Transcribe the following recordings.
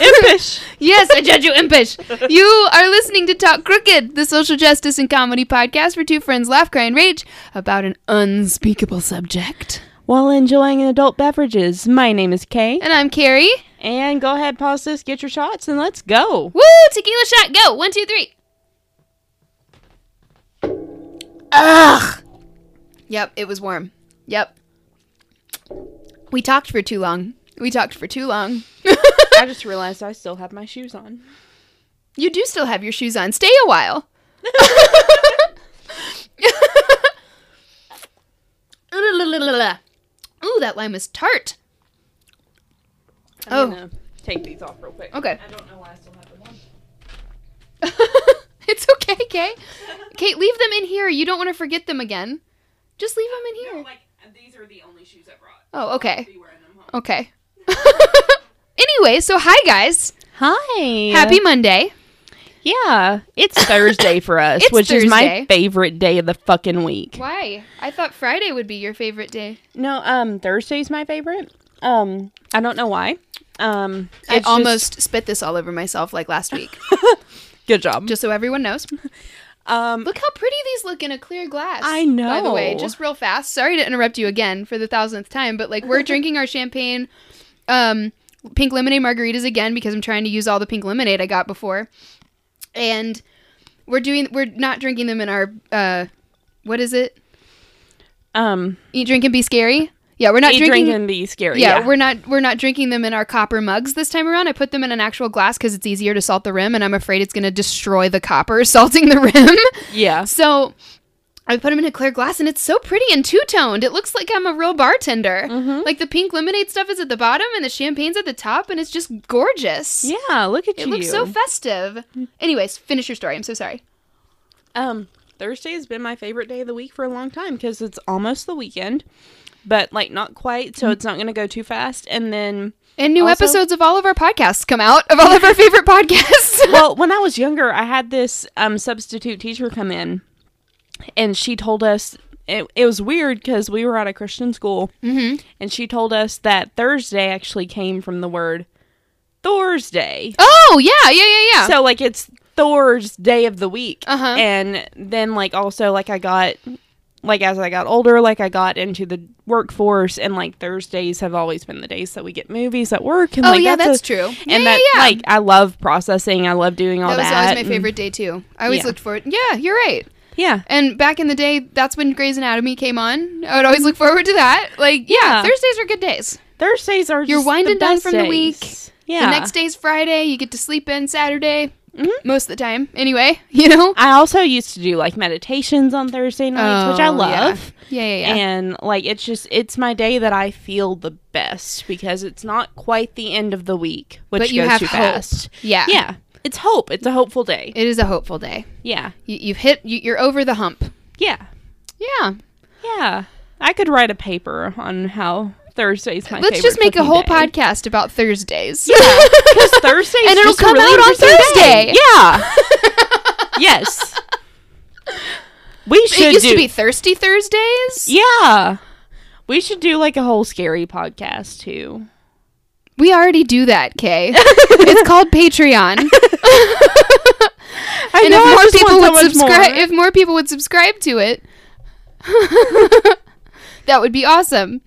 Impish. Yes, I judge you impish. You are listening to Talk Crooked, the social justice and comedy podcast where two friends laugh, cry, and rage about an unspeakable subject. While enjoying adult beverages, my name is Kay. And I'm Carrie. And go ahead, pause this, get your shots, and let's go. Woo! Tequila shot, go! One, two, three. Ugh. Yep, it was warm. Yep. We talked for too long. We talked for too long. I just realized I still have my shoes on. You do still have your shoes on. Stay a while. Ooh, that lime is tart. I'm Oh. gonna take these off real quick. Okay. I don't know why I still have them on. it's okay, Kate. Kate, leave them in here. You don't want to forget them again. Just leave them in here. like these are the only shoes I brought. Oh, okay. Be wearing them home. Okay. Anyway, so hi guys. Hi. Happy Monday. Yeah, it's Thursday for us, It's which is my Thursday. favorite day of the fucking week. Why? I thought Friday would be your favorite day. No, um, Thursday's my favorite. Um, I don't know why. Um, I it's just- almost spit this all over myself like last week. good job. just so everyone knows. Um, Look how pretty these look in a clear glass. I know By the way, know. just real fast. Sorry to interrupt you again for the thousandth time, but like we're drinking our champagne, um, pink lemonade margaritas again because I'm trying to use all the pink lemonade I got before, and we're doing we're not drinking them in our uh, what is it? um, Eat, drink, and be scary. Yeah, we're not eat, drinking. drink, and be scary. yeah, Yeah, we're not we're not drinking them in our copper mugs this time around. I put them in an actual glass because it's easier to salt the rim, and I'm afraid it's going to destroy the copper salting the rim. yeah. So I put them in a clear glass and it's so pretty and two toned. It looks like I'm a real bartender. Mm-hmm. Like the pink lemonade stuff is at the bottom and the champagne's at the top and it's just gorgeous. Yeah, look at It you. It looks so festive. Anyways, finish your story. I'm so sorry. um, Thursday has been my favorite day of the week for a long time because it's almost the weekend, but like not quite, so it's not gonna go too fast. And then, And new Also- episodes of all of our podcasts come out of all of our favorite podcasts. well, when I was younger, I had this um substitute teacher come in, and she told us. It, it was weird because we were at a Christian school, mm-hmm. and she told us that Thursday actually came from the word Thursday. Oh yeah, yeah, yeah, yeah. So like it's Thor's day of the week. Uh-huh. And then like also like I got like as I got older, like I got into the workforce and like Thursdays have always been the days that we get movies at work and oh like yeah, that's, a- true. And yeah, that yeah, yeah. like I love processing, I love doing all that that. was always my favorite day too. I always looked forward. Yeah, you're right. Yeah. And back in the day, that's when Grey's Anatomy came on. I would always look forward to that. Like, yeah, Yeah. Thursdays are good days. Thursdays are You're winding down from the week. Yeah. The next day's Friday. You get to sleep in Saturday. Mhm. Most of the time, anyway. You know. I also used to do like meditations on Thursday nights, which I Oh, yeah. love. Yeah, yeah, yeah. And like it's just it's my day that I feel the best because it's not quite the end of the week, which but you goes have too hope. fast. Yeah. Yeah, it's hope. It's a hopeful day. It is a hopeful day. Yeah, You, you've hit. You, you're over the hump. yeah, Yeah. yeah. I could write a paper on how Thursday's my. Let's just make a whole day. podcast about Thursdays. Yeah, because Thursday And it'll come out on Thursday. Yeah. yes. We should it used do. to be Thirsty Thursdays. yeah. We should do like a whole scary podcast too. We already do that, Kay. it's called Patreon. I and know, if more people want so would subscribe, if more people would subscribe to it, that would be awesome.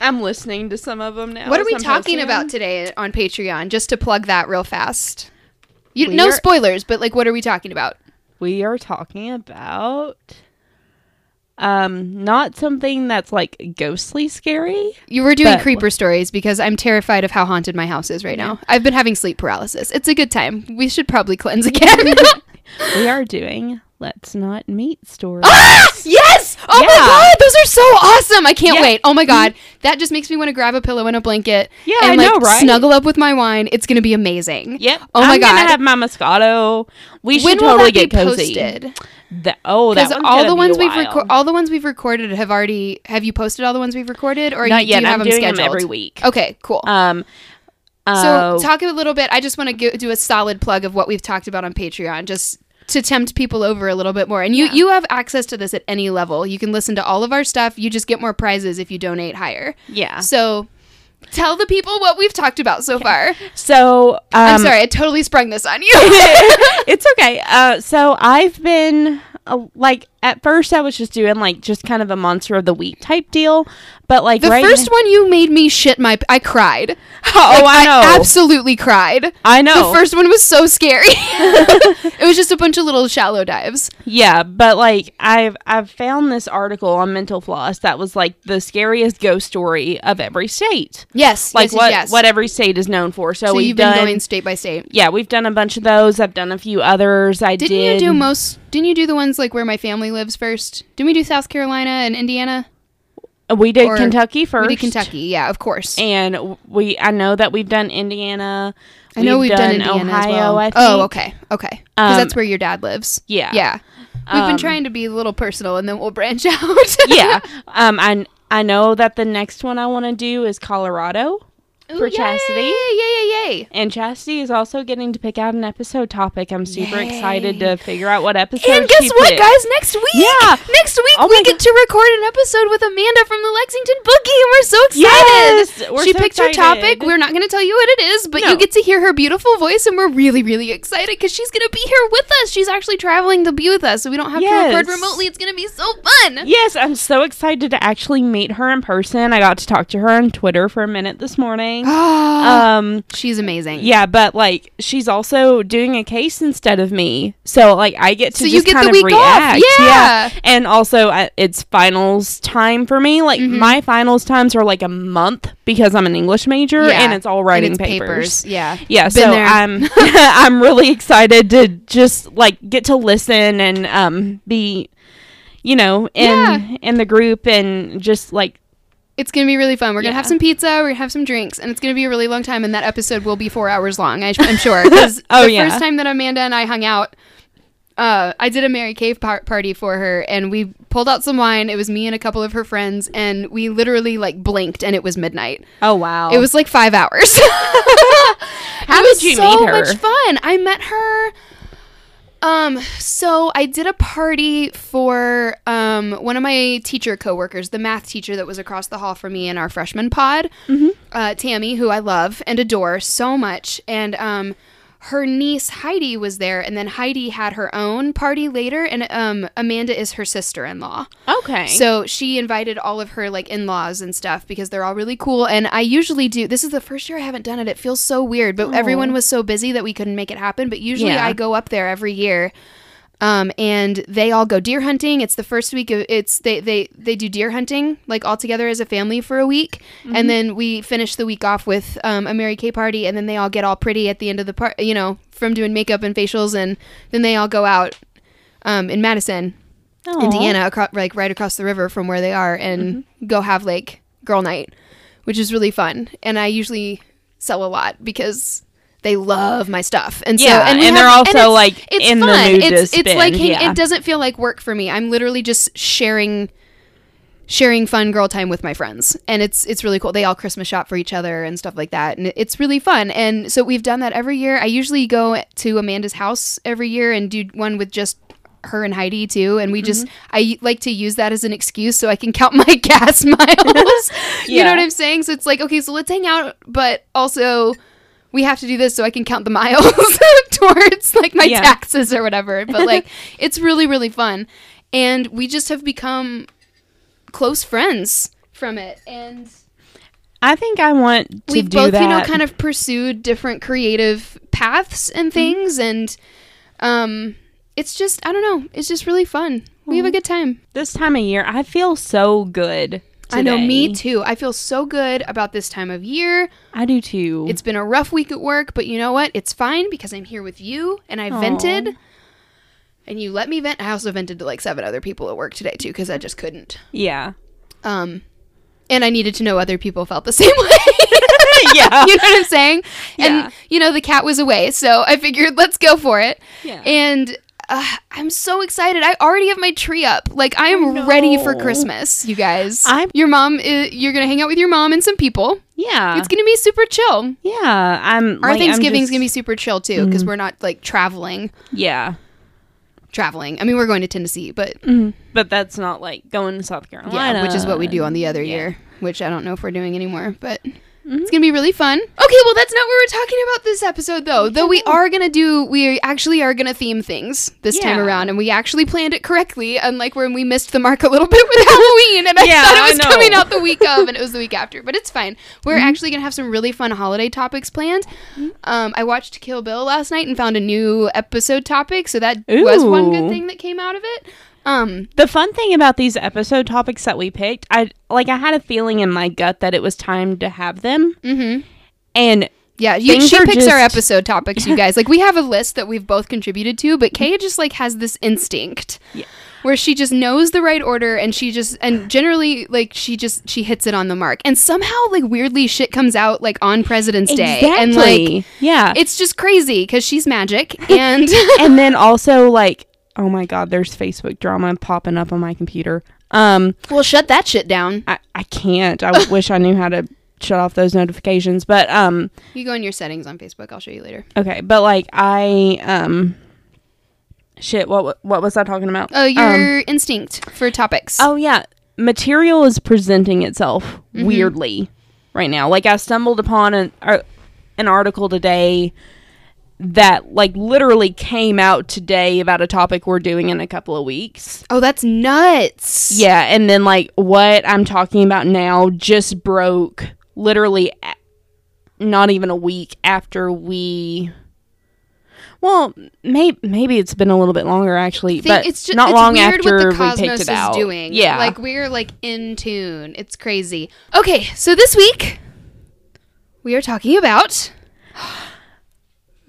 I'm listening to some of them now. what are we I'm talking about today on Patreon? Just to plug that real fast. You We no are- spoilers, but like, what are we talking about? We are talking about um not something that's like ghostly scary. You were doing creeper stories because I'm terrified of how haunted my house is right now. I've been having sleep paralysis. It's a good time. We should probably cleanse again. we are doing let's not meet stories. yes! Oh my god, those are so awesome! I can't Yeah. wait. Oh my god, that just makes me want to grab a pillow and a blanket. Yeah, and I like know, right? snuggle up with my wine. It's gonna be amazing. Yep. Oh my I'm god. gonna have my Moscato. We should when totally get cozy. posted? The- oh, that all the ones we've recorded, all the ones we've recorded have already. Have you posted all the ones we've recorded, or Not you, yet. do you have I'm them doing scheduled them every week. Okay, cool. Um. so uh, talk a little bit. I just want to do a solid plug of what we've talked about on Patreon, just to tempt people over a little bit more. And you you have access to this at any level. You can listen to all of our stuff. You just get more prizes if you donate higher. yeah. So Tell the people what we've talked about so far. So um, I'm sorry, I totally sprung this on you. it's okay. Uh, so I've been uh, like at first I was just doing like just kind of a monster of the week type deal, but like the right first one you made me shit my. I cried. oh Like, I know absolutely cried. I know The first one was so scary. it was just a bunch of little shallow dives. yeah, but like I've I've found this article on Mental Floss that was like the scariest ghost story of every state, Yes, like yes, what yes. what every state is known for. So, So we've you've been done going state by state. yeah we've done a bunch of those. I've done a few others. I Didn't did you do most? Didn't you do the ones like where my family lives first? Didn't we do South Carolina and Indiana? we did or- Kentucky first. We did Kentucky, yeah, of course. and we I know that we've done Indiana. I know we've, done, Indiana as Ohio. well. I think. Oh, okay, okay, because Um, that's where your dad lives. Yeah. Yeah, we've been Um, trying to be a little personal, and then we'll branch out. yeah. Um, I I know that the next one I want to do is Colorado for Ooh, Chastity. Yay, yay, yay, yay. And Chastity is also getting to pick out an episode topic. I'm super Yay. excited to figure out what episode. And guess what, picked. guys? Next week, Yeah. next week Oh we get to record an episode with Amanda from the Lexington Bookie, and we're so excited. Yes, we're she so picked her topic. We're not going to tell you what it is, but No. you get to hear her beautiful voice, and we're really, really excited because she's going to be here with us. She's actually traveling to be with us, so we don't have to record remotely. It's going to be so fun. Yes, I'm so excited to actually meet her in person. I got to talk to her on Twitter for a minute this morning. um, she's amazing. yeah, but like she's also doing a case instead of me, so like I get to So you just get the kind of week off. react. Yeah. and also uh, it's finals time for me. Like Mhm. my finals times are like a month because I'm an English major Yeah. and it's all writing it's papers. Yeah. Yeah, Been so there. I'm I'm really excited to just like get to listen and um be you know in Yeah. in the group and just like It's gonna be really fun. We're gonna Yeah. have some pizza. We're gonna have some drinks, and it's gonna be a really long time. And that episode will be four hours long. I, I'm sure. 'Cause Oh, the yeah. first time that Amanda and I hung out, uh, I did a Mary Kay par- party for her, and we pulled out some wine. It was me and a couple of her friends, and we literally like blinked, and it was midnight. oh wow It was like five hours. How it was did you so meet her? much fun. I met her. Um, so I did a party for um one of my teacher coworkers, the math teacher that was across the hall from me in our freshman pod, Mhm. uh, Tammy, who I love and adore so much, and um. Her niece Heidi was there, and then Heidi had her own party later, and um, Amanda is her sister-in-law. okay So she invited all of her like in-laws and stuff because they're all really cool. And I usually do. This is the first year I haven't done it. It feels so weird, but everyone was so busy that we couldn't make it happen. But usually Yeah. I go up there every year. Um, and they all go deer hunting. It's the first week of it's they they they do deer hunting like all together as a family for a week, and then we finish the week off with um, a Mary Kay party, and then they all get all pretty at the end of the part, you know, from doing makeup and facials, and then they all go out um, in Madison Aw. Indiana, across, like right across the river from where they are, and go have like girl night, which is really fun. And I usually sell a lot because they love my stuff, and so Yeah, and, we and they're have- also, it's- like, it's in the fun. mood to It's it's like yeah. it doesn't feel like work for me. I'm literally just sharing sharing fun girl time with my friends. And it's it's really cool. They all christmas shop for each other and stuff like that. And it's really fun. And so we've done that every year. I usually go to amanda's house every year and do one with just her and heidi too. And we just Mm-hmm. i like to use that as an excuse so i can count my gas miles. You know what i'm saying? So it's like okay so let's hang out but also we have to do this so I can count the miles towards like my Yeah. taxes or whatever. But like it's really really fun, and we just have become close friends from it. And I think I want to we've both that. you know kind of pursued different creative paths and Mm-hmm. things, and um, it's just I don't know, it's just really fun. We have a good time. this time of year. I feel so good. I know, me too. I feel so good about this time of year. I do too. It's been a rough week at work, but you know what? It's fine because I'm here with you and I vented. And you let me vent. I also vented to like seven other people at work today too because I just couldn't. yeah. Um, and I needed to know other people felt the same way. Yeah. you know what I'm saying? Yeah. And you know the cat was away, so I figured let's go for it. Yeah. And uh, I'm so excited. I already have my tree up. Like I am I ready for. Christmas, you guys. I'm- your mom. i you're gonna hang out with your mom and some people. yeah. It's gonna be super chill. yeah. I'm Our like, I'm Thanksgiving's just- gonna be super chill too because Mhm. we're not like traveling. Yeah. Traveling. I mean, we're going to Tennessee, but But that's not like going to South Carolina. yeah, which is what we do on the other Yeah. year, which I don't know if we're doing anymore. But It's gonna be really fun. Okay, well that's not what we're talking about this episode though. Though we are gonna do we actually are gonna theme things this time around and we actually planned it correctly, unlike when we missed the mark a little bit with Halloween and I Yeah, thought it was coming out the week of and it was the week after. But it's fine. We're actually gonna have some really fun holiday topics planned. Um, I watched Kill Bill last night and found a new episode topic, so that was one good thing that came out of it. Um, The fun thing about these episode topics that we picked, I like I had a feeling in my gut that it was time to have them. mhm. And Yeah, you, she picks our episode topics, you guys. Like we have a list that we've both contributed to, but Kay just like has this instinct Yeah. where she just knows the right order and she just and generally like she just she hits it on the mark. And somehow like weirdly shit comes out like on President's Day and like yeah. it's just crazy cuz she's magic and and then also like oh my god, there's Facebook drama popping up on my computer. Um well shut that shit down. I, I can't. I wish I knew how to shut off those notifications. But um You go in your settings on Facebook. I'll show you later. okay, but like I um shit, what what was I talking about? Oh, Um, your instinct for topics. Oh yeah, material is presenting itself Mm-hmm. weirdly right now. Like I stumbled upon an uh, an article today that like literally came out today about a topic we're doing in a couple of weeks. Oh, that's nuts. Yeah, and then like what I'm talking about now just broke literally a- not even a week after we well, maybe maybe it's been a little bit longer actually, but it's just not it's long after we cosmos picked it is out. doing. Yeah, like we're like in tune. It's crazy. Okay, so this week we are talking about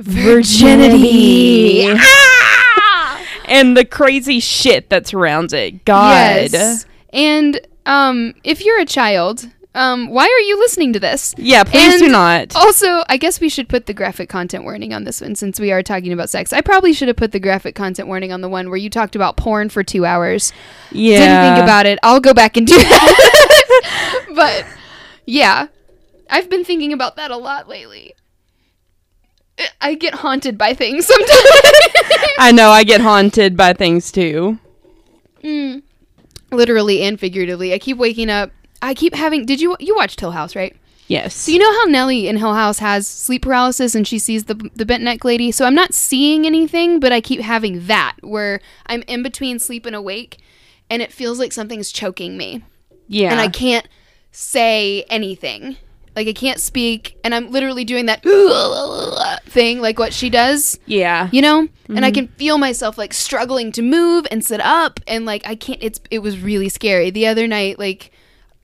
virginity and the crazy shit that surrounds it. God, Yes. And um, if you're a child, um, why are you listening to this? yeah, please do not. Also, I guess we should put the graphic content warning on this one since we are talking about sex. I probably should have put the graphic content warning on the one where you talked about porn for two hours. yeah, Didn't think about it. I'll go back and do that. but yeah, I've been thinking about that a lot lately. I- get haunted by things sometimes. I know I get haunted by things too. Mm. Literally and figuratively. I keep waking up. I keep having. Did you you watched Hill House, right? Yes. So you know how Nellie in Hill House has sleep paralysis and she sees the the bent neck lady. So I'm not seeing anything, but I keep having that where I'm in between sleep and awake, and it feels like something's choking me, yeah. and I can't say anything. Like I can't speak, and I'm literally doing that thing, like what she does yeah. you know and i can feel myself like struggling to move and sit up and like i can't it's it was really scary the other night like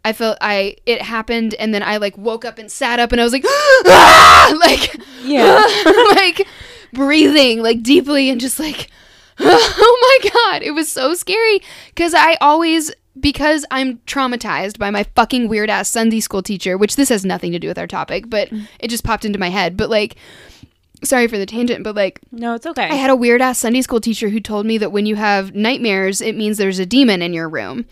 i felt i it happened and then i like woke up and sat up and i was like "Ah!" like Yeah. like breathing like deeply and just like oh my god it was so scary because i always because i'm traumatized by my fucking weird ass sunday school teacher which this has nothing to do with our topic but mm. it just popped into my head but like sorry for the tangent but like No, it's okay. I had a weird ass Sunday school teacher who told me that when you have nightmares, it means there's a demon in your room.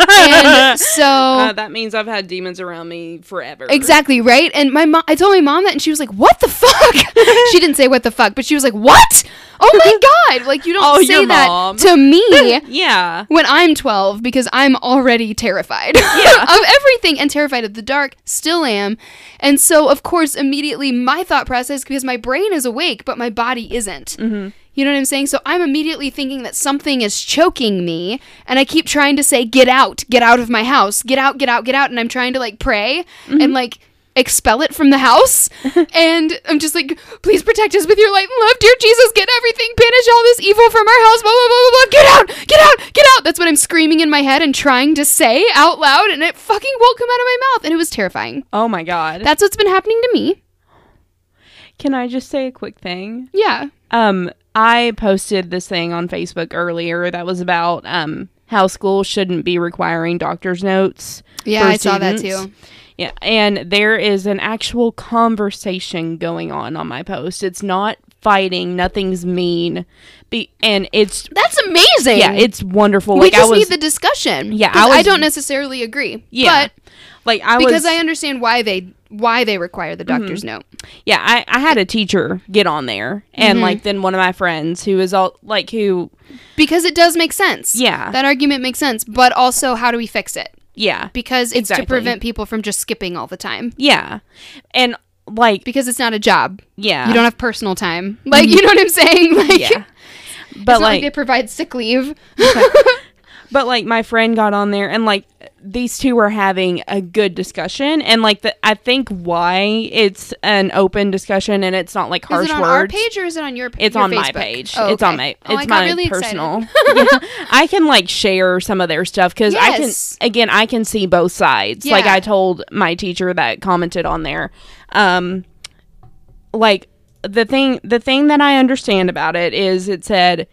And so Uh, that means I've had demons around me forever. exactly right. And my mom, I told my mom that, and she was like, "What the fuck?" she didn't say what the fuck, but she was like, "What? Oh my god! Like you don't Oh, say that mom. to me." Yeah. When I'm 12, because I'm already terrified Yeah. of everything and terrified of the dark, still am. And so, of course, immediately my thought process, because my brain is awake, but my body isn't. Mm-hmm. You know what I'm saying? So I'm immediately thinking that something is choking me, and I keep trying to say, "Get out! Get out of my house! Get out! Get out! Get out!" And I'm trying to like pray Mm-hmm. and like expel it from the house. and I'm just like, "Please protect us with your light and love, dear Jesus. Get everything, banish all this evil from our house. Blah blah blah blah blah. Get out! Get out! Get out!" That's what I'm screaming in my head and trying to say out loud, and it fucking won't come out of my mouth, and it was terrifying. Oh my god. That's what's been happening to me. Can I just say a quick thing? Yeah. Um, I posted this thing on Facebook earlier that was about um how schools shouldn't be requiring doctor's notes. Yeah, I saw that too. Yeah, and there is an actual conversation going on on my post. It's not fighting, nothing's mean. Be and it's That's amazing. yeah, it's wonderful. we like just I was need the discussion. Yeah, I I, don't necessarily agree. yeah. but like I was because was I understand why they why they require the doctor's note. yeah, I, I had a teacher get on there and Mhm. like then one of my friends who is all like who Because it does make sense. Yeah. that argument makes sense. But also, how do we fix it? Yeah. because it's Exactly. to prevent people from just skipping all the time Yeah. And like because it's not a job. yeah. You don't have personal time. Like you know what I'm saying? Like yeah. But like, like, they provide sick leave. but like my friend got on there and like these two were having a good discussion and like the I think why it's an open discussion and it's not like harsh words. is it on words. our page or is it on your? Page? It's your on my page. Oh, It's on okay. my. Oh, I my really personal. I can like share some of their stuff because Yes. I can. Again, I can see both sides. Like I told my teacher that commented on there. Um, like the thing, the thing that I understand about it is it said,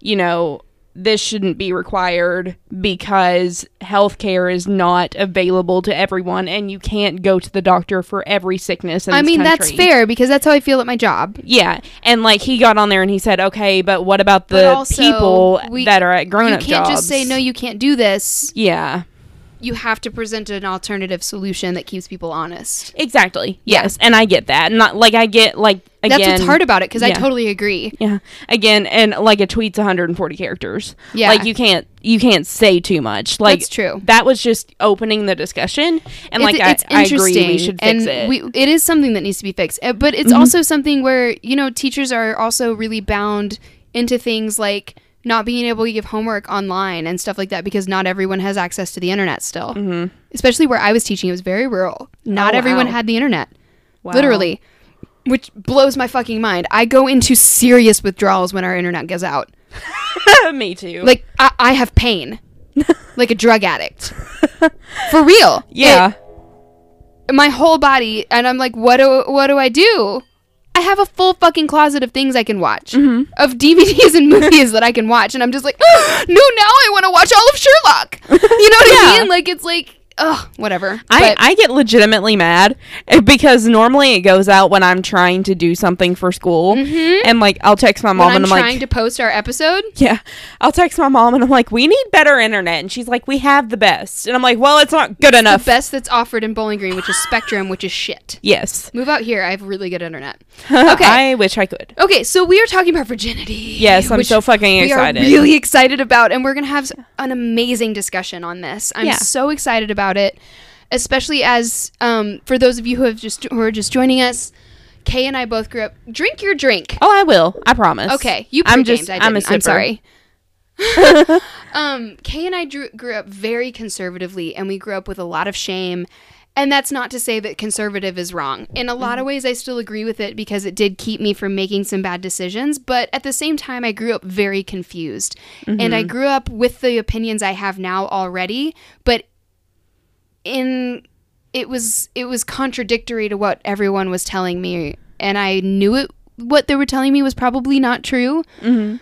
you know, this shouldn't be required because healthcare is not available to everyone, and you can't go to the doctor for every sickness. In I mean that's fair because that's how I feel at my job. Yeah, and like he got on there and he said, "Okay, but what about the also, people we- that are at grown-up jobs? You can't jobs?" just say no. You can't do this. Yeah, You have to present an alternative solution that keeps people honest. exactly. Yeah. Yes, and I get that. Not like I get like again. That's what's hard about it because I totally agree. Yeah, again, and like a tweet's 140 characters. Yeah. like you can't you can't say too much. Like That's true. That was just opening the discussion, and like I, I agree we should fix and it. Mm-hmm. We, it is something that needs to be fixed, Uh, but it's also something where you know teachers are also really bound into things like not being able to give homework online and stuff like that because not everyone has access to the internet still. Mm-hmm. Especially where I was teaching, it was very rural. Not Oh, everyone wow. had the internet, Wow. literally, which blows my fucking mind. I go into serious withdrawals when our internet goes out. Me too. Like I, I have pain, like a drug addict, for real. yeah, It- my whole body, and I'm like, what do what do I do? I have a full fucking closet of things I can watch, Mm-hmm. of DVDs and movies that I can watch, and I'm just like, no, now I want to watch all of Sherlock. You know what I mean? Like it's like, ugh, whatever. I, But- I get legitimately mad eh, because normally it goes out when I'm trying to do something for school, and like I'll text my mom when I'm and I'm trying like, to post our episode, yeah, I'll text my mom and I'm like, we need better internet, and she's like, we have the best, and I'm like, well, it's not good the enough. best that's offered in Bowling Green, which is Spectrum, which is shit. Yes. Move out here. I have really good internet. Okay. I wish I could. Okay, so we are talking about virginity. Yes, I'm so fucking excited. we are really excited about, and we're gonna have an amazing discussion on this. I'm Yeah. so excited about it, especially as um, for those of you who have just who are just joining us. Kay and I both grew up. Drink your drink. Oh, I will. I promise. Okay, you. I'm just. I I'm a didn't. I'm sorry. um, Kay and I drew, grew up very conservatively, and we grew up with a lot of shame. And that's not to say that conservative is wrong. In a lot Mm-hmm. of ways, I still agree with it because it did keep me from making some bad decisions. But at the same time, I grew up very confused. And I Mm-hmm. grew up with the opinions I have now already. But in it was it was contradictory to what everyone was telling me. And i knew it what they were telling me was probably not true. Mm-hmm.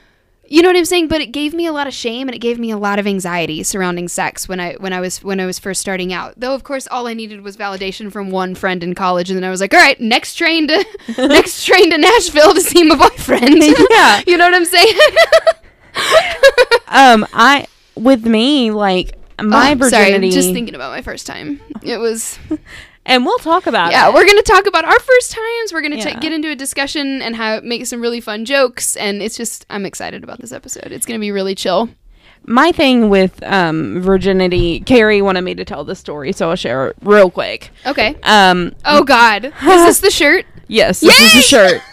you know what i'm saying? But it gave me a lot of shame and it gave me a lot of anxiety surrounding sex when i when i was when i was first starting out. Though of course all i needed was validation from one friend in college and then i was like all right next train to next train to nashville to see my boyfriend. Yeah. you know what i'm saying? Um, I with me like my Oh, sorry, just thinking about my first time it was and we'll talk about yeah, it. we're gonna talk about our first times. We're gonna Yeah. get into a discussion and how make some really fun jokes. And it's just I'm excited about this episode. It's gonna be really chill. my thing with um virginity. Carrie wanted me to tell the story, so I'll share it real quick. Okay. Um, Oh God, is this the shirt? Yes, this is a shirt.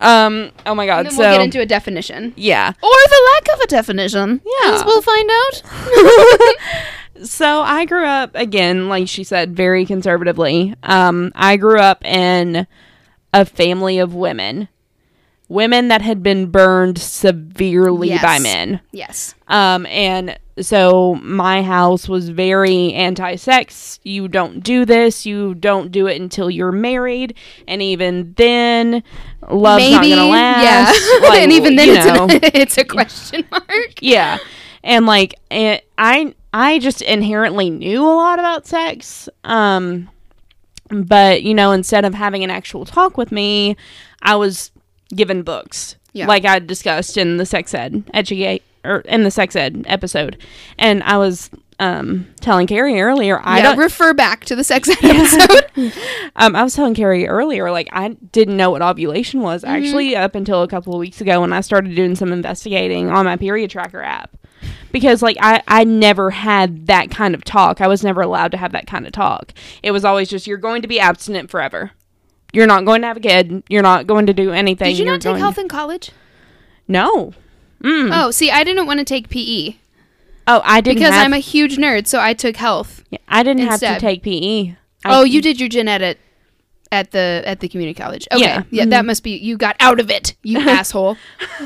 Um, oh my god, And then so we'll get into a definition yeah. or the lack of a definition. Yeah. as we'll find out. So I grew up again, like she said, very conservatively. Um, I grew up in a family of women, women that had been burned severely Yes. by men. yes. Um, and so my house was very anti-sex. You don't do this. You don't do it until you're married, and even then, love's not gonna last. Yeah. Like, and even then, it's, know. an, it's a question mark. yeah and like it, i i just inherently knew a lot about sex um but you know instead of having an actual talk with me i was given books Yeah. like i discussed in the sex ed educate or in the sex ed episode and i was um telling carrie earlier i yeah, don't refer back to the sex ed episode. um, I was telling Carrie earlier, like I didn't know what ovulation was Mm-hmm. actually up until a couple of weeks ago when I started doing some investigating on my period tracker app. because like I I never had that kind of talk. I was never allowed to have that kind of talk. It was always just you're going to be abstinent forever. You're not going to have a kid. You're not going to do anything. Did you not take health in college? No. Mm. Oh, see, I didn't want to take PE Oh, I didn't because have, I'm a huge nerd, so I took health. Yeah, I didn't have to take PE. I- oh, you did your gen ed at the at the community college. Okay, Yeah. yeah, that must be you got out of it, you asshole.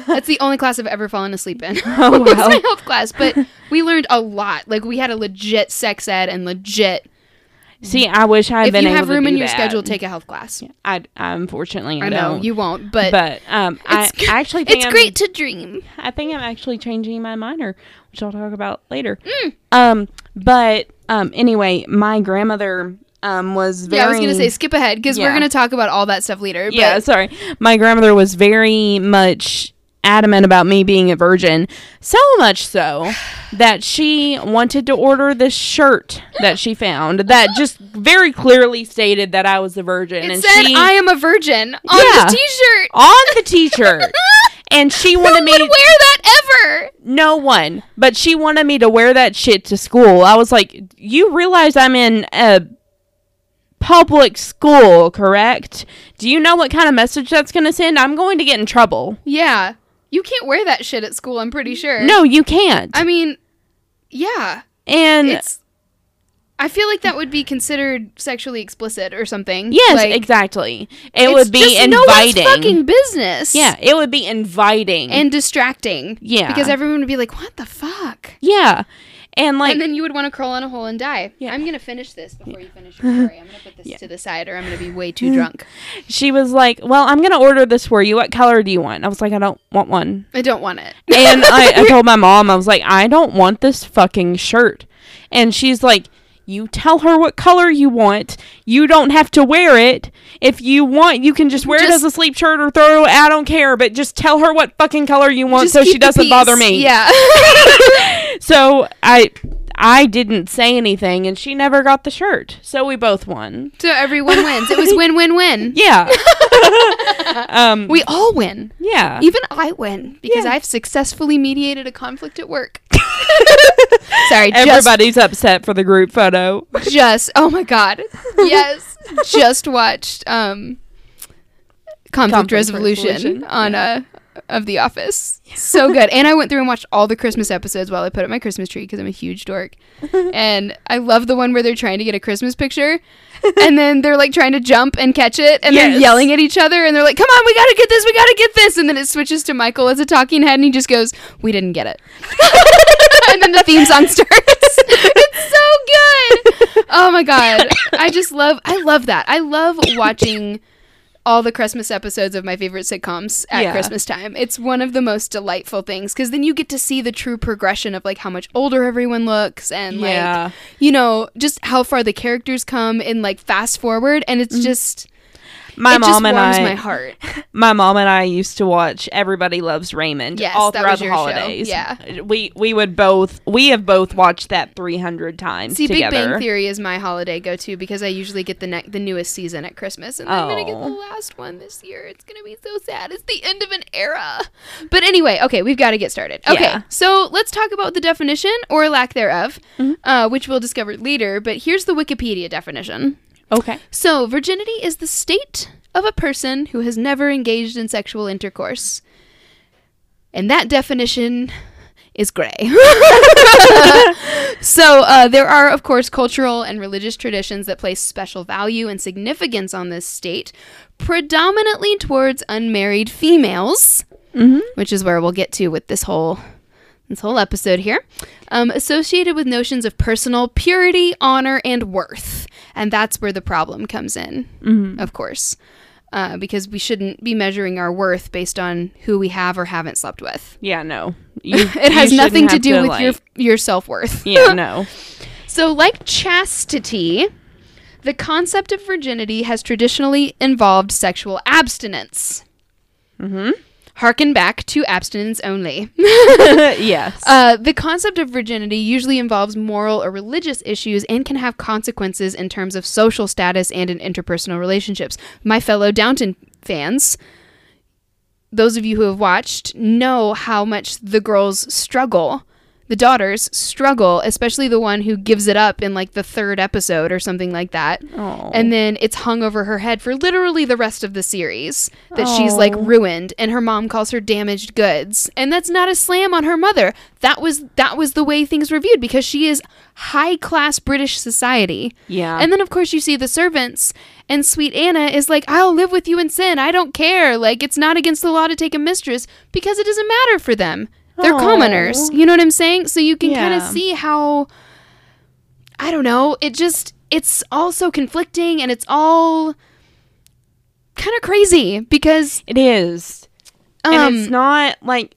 That's the only class I've ever fallen asleep in. Oh, wow. my health class, but we learned a lot. Like we had a legit sex ed and legit. See, I wish I had If been If you have room in your that. schedule, take a health class. I, I unfortunately I, I know you won't, but, but um, I it's- I actually think it's I'm- great to dream. I think I'm actually changing my minor, which I'll talk about later. Um, but um, anyway, my grandmother um was very. Yeah, I was gonna say skip ahead because we're gonna talk about all that stuff later. But Yeah, sorry. My grandmother was very much adamant about me being a virgin, so much so that she wanted to order this shirt that she found that just very clearly stated that I was a virgin, it and said she "I am a virgin" on Yeah. the T-shirt. on the t-shirt. And she Who wanted would me to wear that ever? no one, but she wanted me to wear that shit to school. I was like, "You realize I'm in a public school, correct? Do you know what kind of message that's going to send? I'm going to get in trouble." Yeah, you can't wear that shit at school. I'm pretty sure. No, you can't. I mean, yeah, and it's. I feel like that would be considered sexually explicit or something. yes, like, exactly. It would be just no inviting. fucking business. yeah, it would be inviting. and distracting. Yeah. because everyone would be like, "What the fuck." yeah. And like and then you would want to crawl in a hole and die. Yeah. I'm gonna finish this before you finish your story. I'm gonna put this to the side, or I'm gonna be way too drunk. she was like, "Well, I'm going to order this for you. What color do you want?" I was like, "I don't want one." I don't want it. and I, I told my mom, I was like, I don't want this fucking shirt. And she's like, You tell her what color you want. You don't have to wear it. If you want, you can just wear it as a sleep shirt or throw it. I don't care. But just tell her what fucking color you want so she doesn't bother me. Yeah. So I. I didn't say anything, and she never got the shirt. So we both won. so everyone wins. It was win win win. Yeah. um. We all win. yeah. Even I win because Yeah. I've successfully mediated a conflict at work. Sorry, just, Everybody's upset for the group photo. just oh my god, yes, just watched um, conflict, Conflict resolution, resolution, on uh of The Office. So good, and I went through and watched all the Christmas episodes while I put up my Christmas tree because I'm a huge dork, and I love the one where they're trying to get a Christmas picture. and then they're like trying to jump and catch it, and they're yelling at each other, and they're like, "Come on, we gotta get this, we gotta get this!" And then it switches to Michael as a talking head, and he just goes, "We didn't get it." and then the theme song starts. it's so good. Oh my god, I just love, I love that. I love watching all the Christmas episodes of my favorite sitcoms at Yeah. Christmas time. It's one of the most delightful things because then you get to see the true progression of like how much older everyone looks and Yeah. like you know just how far the characters come in like fast forward and it's mm-hmm. just My it mom just and warms I my heart. my mom and I used to watch Everybody Loves Raymond Yes, all throughout the your show. holidays. Yeah. We we would both we have both watched that 300 times See, together. Big Bang Theory is my holiday go to because I usually get the ne- the newest season at Christmas, and I'm gonna get the Oh. last one this year. It's gonna be so sad. It's the end of an era. But anyway, okay, we've got to get started. Okay, Yeah. so let's talk about the definition or lack thereof, Mm-hmm. uh, which we'll discover later. But here's the Wikipedia definition. Okay. So, virginity is the state of a person who has never engaged in sexual intercourse. And that definition is gray. so, uh, there are, of course, cultural and religious traditions that place special value and significance on this state, predominantly towards unmarried females, which is where we'll get to with this whole this whole episode here, um, associated with notions of personal purity, honor, and worth. And that's where the problem comes in, of course, uh, because we shouldn't be measuring our worth based on who we have or haven't slept with. Yeah, no. You, It has nothing to do with like- your your self worth. Yeah, no. So, like chastity, the concept of virginity has traditionally involved sexual abstinence. Mm-hmm. Harken back to abstinence only. yes. Uh, the concept of virginity usually involves moral or religious issues and can have consequences in terms of social status and in interpersonal relationships. My fellow Downton fans, those of you who have watched, know how much the girls struggle the daughters struggle, especially the one who gives it up in like the third episode or something like that. Oh. And then it's hung over her head for literally the rest of the series that she's like ruined and her mom calls her damaged goods. And that's not a slam on her mother. That was that was the way things were viewed because she is high class British society. yeah. And then of course you see the servants and sweet Anna is like, I'll live with you in sin. I don't care. Like it's not against the law to take a mistress because it doesn't matter for them. They're Aw. commoners. You know what I'm saying? So you can kind of see how I don't know, it just it's all so conflicting and it's all kind of crazy because it is. um and it's not like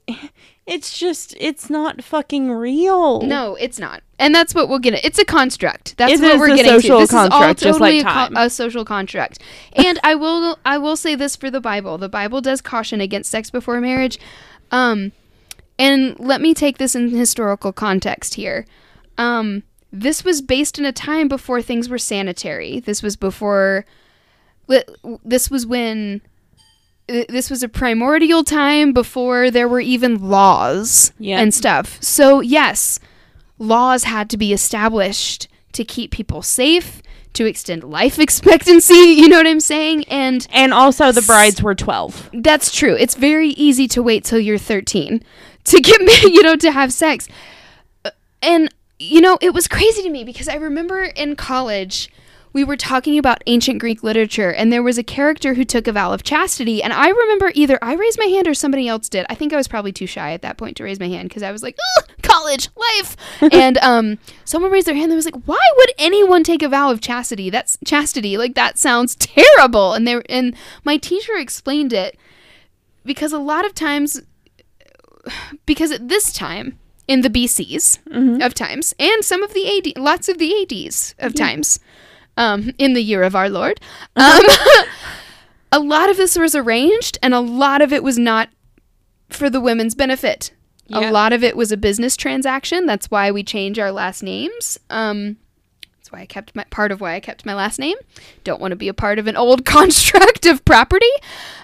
it's just it's not fucking real. No, it's not. And that's what we'll get at. It's a construct. That's It what we're getting to. This is all just like totally a, co- a social construct. And I will I will say this for the Bible. The Bible does caution against sex before marriage. Um and let me take this in historical context here. Um this was based in a time before things were sanitary. This was before this was when this was a primordial time before there were even laws Yeah. and stuff. So, yes, laws had to be established to keep people safe, to extend life expectancy, you know what I'm saying? And And also the brides were 12. that's true. It's very easy to wait till you're 13 to get me, you know to have sex. Uh, And you know, it was crazy to me because I remember in college we were talking about ancient Greek literature and there was a character who took a vow of chastity and I remember either I raised my hand or somebody else did. I think I was probably too shy at that point to raise my hand because I was like, college life." and um someone raised their hand and was like, "Why would anyone take a vow of chastity? That's chastity. Like that sounds terrible." And they and my teacher explained it because a lot of times because at this time in the BCs of times and some of the AD lots of the ADs of times um, in the year of our Lord um, a lot of this was arranged and a lot of it was not for the women's benefit. Yeah. a lot of it was a business transaction. That's why we change our last names. Um, why I kept my part of why I kept my last name. Don't want to be a part of an old construct of property,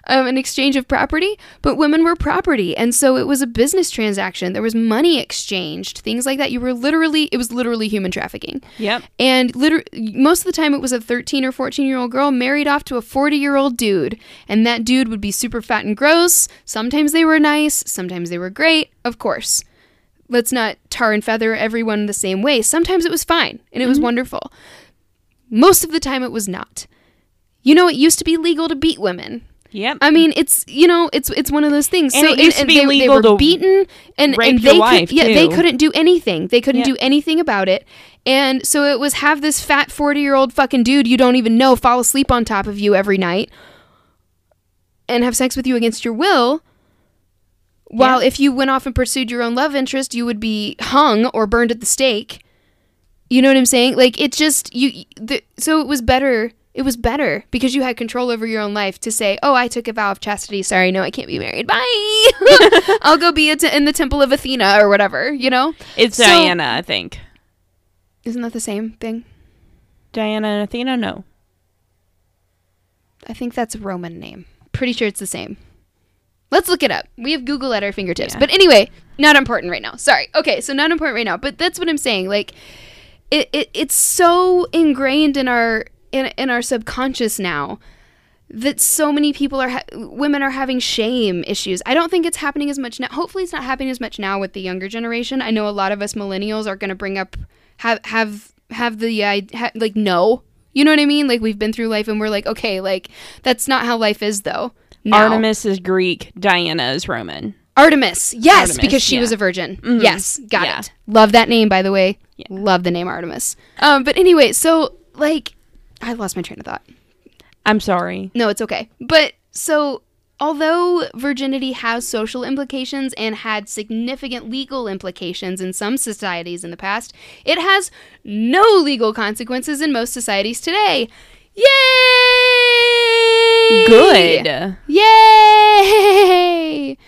um, an exchange of property. But women were property, and so it was a business transaction. There was money exchanged, things like that. You were literally, it was literally human trafficking. Yep. And liter- most of the time, it was a 13 or 14 year old girl married off to a 40 year old dude. And that dude would be super fat and gross. Sometimes they were nice, sometimes they were great, of course. Let's not tar and feather everyone the same way. Sometimes it was fine and it was mm-hmm. wonderful. Most of the time, it was not. You know, it used to be legal to beat women. Yep. I mean, it's you know, it's it's one of those things. And so it used to be they, legal they were to beaten, and rape and your they wife, could, yeah, they too. couldn't do anything. They couldn't Yeah. do anything about it. And so it was have this fat forty year old fucking dude you don't even know fall asleep on top of you every night, and have sex with you against your will. While Yeah. if you went off and pursued your own love interest, you would be hung or burned at the stake. You know what I'm saying? Like it just you. The, so it was better. It was better because you had control over your own life to say, "Oh, I took a vow of chastity. Sorry, no, I can't be married. Bye. I'll go be a t- in the temple of Athena or whatever." You know? it's so- Diana, I think. Isn't that the same thing? Diana and Athena, no. I think that's a Roman name. Pretty sure it's the same. Let's look it up. We have Google at our fingertips. Yeah. But anyway, not important right now. Sorry. Okay, so not important right now. But that's what I'm saying. Like, it, it it's so ingrained in our in in our subconscious now that so many people are ha- women are having shame issues. I don't think it's happening as much now. Hopefully, it's not happening as much now with the younger generation. I know a lot of us millennials are going to bring up have have have the uh, ha- like no. You know what I mean? Like we've been through life and we're like, okay, like that's not how life is though. now. Artemis is Greek, Diana is Roman. Artemis. Yes, Artemis, because she yeah. was a virgin. Mhm. Yes, got Yeah. it. Love that name, by the way. Yeah. Love the name Artemis. Um, but anyway, so like, I lost my train of thought. I'm sorry. No, it's okay. But so, although virginity has social implications and had significant legal implications in some societies in the past, it has no legal consequences in most societies today. Yay! Good. Yay!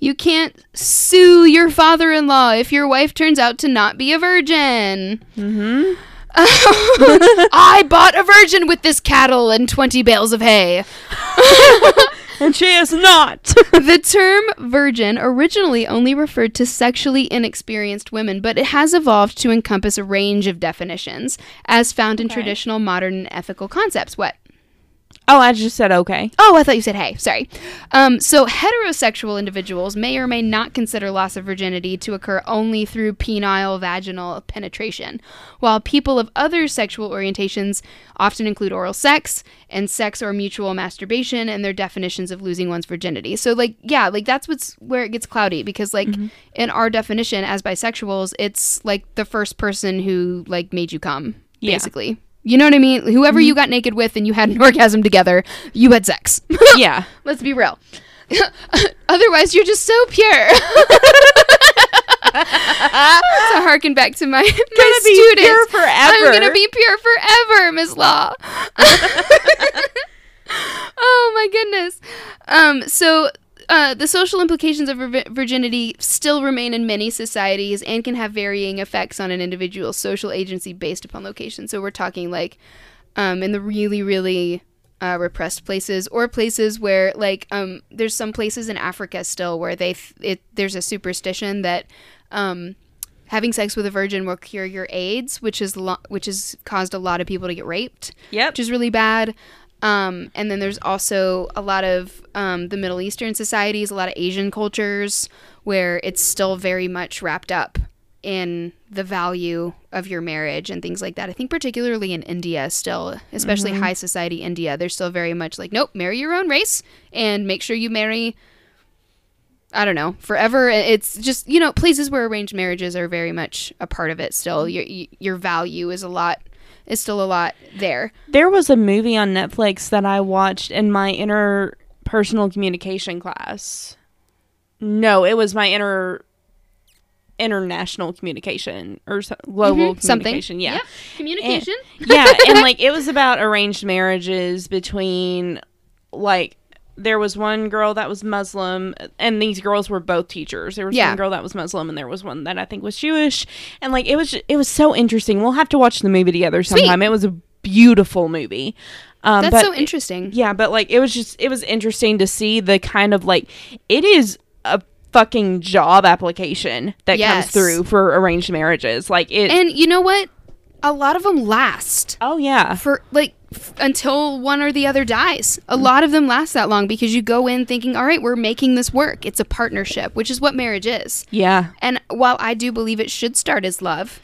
You can't sue your father in law if your wife turns out to not be a virgin. Mm-hmm. I bought a virgin with this cattle and 20 bales of hay. and she is not. the term virgin originally only referred to sexually inexperienced women, but it has evolved to encompass a range of definitions, as found in Okay. traditional modern and ethical concepts. What? Oh, I just said okay. Oh, I thought you said hey. Sorry. Um, so, heterosexual individuals may or may not consider loss of virginity to occur only through penile vaginal penetration, while people of other sexual orientations often include oral sex and sex or mutual masturbation in their definitions of losing one's virginity. So, like, yeah, like that's what's where it gets cloudy because, like, in our definition as bisexuals, it's like the first person who like made you come, Yeah. basically. You know what I mean? Whoever you got naked with and you had an orgasm together, you had sex. Yeah. Let's be real. Otherwise, you're just so pure. to harken back to my, my Gonna be students. pure forever. I'm gonna be pure forever, Miss Law. oh my goodness. Um. So. Uh, the social implications of virginity still remain in many societies and can have varying effects on an individual's social agency based upon location. So we're talking like um, in the really, really uh, repressed places or places where like um, there's some places in Africa still where they th- it there's a superstition that um, having sex with a virgin will cure your AIDS, which is lo- which has caused a lot of people to get raped, Yep. which is really bad. Um, and then there's also a lot of um, the Middle Eastern societies, a lot of Asian cultures where it's still very much wrapped up in the value of your marriage and things like that. I think particularly in India still, especially high society India, they're still very much like, nope, marry your own race and make sure you marry I don't know, forever. It's just, you know, places where arranged marriages are very much a part of it still. Your your value is a lot is still a lot there. There was a movie on Netflix that I watched in my interpersonal communication class. No, it was my inter international communication or so, global Mhm, something. communication. Yeah. Yep. Communication. yeah, and like it was about arranged marriages between like there was one girl that was Muslim and these girls were both teachers. There was Yeah. one girl that was Muslim and there was one that I think was Jewish. And like it was it was so interesting. We'll have to watch the movie together sometime. It was a beautiful movie. Um That's so interesting. yeah, but like it was just it was interesting to see the kind of like it is a fucking job application that Yes. comes through for arranged marriages. Like it And you know what? A lot of them last Oh yeah. for like f- until one or the other dies. A lot of them last that long because you go in thinking, "All right, we're making this work. It's a partnership," which is what marriage is. Yeah. And while I do believe it should start as love,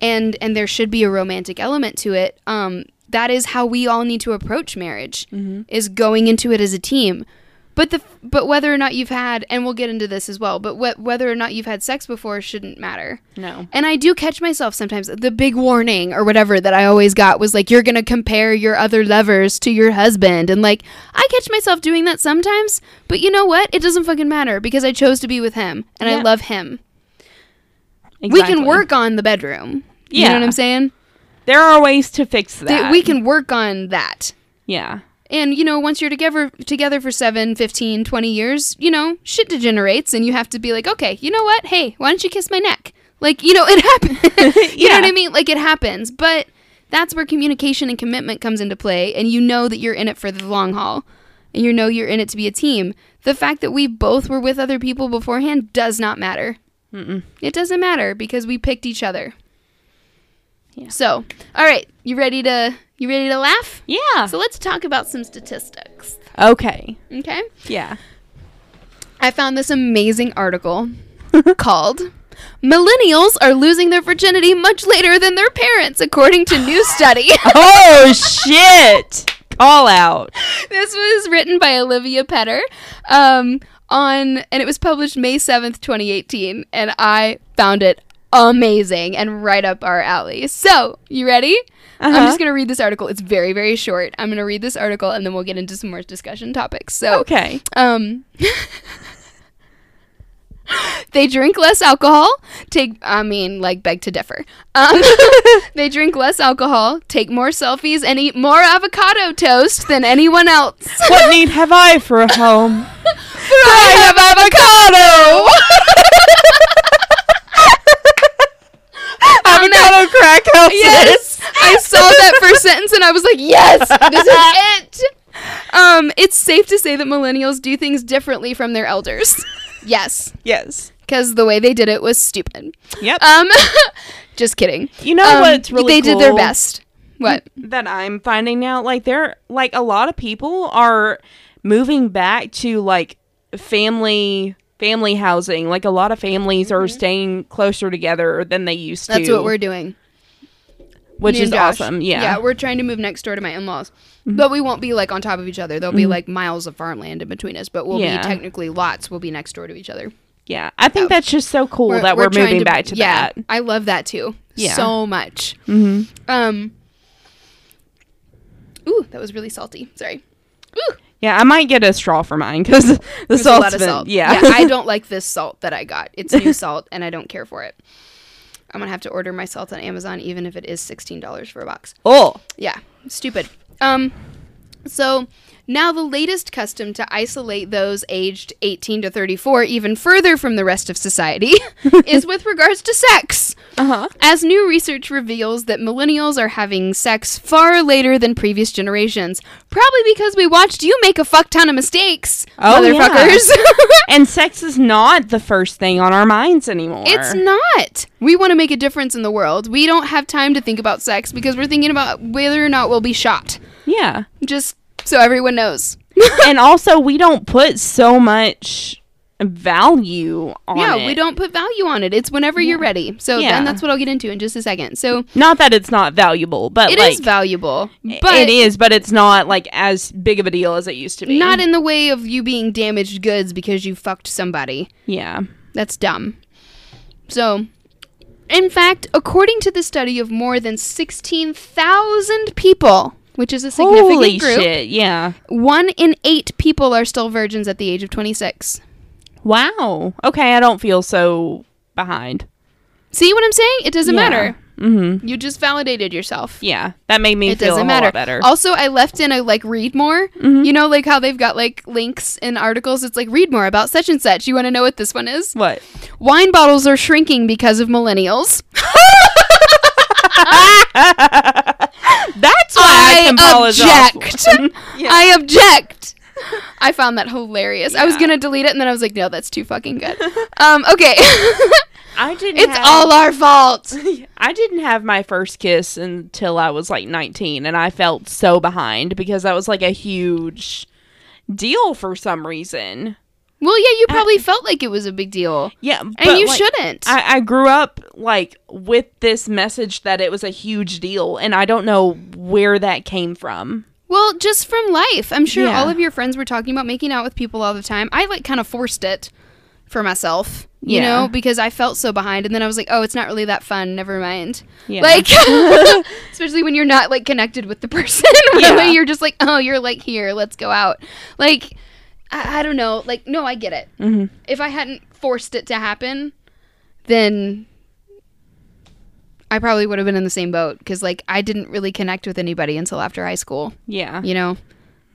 and and there should be a romantic element to it, um, that is how we all need to approach marriage. Is going into it as a team. But the but whether or not you've had, and we'll get into this as well. But wh- whether or not you've had sex before shouldn't matter. No. And I do catch myself sometimes. The big warning or whatever that I always got was like, you're going to compare your other lovers to your husband. And like, I catch myself doing that sometimes. But you know what? It doesn't fucking matter because I chose to be with him and I love him. Exactly. We can work on the bedroom. Yeah. You know what I'm saying? There are ways to fix that. That we can work on that. Yeah. And you know, once you're together together for 7, 15, 20 years, you know, shit degenerates and you have to be like, "Okay, you know what? Hey, why don't you kiss my neck?" Like, you know, it happens. you know what I mean? Like it happens. But that's where communication and commitment comes into play and you know that you're in it for the long haul. And you know you're in it to be a team. The fact that we both were with other people beforehand does not matter. Mm-mm. It doesn't matter because we picked each other. Yeah. So, all right, you ready to you ready to laugh? Yeah. So let's talk about some statistics. okay. Okay? Yeah. I found this amazing article called Millennials are losing their virginity much later than their parents, according to new study. Oh shit! Call out. this was written by Olivia Petter um, on, and it was published May 7th, 2018. And I found it amazing and right up our alley. So, you ready? I'm Uh-huh. just going to read this article. It's very, very short. I'm going to read this article and then we'll get into some more discussion topics. So, Okay. Um, they drink less alcohol. Take, I mean, like, beg to differ. Um, they drink less alcohol, take more selfies, and eat more avocado toast than anyone else. What need have I for a home? I have avocado. Avocado crack houses. yes, I saw that first sentence and I was like, yes, this is it. Um, it's safe to say that millennials do things differently from their elders. yes, Yes. because the way they did it was stupid. Yep. Um, just kidding. you know Um, what's really they did their best. What? that I'm finding out? Like there like a lot of people are moving back to like family family housing. Like a lot of families are staying closer together than they used to. Mm-hmm. That's what we're doing. which is Josh. awesome. Yeah. Mm-hmm. Yeah, we're trying to move next door to my in-laws. But we won't be like on top of each other. There'll be like miles of farmland in between us, but we'll Yeah. be technically lots will be next door to each other. Yeah. I think that's just so cool that we're, trying moving back to yeah, that. I love that too. Yeah. So much. hmm Um Ooh, that was really salty. Sorry. Ooh, Yeah, I might get a straw for mine because the there's a salt's lot of been- salt. Yeah. I don't like this salt that I got. It's new salt and I don't care for it. I'm gonna have to order my salt on Amazon even if it is sixteen dollars for a box. oh. Yeah, stupid. Um, so now the latest custom to isolate those aged 18 to 34 even further from the rest of society is with regards to sex. Uh huh. As new research reveals that millennials are having sex far later than previous generations, probably because we watched you make a fuck ton of mistakes, Oh, yeah. And sex is not the first thing on our minds anymore. It's not. We want to make a difference in the world. We don't have time to think about sex because we're thinking about whether or not we'll be shot. Yeah. Just so everyone knows. and also, we don't put so much value on it. yeah, it. we don't put value on it. It's whenever you're ready. So Yeah. then that's what I'll get into in just a second. So Not that it's not valuable, but it is like valuable, but it is, but it's not like as big of a deal as it used to be. not in the way of you being damaged goods because you fucked somebody. yeah. That's dumb. So, in fact, according to the study of more than 16,000 people, which is a significant Holy group, shit! Yeah. one in eight people are still virgins at the age of 26. Wow. Okay, I don't feel so behind. See what I'm saying? It doesn't Yeah. matter. Mm-hmm. You just validated yourself. Yeah, that made me it feel doesn't a matter. lot better. Also, I left in a like read more. Mhm. You know, like how they've got like links in articles. It's like read more about such and such. You want to know what this one is? what? Wine bottles are shrinking because of millennials. That's I, can polish off. object. Yeah. I object. I found that hilarious. I was gonna delete it, and then I was like, no, that's too fucking good. Um, okay, I didn't. it's have- all our fault. I didn't have my first kiss until I was like 19, and I felt so behind because that was like a huge deal for some reason. Well, yeah, you probably felt like it was a big deal, Yeah, and you like, shouldn't. I, I grew up like with this message that it was a huge deal, and I don't know where that came from. Well, just from life. I'm sure Yeah. all of your friends were talking about making out with people all the time. I like kind of forced it for myself, you Yeah. know, because I felt so behind and then I was like, "Oh, it's not really that fun. Never mind." Yeah. Like especially when you're not like connected with the person. really, Yeah. you're just like, "Oh, you're like here, let's go out." Like I, I don't know. Like no, I get it. hmm If I hadn't forced it to happen, then I probably would have been in the same boat because like I didn't really connect with anybody until after high school Yeah. you know,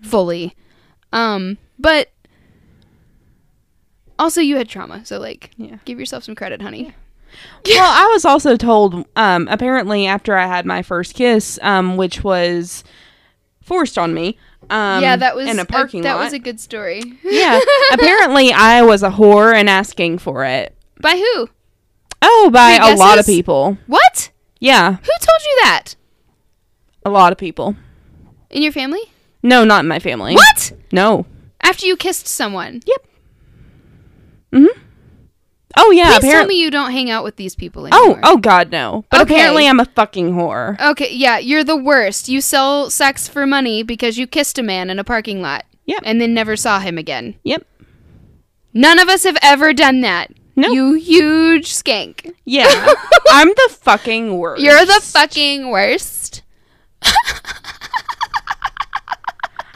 fully. Um, but also you had trauma, so like, Yeah. give yourself some credit, honey. well, I was also told, um, apparently after I had my first kiss, um, which was forced on me, um, yeah, that was in a parking that lot. was a good story. yeah, apparently I was a whore and asking for it. By who? Oh, by a lot of people. What? Yeah, Who told you that? a lot of people. In your family? No, not in my family. What? No. After you kissed someone? Yep. Mm-hmm. Oh yeah. Please tell Apparently. me you don't hang out with these people Oh, anymore. oh God, no. But Okay. apparently, I'm a fucking whore. Okay, yeah, you're the worst. You sell sex for money because you kissed a man in a parking lot. Yep. And then never saw him again. Yep. None of us have ever done that. No. You huge skank. Yeah. I'm the fucking worst. You're the fucking worst.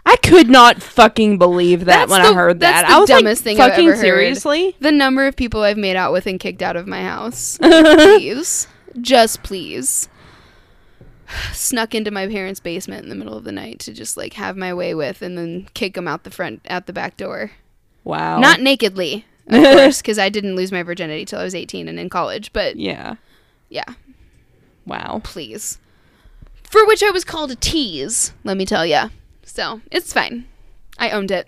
I could not fucking believe that That's when the- I heard that. that's the I was dumbest like, thing I've fucking ever heard. seriously. The number of people I've made out with and kicked out of my house. please. Just please. Snuck into my parents' basement in the middle of the night to just like have my way with and then kick them out the front out the back door. Wow. Not nakedly, of course, because I didn't lose my virginity till I was 18 and in college, but Yeah. yeah, Wow. please. For which I was called a tease, let me tell ya. So, it's fine. I owned it.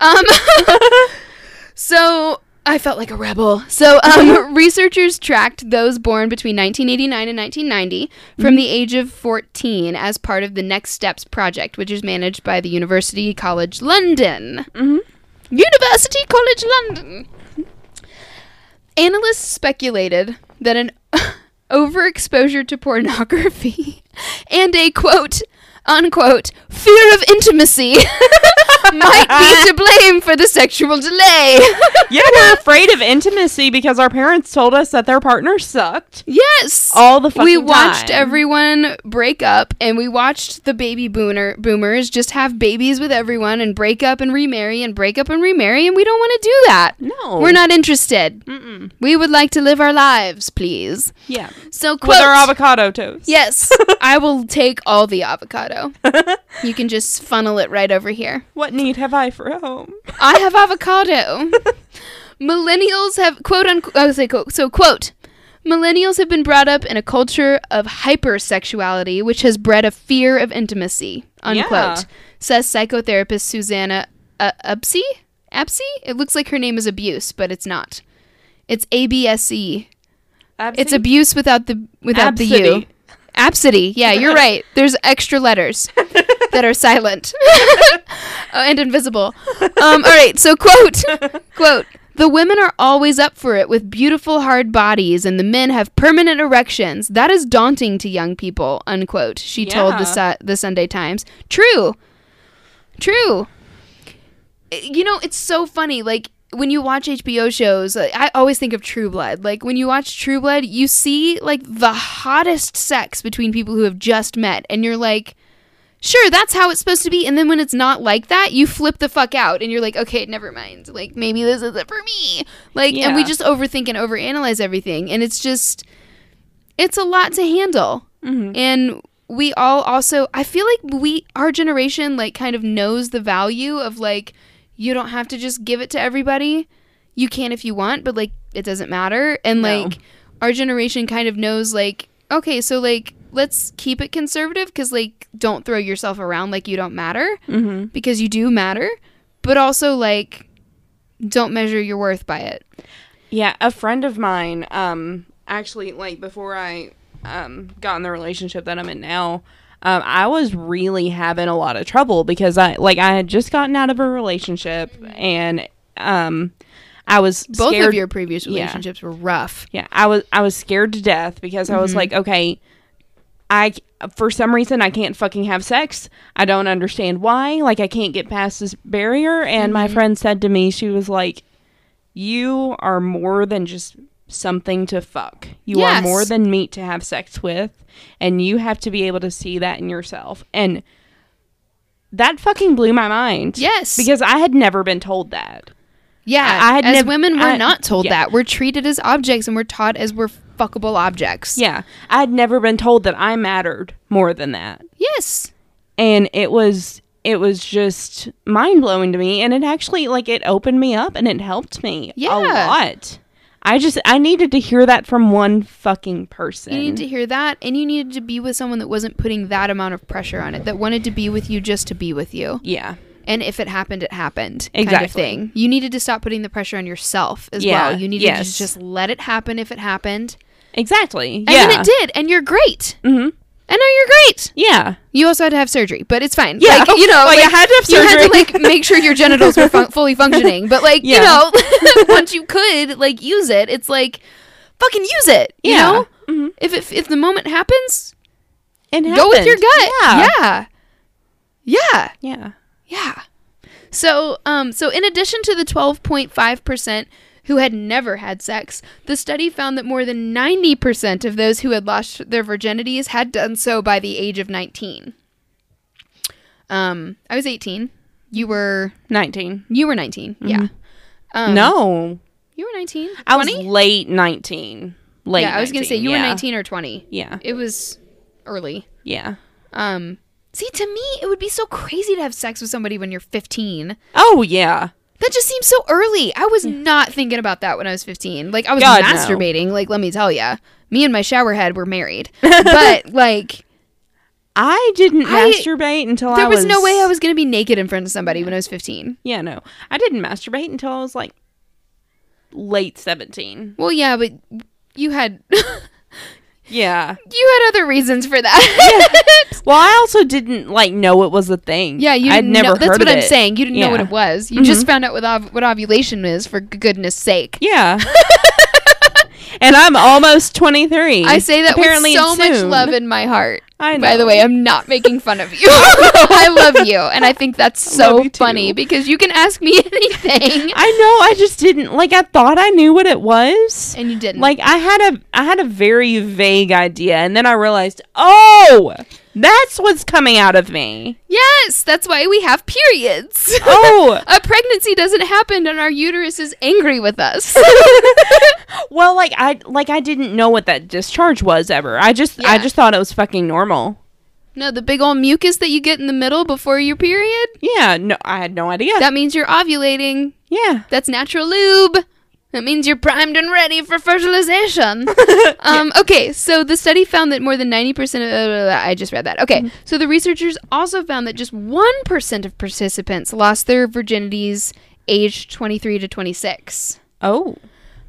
Um, so I felt like a rebel. So um, researchers tracked those born between 1989 and 1990 from the age of 14 as part of the Next Steps project, which is managed by the University College London. Mhm. University College London. Analysts speculated that an overexposure to pornography and a quote unquote fear of intimacy might be to blame for the sexual delay. Yeah, we're afraid of intimacy because our parents told us that their partners sucked yes. all the fucking we watched time. everyone break up and we watched the baby boomer boomers just have babies with everyone and break up and remarry and break up and remarry and we don't want to do that. No, We're not interested. Mm-mm. We would like to live our lives, please. Yeah, So quote with our avocado toast. Yes, I will take all the avocado. You can just funnel it right over here. What need have I for a home? I have avocado. Millennials have quote unquote. I quote. So quote. Millennials have been brought up in a culture of hypersexuality, which has bred a fear of intimacy. Unquote. Yeah. Says psychotherapist Susanna uh. Abse. It looks like her name is abuse, but it's not. It's A B S E. It's abuse without the without the U. Absidy. Yeah, you're right. There's extra letters that are silent Uh, and invisible. Um, all right. So quote quote. The women are always up for it with beautiful hard bodies, and the men have permanent erections. That is daunting to young people. Unquote. She told the Su- the Sunday Times. True. True. You know, it's so funny. Like when you watch HBO shows, like, I always think of True Blood. Like when you watch True Blood, you see like the hottest sex between people who have just met, and you're like, sure, that's how it's supposed to be. And then when it's not like that, you flip the fuck out, and you're like, okay, never mind. Like maybe this isn't for me. Like, and we just overthink and overanalyze everything, and it's just, it's a lot to handle Mhm. and we all also i feel like we our generation like kind of knows the value of like you don't have to just give it to everybody you can if you want but like it doesn't matter and No. like our generation kind of knows like okay so like let's keep it conservative because like don't throw yourself around like you don't matter Mm-hmm. because you do matter but also like don't measure your worth by it Yeah, a friend of mine, um, actually, like before I um got in the relationship that I'm in now, um, I was really having a lot of trouble because I like I had just gotten out of a relationship and um I was both scared, of your previous Yeah. relationships were rough Yeah, I was I was scared to death because I was Mhm. like, okay, I for some reason I can't fucking have sex. I don't understand why. Like I can't get past this barrier. And my Mhm. friend said to me, she was like, "You are more than just something to fuck. You are more than meat to have sex with, and you have to be able to see that in yourself." And that fucking blew my mind. yes Because I had never been told that. Yeah, I- I had as nev- women, we're I- not told yeah. that. We're treated as objects, and we're taught as we're fuckable objects. Yeah. I had never been told that I mattered more than that. Yes. and it was it was just mind blowing to me and it actually like it opened me up and it helped me Yeah. a lot. I just I needed to hear that from one fucking person. You needed to hear that, and you needed to be with someone that wasn't putting that amount of pressure on it, that wanted to be with you just to be with you. yeah. And if it happened, it happened. Kind of Exactly. thing. You needed to stop putting the pressure on yourself as Yeah, well. You needed yes. to just let it happen if it happened. Exactly. And yeah. then it did, and you're great. Mhm. And now you're great. Yeah. You also had to have surgery, but it's fine. Yeah. Like, you know, like, like, I had to have you surgery. had to like make sure your genitals were fun- fully functioning but like you Yeah. know once you could like use it it's like fucking use it you Yeah. know Mhm. if, if if the moment happens It go with your gut Yeah. yeah yeah Yeah. yeah so um so in addition to the 12.5% who had never had sex the study found that more than 90% of those who had lost their virginities had done so by the age of 19 um i was 18 you were 19. you were 19 yeah Mhm. um, no. you were 19 I was 20 late 19. Late yeah i was gonna say you yeah. were 19 or 20 Yeah. it was early Yeah. um see to me it would be so crazy to have sex with somebody when you're 15 Oh yeah. That just seems so early. I was not thinking about that when I was 15. Like I was God, no. masturbating, like let me tell you. Me and my shower head were married. but like I didn't I- masturbate until I was There was was no way I was going to be naked in front of somebody when I was 15. Yeah, no. I didn't masturbate until I was like late 17. Well, yeah, but you had Yeah. you had other reasons for that. Well, I also didn't like know it was a thing. yeah, you I'd never know, That's what I'm it. saying. You didn't know what it was. You just mm-hmm. found out what ov- what ovulation is for goodness sake. Yeah. and I'm almost 23. I say that Apparently with so much love in my heart. I know. By the way, I'm not making fun of you. I love you, and I think that's so you too. funny because you can ask me anything, I know. I just didn't like. I thought I knew what it was. and you didn't. Like I had a, I had a very vague idea, and then I realized, oh, that's what's coming out of me. yes, that's why we have periods. Oh, A pregnancy doesn't happen, and our uterus is angry with us. well, like I, like I didn't know what that discharge was ever. I just, I just thought it was fucking normal. No, the big old mucus that you get in the middle before your period. Yeah, no, I had no idea. That means you're ovulating. yeah, That's natural lube. That means you're primed and ready for fertilization. um, okay, so the study found that more than 90% of. Uh, I just read that. Okay, so the researchers also found that just 1% of participants lost their virginities aged 23 to 26. Oh,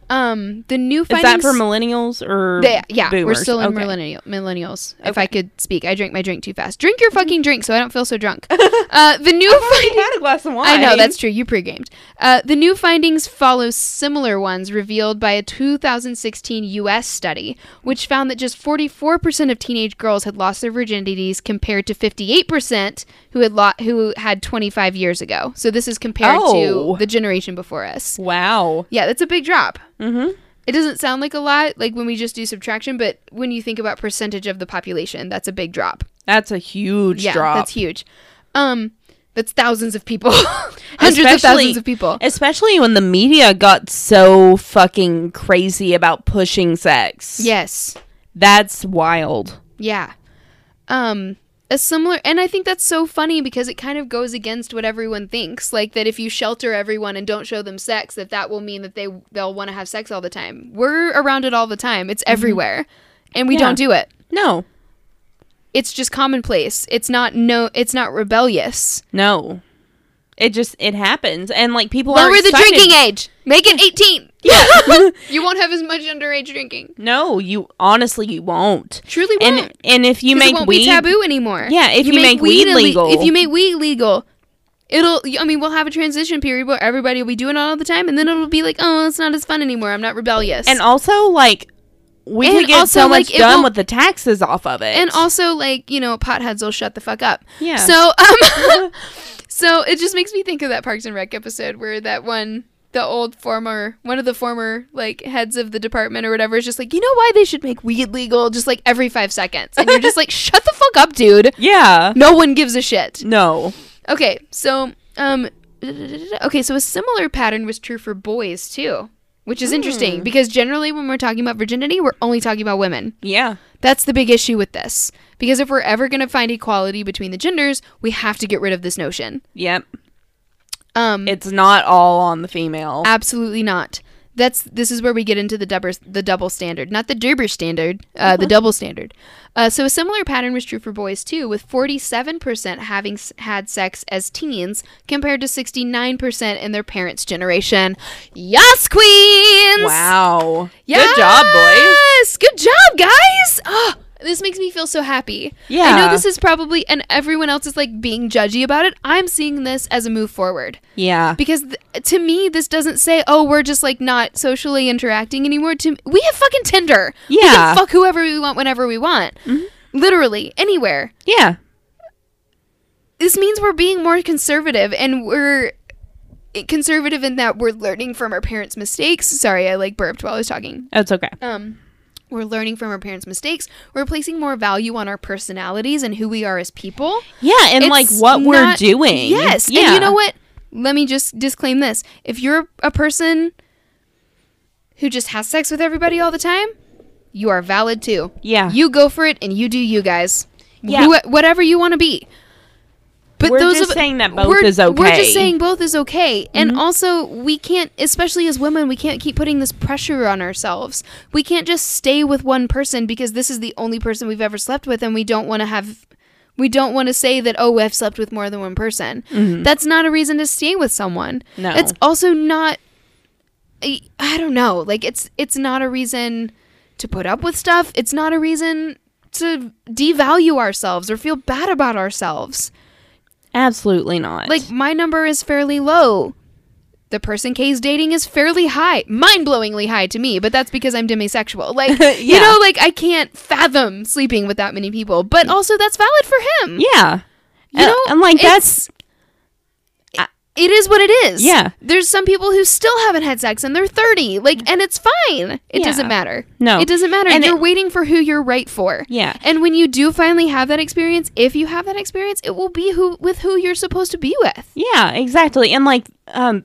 Um, the new is findings. that for millennials or They- yeah, we're still in Okay. millennial, millennials. If I could speak, I drink my drink too fast. Drink your fucking drink so I don't feel so drunk. Uh, the new I findings. had a glass of wine. I know that's true. You pre-gamed. Uh, the new findings follow similar ones revealed by a 2016 U.S. study, which found that just 44% of teenage girls had lost their virginities, compared to 58% who had lo- who had 25 years ago. So this is compared Oh. to the generation before us. Wow. Yeah, that's a big drop. Mm-hmm. It doesn't sound like a lot, like when we just do subtraction, but when you think about percentage of the population, that's a big drop. That's a huge yeah, drop. that's huge. Um, that's thousands of people, hundreds of thousands of people. Especially when the media got so fucking crazy about pushing sex. Yes. That's wild. Yeah. Um a similar and I think that's so funny because it kind of goes against what everyone thinks like that if you shelter everyone and don't show them sex that that will mean that they they'll want to have sex all the time. We're around it all the time. It's everywhere. And we Mm-hmm. Yeah. don't do it. No. It's just commonplace. It's not no it's not rebellious. No. It just it happens. And like people Lower are the drinking age. Make it 18. Yeah. You won't have as much underage drinking. no, you honestly you won't. Truly won't. And and if you make it won't weed be taboo anymore. Yeah, if you make weed ille- legal. if you make weed legal, it'll. I mean, we'll have a transition period where everybody will be doing it all the time, and then it'll be like, oh, it's not as fun anymore. I'm not rebellious. and also like we And could get also, so much it done with the taxes off of it. and also like you know, potheads will shut the fuck up. Yeah. So um, so it just makes me think of that Parks and Rec episode where that one. The old former, one of the former like heads of the department or whatever is just like, you know why they should make weed legal just like every five seconds, and you're just like, shut the fuck up, dude. yeah. No one gives a shit. No. Okay, so um okay, so a similar pattern was true for boys too, which is interesting because generally when we're talking about virginity, we're only talking about women. Yeah. That's the big issue with this. Because if we're ever going to find equality between the genders, we have to get rid of this notion. Yep. Um It's not all on the female. absolutely not. That's this is where we get into the double the double standard, not the Derber standard, uh, the double standard. Uh, so a similar pattern was true for boys too, with 47% having s- had sex as teens compared to 69% in their parents' generation. Yes, queens. Wow. Good job, boys. Yes, good job, guys. Oh, this makes me feel so happy. Yeah. I know this is probably, and everyone else is like being judgy about it. I'm seeing this as a move forward Yeah. because th- to me this doesn't say oh we're just like not socially interacting anymore to we have fucking tinder we Yeah. can fuck whoever we want whenever we want literally anywhere Yeah. this means we're being more conservative and we're conservative in that we're learning from our parents mistakes sorry i like burped while i was talking That's okay. um we're learning from our parents mistakes we're placing more value on our personalities and who we are as people Yeah, and like It's what we're doing. Yes. Yeah. And you know what? Let me just disclaim this. If you're a person who just has sex with everybody all the time, you are valid too. Yeah. You go for it and you do you guys. Yeah. Who- whatever you want to be. But We're those just saying that both we're, is okay. We're. Mm-hmm. just saying both is okay. And also, we can't, especially as women, we can't keep putting this pressure on ourselves. We can't just stay with one person because this is the only person we've ever slept with and we don't want to have We don't want to say that, oh, I've slept with more than one person. That's not a reason to stay with someone. No. It's also not I, I don't know. Like it's it's not a reason to put up with stuff. It's not a reason to devalue ourselves or feel bad about ourselves. Absolutely not. Like my number is fairly low. The person Kay's dating is fairly high, mind-blowingly high to me, but that's because I'm demisexual. Like, you know, like I can't fathom sleeping with that many people, but also that's valid for him. yeah. You know, and like that's It is what it is. Yeah. There's some people who still haven't had sex and they're 30. Like, and it's fine. It Yeah. doesn't matter. No. It doesn't matter. And you're it- waiting for who you're right for. Yeah. And when you do finally have that experience, if you have that experience, it will be who with who you're supposed to be with. Yeah, exactly. And like um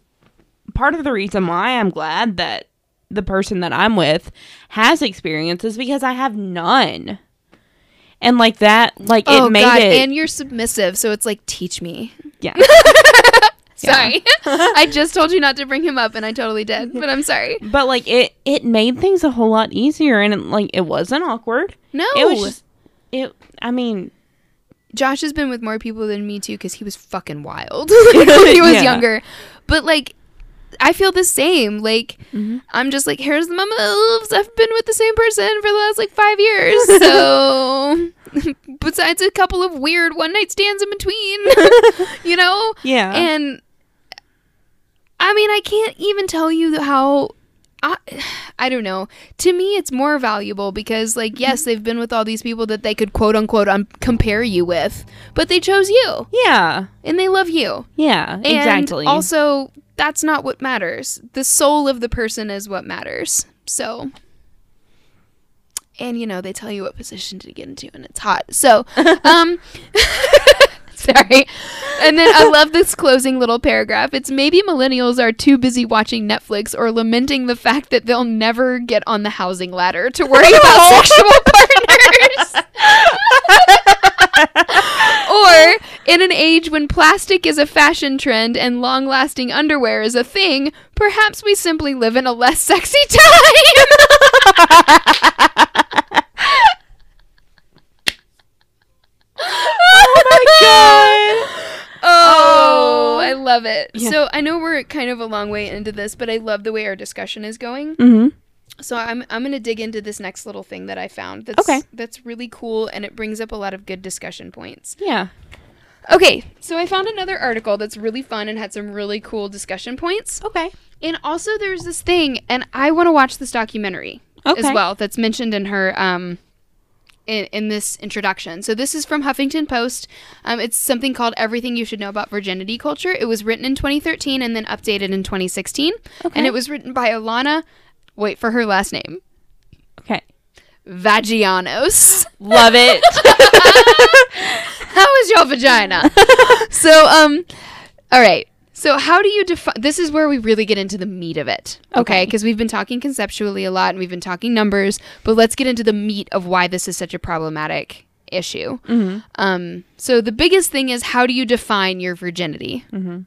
part of the reason why I'm glad that the person that I'm with has experience is because I have none. And like that like it made it Oh, and you're submissive, so it's like teach me. yeah. Sorry. I just told you not to bring him up and I totally did, but I'm sorry. But like it it made things a whole lot easier and it, like it wasn't awkward. No. It was just it I mean Josh has been with more people than me too because he was fucking wild like, when he was Yeah. younger. But like, I feel the same. Like, Mm-hmm. I'm just like, here's my moves. I've been with the same person for the last like five years. So, besides a couple of weird one night stands in between, you know. yeah. And I mean, I can't even tell you how. I, I don't know. To me, it's more valuable because, like, Mm-hmm. yes, they've been with all these people that they could quote unquote um, compare you with, but they chose you yeah. and they love you. Yeah, And exactly. Also, that's not what matters. The soul of the person is what matters. So, and you know, they tell you what position to get into, and it's hot. So, um, sorry. And then I love this closing little paragraph. It's maybe millennials are too busy watching Netflix or lamenting the fact that they'll never get on the housing ladder to worry about sexual partners. or in an age when plastic is a fashion trend and long lasting underwear is a thing, perhaps we simply live in a less sexy time. oh my god. Oh, I love it. Yeah. So I know we're kind of a long way into this, but I love the way our discussion is going. Mhm. So I'm I'm gonna dig into this next little thing that I found. That's Okay. that's really cool and it brings up a lot of good discussion points. Yeah. Okay, so I found another article that's really fun and had some really cool discussion points. Okay. And also there's this thing, and I want to watch this documentary as well that's mentioned in her um in, in this introduction. So this is from Huffington Post. Um, it's something called Everything You Should Know About Virginity Culture. It was written in 2013 and then updated in 2016. Okay. And it was written by Alanna, wait for her last name, Okay. Vagianos. Love it. How is your vagina? so, um, all right. So, how do you define? This is where we really get into the meat of it, okay? Okay. Because we've been talking conceptually a lot, and we've been talking numbers, but let's get into the meat of why this is such a problematic issue. Um, so, the biggest thing is how do you define your virginity? Mhm.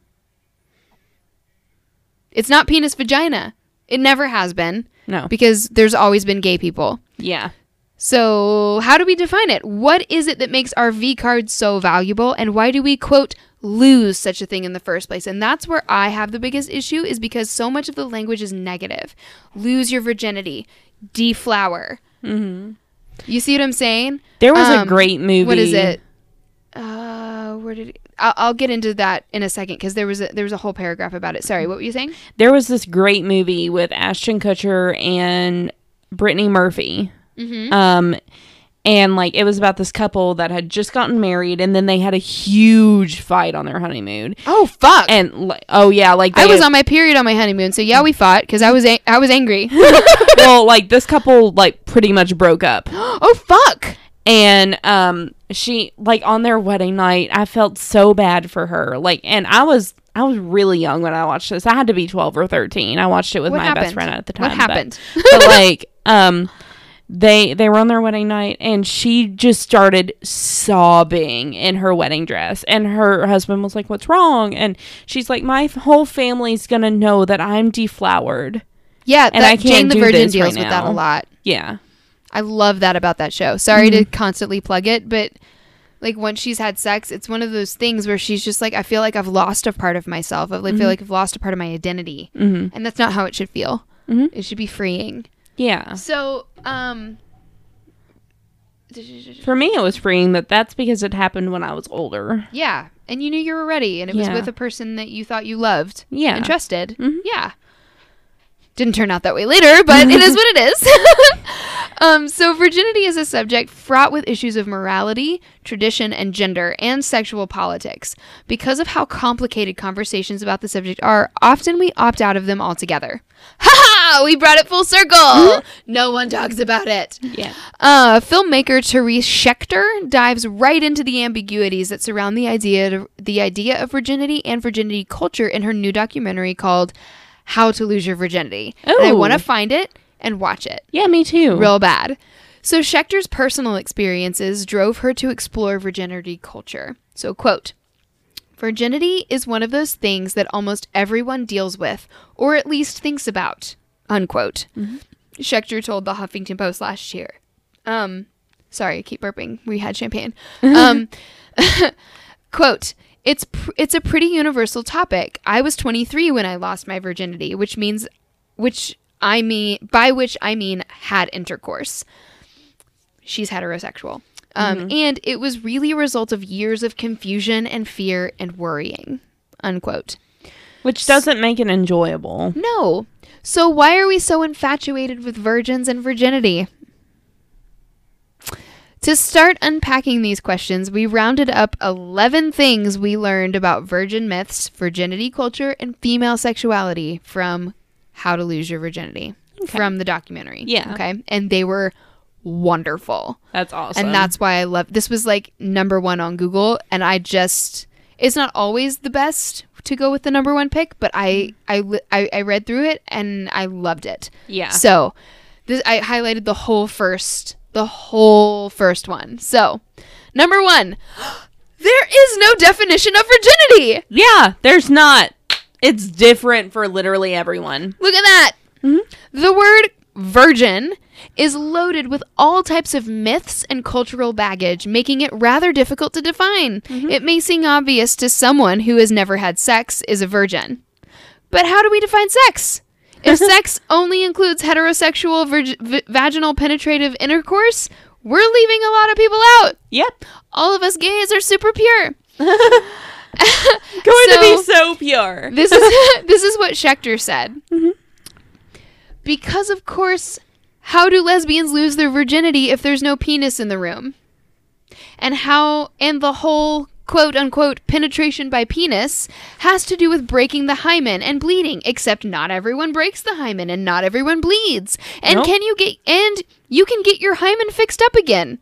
It's not penis vagina. It never has been no. because there's always been gay people. Yeah. So, how do we define it? What is it that makes our V card so valuable and why do we quote lose such a thing in the first place? And that's where I have the biggest issue is because so much of the language is negative. Lose your virginity, deflower. Mhm. You see what I'm saying? There was a Um, great movie. What is it? Uh, where did it, I'll, I'll get into that in a second because there was a, there was a whole paragraph about it. Sorry, what were you saying? There was this great movie with Ashton Kutcher and Brittany Murphy. Mm-hmm. Um, and like it was about this couple that had just gotten married, and then they had a huge fight on their honeymoon. Oh fuck! And like, oh yeah, like I was on my period on my honeymoon, so yeah, we fought because I was a- I was angry. well, like this couple like pretty much broke up. oh fuck! and um she like on their wedding night i felt so bad for her like and i was i was really young when i watched this i had to be 12 or 13 i watched it with What my happened? best friend at the time What but- happened? but, like um they they were on their wedding night and she just started sobbing in her wedding dress and her husband was like what's wrong and she's like my whole family's gonna know that i'm deflowered Yeah, And I can't jane the Virgin deals right with that a lot. yeah I love that about that show. Sorry Mm-hmm. to constantly plug it, but like once she's had sex, it's one of those things where she's just like, I feel like I've lost a part of myself. I feel like I've lost a part of my identity, Mm-hmm. and that's not how it should feel. Mhm. It should be freeing. Yeah. So, um, For me, it was freeing, but that's because it happened when I was older. yeah, and you knew you were ready, and it was with a person that you thought you loved Yeah. and trusted. Mhm. Yeah. Didn't turn out that way later, but it is what it is. um, so, virginity is a subject fraught with issues of morality, tradition, and gender, and sexual politics. Because of how complicated conversations about the subject are, often we opt out of them altogether. Ha ha! We brought it full circle! no one talks about it. Yeah. Uh, filmmaker Therese Shechter dives right into the ambiguities that surround the idea the idea of virginity and virginity culture in her new documentary called "How to Lose Your Virginity." And I want to find it and watch it Yeah, me too. real bad. So Shechter's personal experiences drove her to explore virginity culture. So quote. Virginity is one of those things that almost everyone deals with, or at least thinks about. Unquote. Shechter told the Huffington Post last year. Um, sorry, I keep burping. We had champagne. Um, quote. It's pr- it's a pretty universal topic. I was 23 when I lost my virginity, which means, which I mean by which I mean had intercourse. She's heterosexual. Um, And it was really a result of years of confusion and fear and worrying. Unquote. Which doesn't make it enjoyable. No. So why are we so infatuated with virgins and virginity? To start unpacking these questions, we rounded up 11 things we learned about virgin myths, virginity culture, and female sexuality from How to Lose Your Virginity Okay. from the documentary. Yeah. Okay. And they were wonderful. That's awesome. And that's why I love this was like number 1 on Google and I just it's not always the best to go with the number 1 pick, but I mm. I I, I read through it and I loved it. yeah. So, this I highlighted the whole first the whole first one. So, number 1. There is no definition of virginity. yeah, there's not. It's different for literally everyone. Look at that. Mm-hmm. The word virgin is loaded with all types of myths and cultural baggage, making it rather difficult to define. Mm-hmm. It may seem obvious to someone who has never had sex is a virgin. But how do we define sex? If sex only includes heterosexual virg- v- vaginal penetrative intercourse, we're leaving a lot of people out. Yep. All of us gays are super pure. Going to be So- so pure. This is this is what Shechter said. Mm-hmm. Because of course, how do lesbians lose their virginity if there's no penis in the room? And how and the whole quote unquote penetration by penis has to do with breaking the hymen and bleeding, except not everyone breaks the hymen and not everyone bleeds. And Nope. can you get and you can get your hymen fixed up again.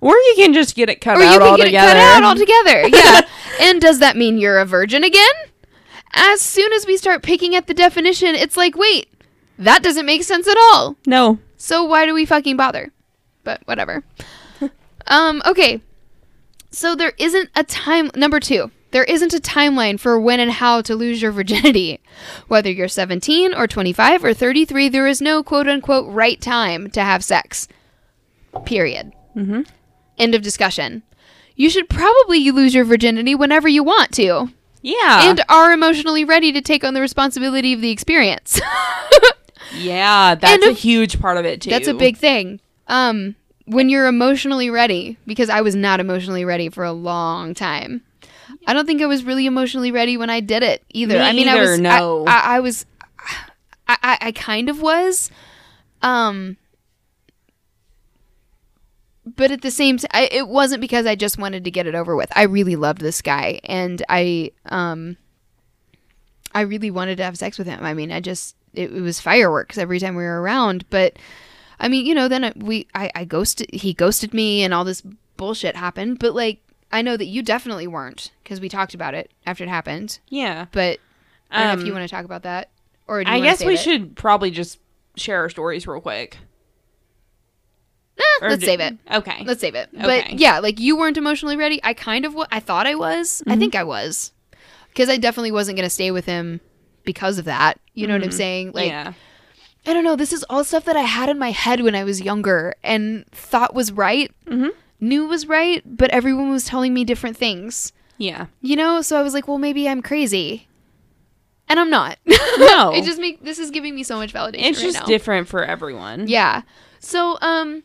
Or you can just get it cut or out you can altogether. get it cut out altogether. Yeah. and does that mean you're a virgin again? As soon as we start picking at the definition, it's like, wait, that doesn't make sense at all. No. So why do we fucking bother? But whatever. um, okay. So there isn't a time number 2. There isn't a timeline for when and how to lose your virginity. Whether you're 17 or 25 or 33, there is no quote unquote right time to have sex. Period. Mhm. End of discussion. You should probably lose your virginity whenever you want to Yeah. and are emotionally ready to take on the responsibility of the experience. yeah, that's And a huge part of it too. That's a big thing. Um, when you're emotionally ready, because I was not emotionally ready for a long time. I don't think I was really emotionally ready when I did it either. Me I mean, I was no. I, I, I was, I, I, I kind of was, um, but at the same time, it wasn't because I just wanted to get it over with. I really loved this guy, and I, um, I really wanted to have sex with him. I mean, I just it, it was fireworks every time we were around. But I mean, you know, then I- we I, I ghosted he ghosted me and all this bullshit happened. But like, I know that you definitely weren't because we talked about it after it happened. Yeah. But I don't know if you Um, want to talk about that or do you I guess we it? should probably just share our stories real quick. Eh, let's d- save it. Okay. Let's save it. Okay. But yeah, like you weren't emotionally ready. I kind of I thought I was. I think I was. Cuz I definitely wasn't going to stay with him because of that. You know what I'm saying? Like yeah. I don't know, this is all stuff that I had in my head when I was younger and thought was right. Mhm. knew was right, but everyone was telling me different things. Yeah. You know, so I was like, well, maybe I'm crazy. And I'm not. No. it just make this is giving me so much validation It's right just now. different for everyone. Yeah. So, um,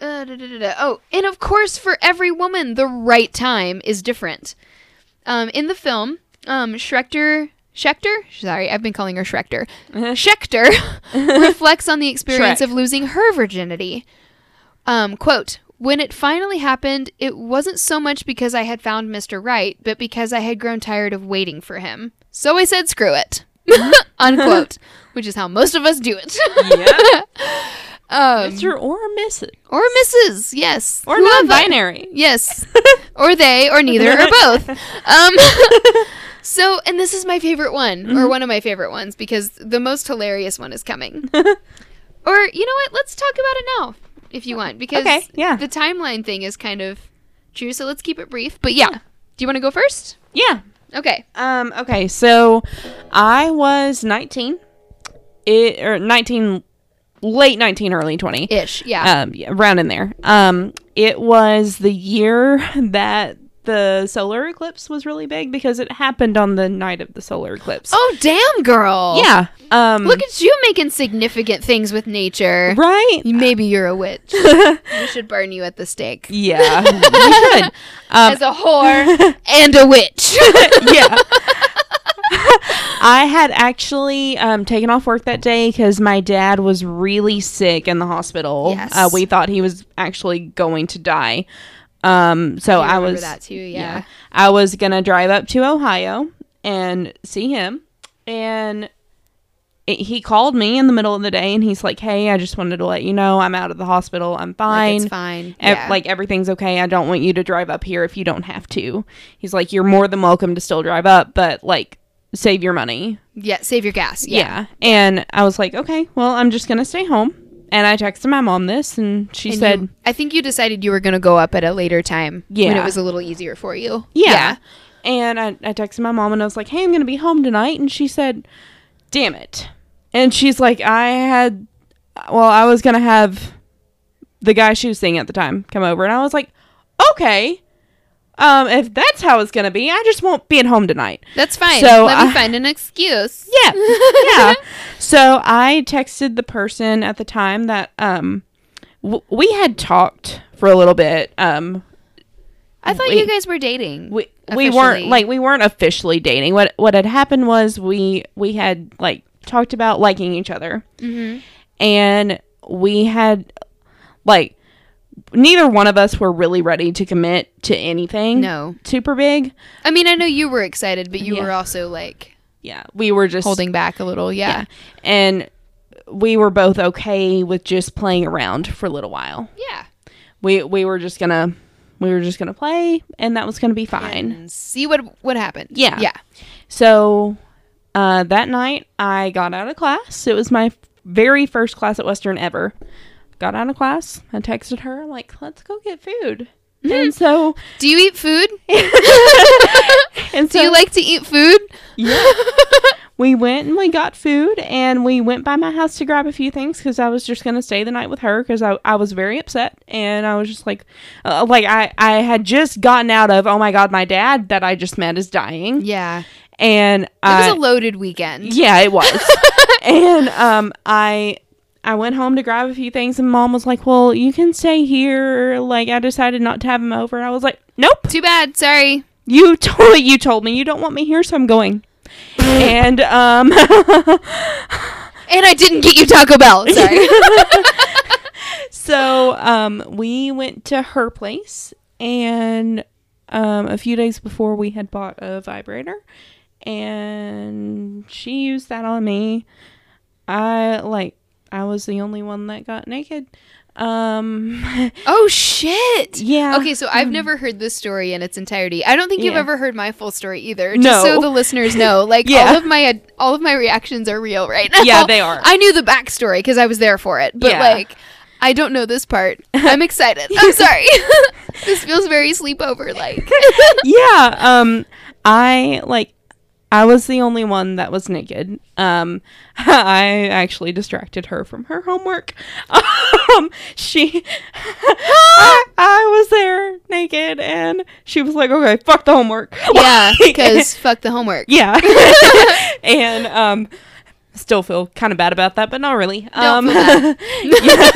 uh, da, da, da, da. oh, and of course, for every woman, the right time is different. Um, in the film, um, Schrechter, Shechter, sorry, I've been calling her Schrechter. Shechter reflects on the experience Shrek. of losing her virginity. Um, quote. When it finally happened, it wasn't so much because I had found Mr. Right, but because I had grown tired of waiting for him. So I said, screw it. Unquote. Which is how most of us do it. yeah. Um, Mr. or Mrs. or Mrs. Yes, Or Whoever- non-binary. Yes, or they, or neither, or both. Um, so, and this is my favorite one, Mm-hmm. or one of my favorite ones, because the most hilarious one is coming. or you know what? Let's talk about it now, if you want, because Okay, yeah. the timeline thing is kind of true. So let's keep it brief. But yeah, do you want to go first? Yeah. Okay. Um, okay, so I was 19. It or 19 late 19 early 20. Ish. Yeah. Um yeah, around in there. Um it was the year that the solar eclipse was really big because it happened on the night of the solar eclipse. oh damn, girl. yeah. Um Look at you making significant things with nature. right? Maybe you're a witch. we should burn you at the stake. Yeah. we should. Um As a whore and a witch. yeah. I had actually um, taken off work that day because my dad was really sick in the hospital. Yes. Uh, we thought he was actually going to die. Um, so I, remember was that too, yeah. I was gonna drive up to Ohio and see him, and it, he called me in the middle of the day, and he's like, "Hey, I just wanted to let you know I'm out of the hospital. I'm Like, fine. it's fine. Ev- yeah. like everything's okay. I don't want you to drive up here if you don't have to. He's like, you're more than welcome to still drive up, but like save your money. yeah, save your gas. Yeah. Yeah. And I was like, okay, well, I'm just gonna stay home. And I texted my mom this, and she And said, you- I think you decided you were going to go up at a later time Yeah, when it was a little easier for you. yeah. And I, I texted my mom, and I was like, hey, I'm gonna be home tonight. And she said, damn it. And she's like, I had, well, I was gonna have the guy she was seeing at the time come over, and I was like, okay. Um, if that's how it's gonna be, I just won't be at home tonight. That's fine. So, Let me uh, find an excuse. Yeah. yeah. So I texted the person at the time that um w- we had talked for a little bit. Um I thought Wait. you guys were dating. we we weren't like we weren't officially dating. What what had happened was we we had like talked about liking each other. Mhm. And we had like neither one of us were really ready to commit to anything No. super big. I mean, I know you were excited, but you Yeah. were also like Yeah. We were just holding back a little. Yeah. yeah. And we were both okay with just playing around for a little while. Yeah. We we were just gonna we were just gonna play and that was gonna be fine. And see what what happened. Yeah. Yeah. So uh, that night I got out of class. It was my very first class at Western ever. Got out of class. I texted her I'm like, let's go get food. And so Do you eat food? and Do so you like to eat food? yeah. we went and we got food and we went by my house to grab a few things because i was just going to stay the night with her because I, I was very upset and i was just like uh, like I, I had just gotten out of oh my god my dad that i just met is dying Yeah. and It I, was a loaded weekend. yeah it was and um i i went home to grab a few things and mom was like well you can stay here like i decided not to have him over and i was like nope Too bad. Sorry. you told you told me you don't want me here so i'm going and um And I didn't get you Taco Bell. Sorry. so um we went to her place and um a few days before we had bought a vibrator and she used that on me i like i was the only one that got naked um oh shit. yeah Okay, so I've never heard this story in its entirety. I don't think you've Yeah. ever heard my full story either. Just No. so the listeners know, like Yeah. all of my all of my reactions are real right now. Yeah, they are. I knew the backstory because I was there for it, but Yeah. like I don't know this part. I'm excited. I'm sorry. this feels very sleepover like. yeah um i like I was the only one that was naked. Um, I actually distracted her from her homework. Um, she, I, I was there naked, and she was like, "Okay, fuck the homework." Yeah, because fuck the homework. yeah, and um, still feel kind of bad about that, but not really. Don't Um, feel yeah,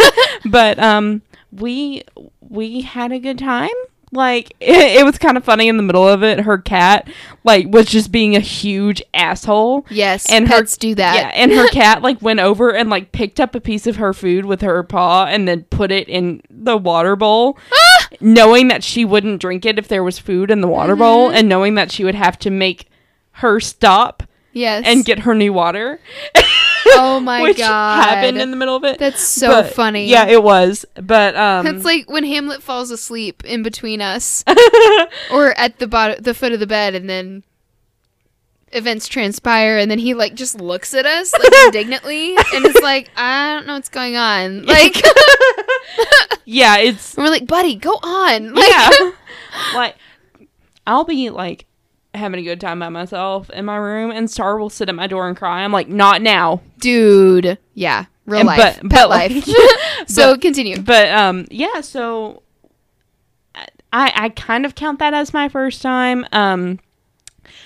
but um, we we had a good time. Like it, it was kind of funny in the middle of it. Her cat like was just being a huge asshole. Yes, And her- pets do that. Yeah, and her cat like went over and like picked up a piece of her food with her paw and then put it in the water bowl, ah! knowing that she wouldn't drink it if there was food in the water bowl, mm-hmm. and knowing that she would have to make her stop Yes. and get her new water. Oh my which god. happened in the middle of it. That's so But, funny. Yeah, it was. But um That's like when Hamlet falls asleep in between us, or at the bottom, the foot of the bed, and then events transpire, and then he like just looks at us like indignantly, and it's like I don't know what's going on. Like yeah, it's we're like, buddy, go on. Like, yeah. like I'll be like having a good time by myself in my room and Star will sit at my door and cry. I'm like, not now. dude. Yeah, real And- life, but- pet but, life. so but- continue. But um yeah, so I I kind of count that as my first time. Um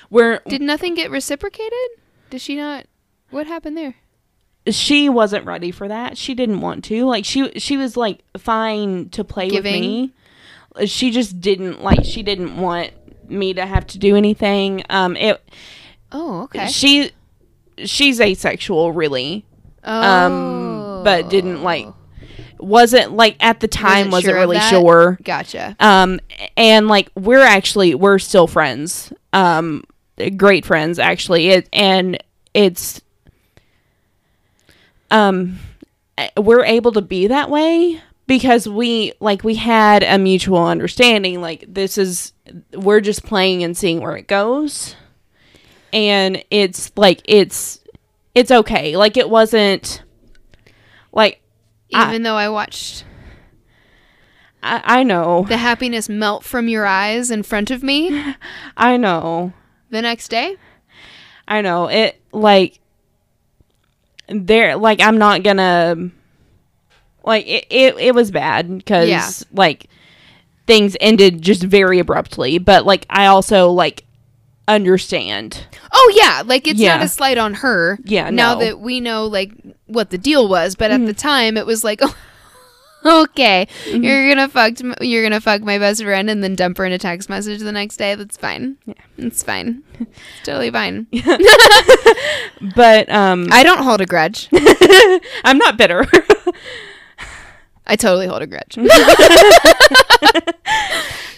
where Did nothing get reciprocated? Did she not? What happened there? she wasn't ready for that. She didn't want to. Like she she was like fine to play Giving. with me. She just didn't like she didn't want me to have to do anything. Um it Oh, okay. she she's asexual really. Oh, Um but didn't like wasn't like at the time Wasn't wasn't, sure really sure. Gotcha. Um and like we're actually we're still friends. Um great friends actually. It and it's um we're able to be that way because we like we had a mutual understanding like this is we're just playing and seeing where it goes. And it's like it's it's okay. Like it wasn't like I- Even though I watched I, I know. the happiness melt from your eyes in front of me i know. the next day. i know. It like there like i'm not gonna like it it, it was bad because Yeah. like things ended just very abruptly but like i also like understand Oh yeah, like it's not a slight on her. Yeah, Now no. that we know like what the deal was, but Mm-hmm. at the time it was like, oh, okay, Mm-hmm. you're gonna fuck, you're gonna fuck my best friend, and then dump her in a text message the next day. That's fine. Yeah, it's fine. It's totally fine. but um I don't hold a grudge. i'm not bitter I totally hold a grudge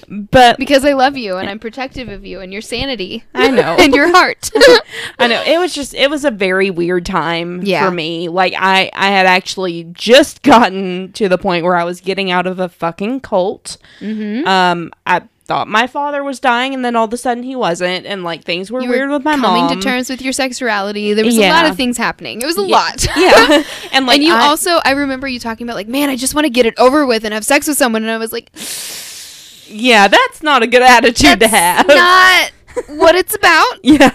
but because I love you and I'm protective of you and your sanity. I know. and your heart. I know it was just it was a very weird time Yeah. for me. Like I I had actually just gotten to the point where I was getting out of a fucking cult. mm-hmm. Um, I thought my father was dying, and then all of a sudden he wasn't, and like things were You weird with my coming mom. Coming to terms with your sexuality. There was a lot of things happening. It was a lot. yeah, and like and you I- also, I remember you talking about like, man, I just want to get it over with and have sex with someone, and I was like, yeah, that's not a good attitude to have. not what it's about. yeah,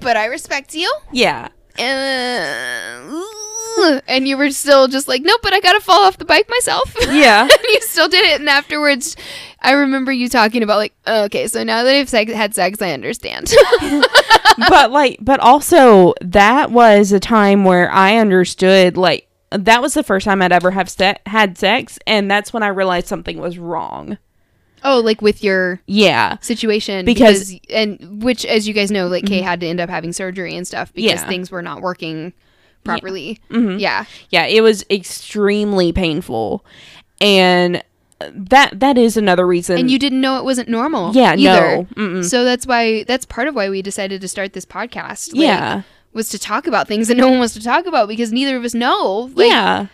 But I respect you. yeah, Uh, and you were still just like, nope, but I gotta fall off the bike myself. yeah. and you still did it. And afterwards, I remember you talking about like, okay, so now that I've sex- had sex, I understand. but like but also that was a time where i understood like that was the first time i'd ever have se- had sex and that's when i realized something was wrong oh, like with your yeah situation Because- and which as you guys know like kay mm-hmm. had to end up having surgery and stuff because Yeah. things were not working properly. Mhm. yeah. Yeah it was extremely painful. And that that is another reason and you didn't know it wasn't normal yeah either. No mm-mm. so that's why that's part of why we decided to start this podcast like, yeah. was to talk about things that no one wants to talk about because neither of us know like, yeah.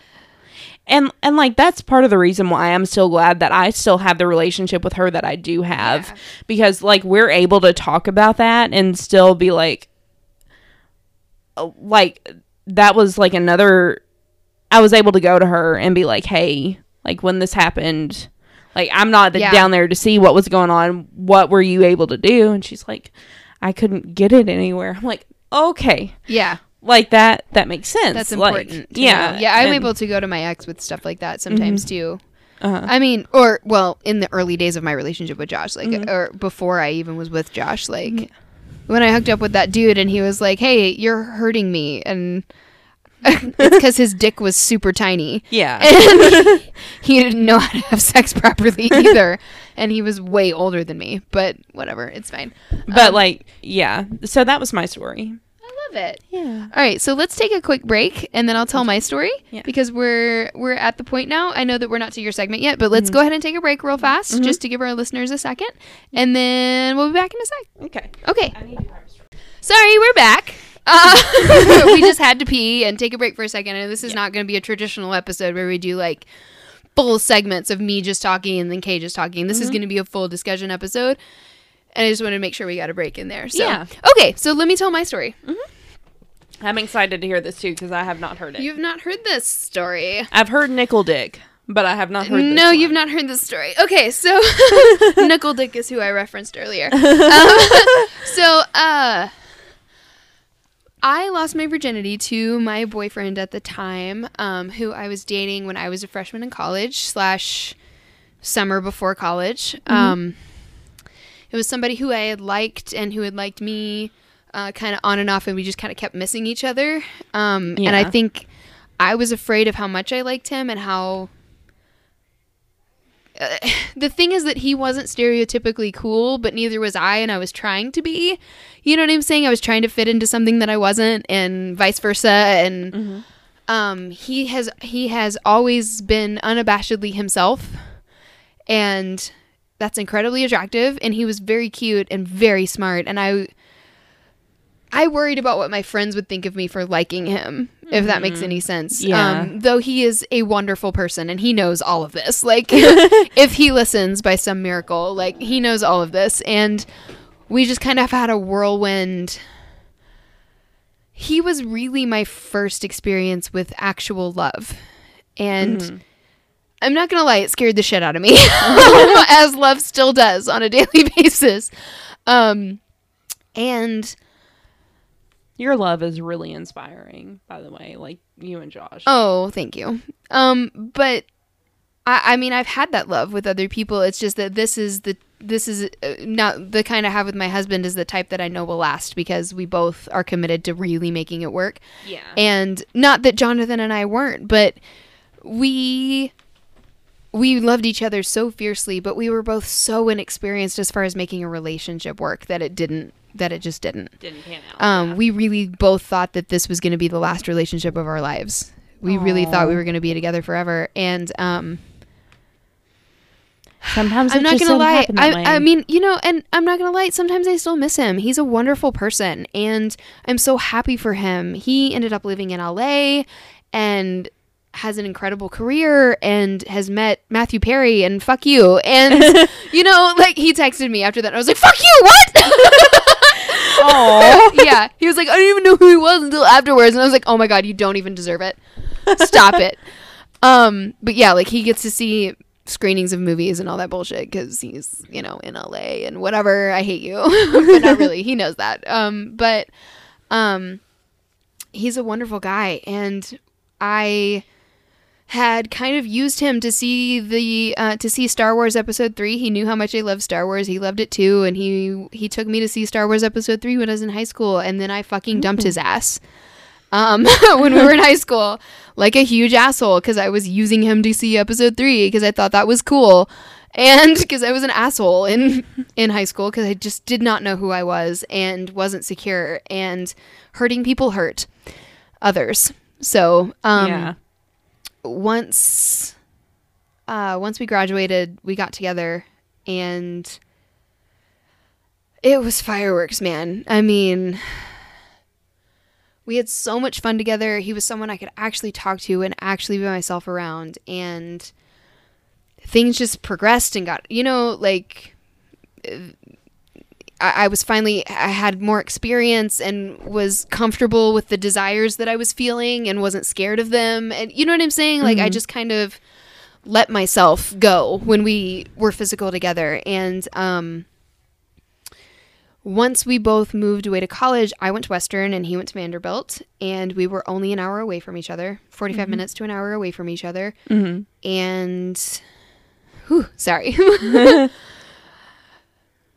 And and like that's part of the reason why i'm still glad that i still have the relationship with her that i do have. Yeah. because like we're able to talk about that and still be like uh, like that was like another i was able to go to her and be like hey like when this happened like i'm not Yeah. down there to see what was going on what were you able to do and she's like I couldn't get it anywhere. I'm like, okay, Yeah, like that that makes sense. that's Like, important. to yeah, know. yeah. I'm and- able to go to my ex with stuff like that sometimes too. uh-huh. I mean, or well, in the early days of my relationship with Josh, like, Mhm. or before I even was with Josh, like, when I hooked up with that dude and he was like, "Hey, you're hurting me," and it's because his dick was super tiny. yeah. and he didn't know how to have sex properly either and he was way older than me but whatever it's fine but Um, like, yeah. So that was my story. Love it Yeah. all right so let's take a quick break and then i'll tell my story Yeah. because we're we're at the point now i know that we're not to your segment yet but let's Mhm. go ahead and take a break real fast Mhm. just to give our listeners a second and then we'll be back in a sec Okay. okay I need to grab a straw. sorry we're back uh, we just had to pee and take a break for a second and this is not going to be a traditional episode where we do like full segments of me just talking and then Kay just talking. This is Mhm. going to be a full discussion episode. And I just wanted to make sure we got a break in there. So, Yeah. okay, so let me tell my story. I'm excited to hear this too because I have not heard it. You've not heard this story. I've heard Nickel Dick, but I have not heard. This No, one. you've not heard this story. Okay, so Nickel Dick is who I referenced earlier. Um, so, uh, I lost my virginity to my boyfriend at the time, um, who I was dating when I was a freshman in college slash summer before college. Um, it was somebody who I had liked and who had liked me, uh, kind of on and off, and we just kind of kept missing each other. Um, And I think I was afraid of how much I liked him and how uh, the thing is that he wasn't stereotypically cool, but neither was I, and I was trying to be. You know what I'm saying? I was trying to fit into something that I wasn't, and vice versa. And Mhm. um, he has he has always been unabashedly himself, and that's incredibly attractive. And he was very cute and very smart. And I I worried about what my friends would think of me for liking him, if that makes Mhm. any sense. Yeah. Um, though he is a wonderful person and he knows all of this. Like, if he listens by some miracle, like, he knows all of this. And we just kind of had a whirlwind. He was really my first experience with actual love. And. Mhm. I'm not gonna lie, it scared the shit out of me, as love still does on a daily basis. Um, and Your love is really inspiring, by the way. Like you and Josh. oh, thank you. Um, but I, I mean, I've had that love with other people. It's just that this is the this is uh, not the kind I have with my husband is the type that I know will last because we both are committed to really making it work. yeah. And not that Jonathan and I weren't, but we we loved each other so fiercely, but we were both so inexperienced as far as making a relationship work that it didn't that it just didn't. Didn't pan out. Um, yeah. we really both thought that this was going to be the last relationship of our lives. We really thought we were going to be together forever, and um, Sometimes I'm not gonna lie. happen that way. I, I mean, you know, and I'm not gonna lie. Sometimes I still miss him. He's a wonderful person, and I'm so happy for him. He ended up living in LA, and has an incredible career, and has met Matthew Perry, and fuck you, and you know, like he texted me after that. I was like, fuck you, what? Aw. yeah, he was like, I didn't even know who he was until afterwards, and I was like, oh my god, you don't even deserve it. Stop it. Um, but yeah, like he gets to see screenings of movies and all that bullshit because he's you know in LA and whatever. I hate you, but not really. He knows that. Um, but um, he's a wonderful guy, and I had kind of used him to see the uh, to see Star Wars Episode Three. He knew how much I loved Star Wars. He loved it too, and he he took me to see Star Wars Episode Three when I was in high school, and then I fucking dumped his ass. Um, when we were in high school, like a huge asshole, because I was using him to see Episode Three because I thought that was cool, and because I was an asshole in in high school because I just did not know who I was and wasn't secure, and hurting people hurt others. So um, yeah. Once uh once we graduated we got together and it was fireworks man. I mean we had so much fun together. He was someone i could actually talk to and actually be myself around. And things just progressed and got you know like I, I was finally I had more experience and was comfortable with the desires that I was feeling and wasn't scared of them and you know what I'm saying like I Mhm. just kind of let myself go when we were physical together and um once we both moved away to college, I went to Western and he went to Vanderbilt, and we were only an hour away from each other 45 minutes to an hour away from each other. Mm-hmm. And, whew, sorry.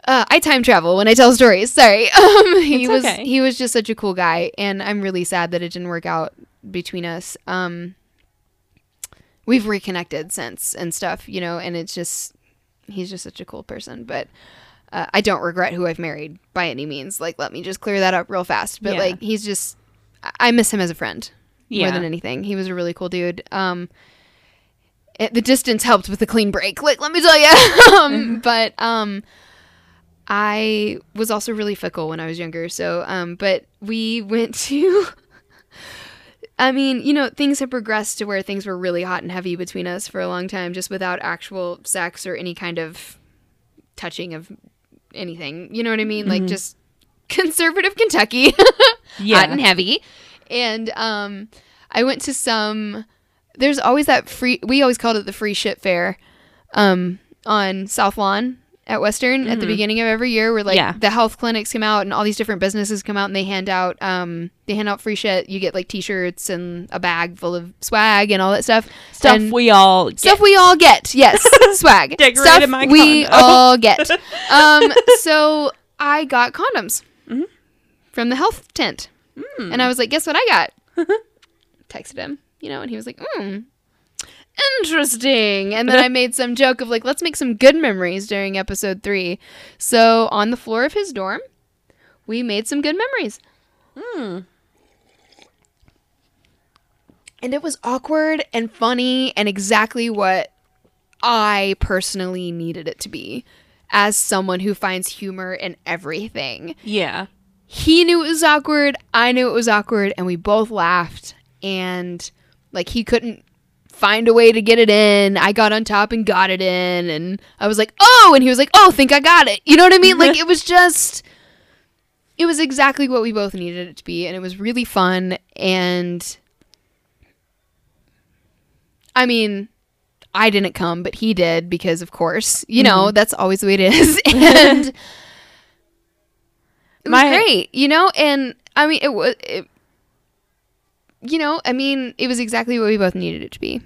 Uh, I time travel when I tell stories. Sorry. Um, he It's was okay. he was just such a cool guy, and I'm really sad that it didn't work out between us. Um, we've reconnected since and stuff, you know, and it's just he's just such a cool person. But uh, I don't regret who I've married by any means. Like, let me just clear that up real fast. But Yeah. like, he's just I- miss him as a friend Yeah. more than anything. He was a really cool dude. Um, it, the distance helped with the clean break. Like, let me tell you. um, but um, I was also really fickle when I was younger. So, um, but we went to. I mean, you know, things have progressed to where things were really hot and heavy between us for a long time, just without actual sex or any kind of touching of anything. You know what I mean? Like just conservative Kentucky, Yeah. hot and heavy. And um, I went to some. There's always that free. We always called it the free shit fair, um, on South Lawn at Western at the beginning of every year, where like Yeah. the health clinics come out and all these different businesses come out and they hand out um they hand out free shit. You get like T-shirts and a bag full of swag and all that stuff. Stuff And- we all get. Stuff we all get, yes, swag. Decorated Stuff my we all get. Um, so I got condoms Mm-hmm. from the health tent, Hmm. and I was like, "Guess what I got?" Texted him, you know, and he was like, "Hmm, interesting." And then I made some joke of like, "Let's make some good memories during episode three. So on the floor of his dorm, we made some good memories. Hmm. And it was awkward and funny and exactly what I personally needed it to be as someone who finds humor in everything. Yeah. He knew it was awkward, I knew it was awkward, and we both laughed. And like he couldn't find a way to get it in. I got on top and got it in, and I was like, "Oh!" And he was like, "Oh, think I got it." You know what I mean? like it was just, it was exactly what we both needed it to be, and it was really fun. And I mean, I didn't come, but he did because, of course, you know mm-hmm. that's always the way it is, and it was My- great, you know. And I mean, it was, it, you know, I mean, it was exactly what we both needed it to be.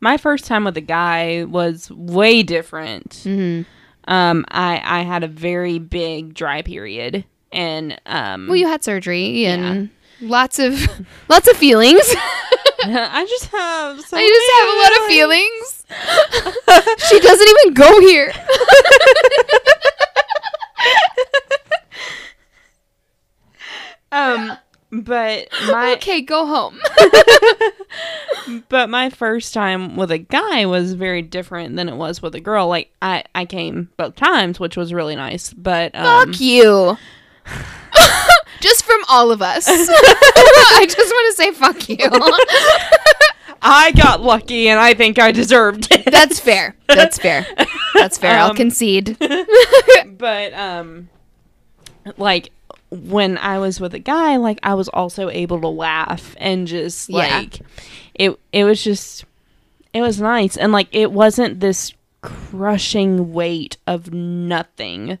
My first time with a guy was way different. Mm-hmm. Um, I I had a very big dry period, and um, Well, you had surgery and lots of lots of feelings. I just have. So I just have a lot of feelings. she doesn't even go here. Um, but my okay, go home. but my first time with a guy was very different than it was with a girl. Like I I came both times, which was really nice. But um, Fuck you. just from all of us. I just want to say fuck you. I got lucky, and I think I deserved it. That's fair. That's fair. That's fair. I'll Um, concede. but um like when I was with a guy, like I was also able to laugh and just Yeah. like it it was just it was nice and like it wasn't this crushing weight of nothing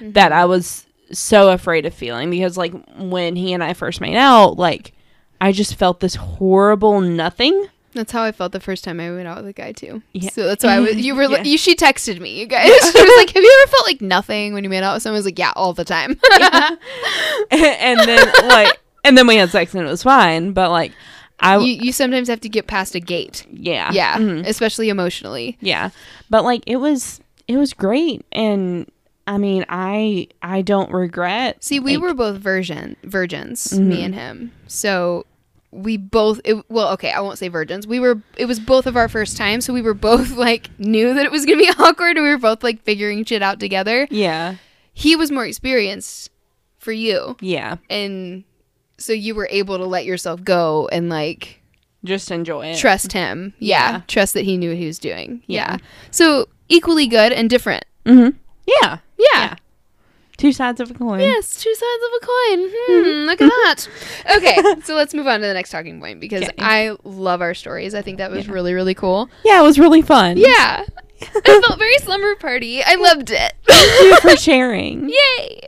mm-hmm. that I was so afraid of feeling because like when he and I first made out, like I just felt this horrible nothing. That's how I felt the first time I went out with a guy too. Yeah. So that's why I was, you were Yeah. you, she texted me, you guys. She was like, "Have you ever felt like nothing when you made out with someone?" I was like, "Yeah, all the time." and then like and then we had sex and it was fine, but like I you you sometimes have to get past a gate. yeah. Yeah, Mhm. especially emotionally. Yeah. But like it was it was great and I mean I I don't regret See, we like- were both virgin virgins, me and him. So we both it, well, okay, I won't say virgins. We were it was both of our first time, so we were both like knew that it was going to be awkward and we were both like figuring shit out together. Yeah. He was more experienced for you, Yeah. and so you were able to let yourself go and like Just enjoy it. trust him. Yeah, Yeah. trust that he knew what he was doing. Yeah. Yeah. So equally good and different. mhm. Yeah. Yeah. Yeah. Two sides of a coin. Yes, two sides of a coin. Hmm, look at that. Okay, so let's move on to the next talking point because Okay. I love our stories. I think that was Yeah. really, really cool. Yeah, it was really fun. Yeah. I felt very slumber party. I loved it. Thank you for sharing. Yay.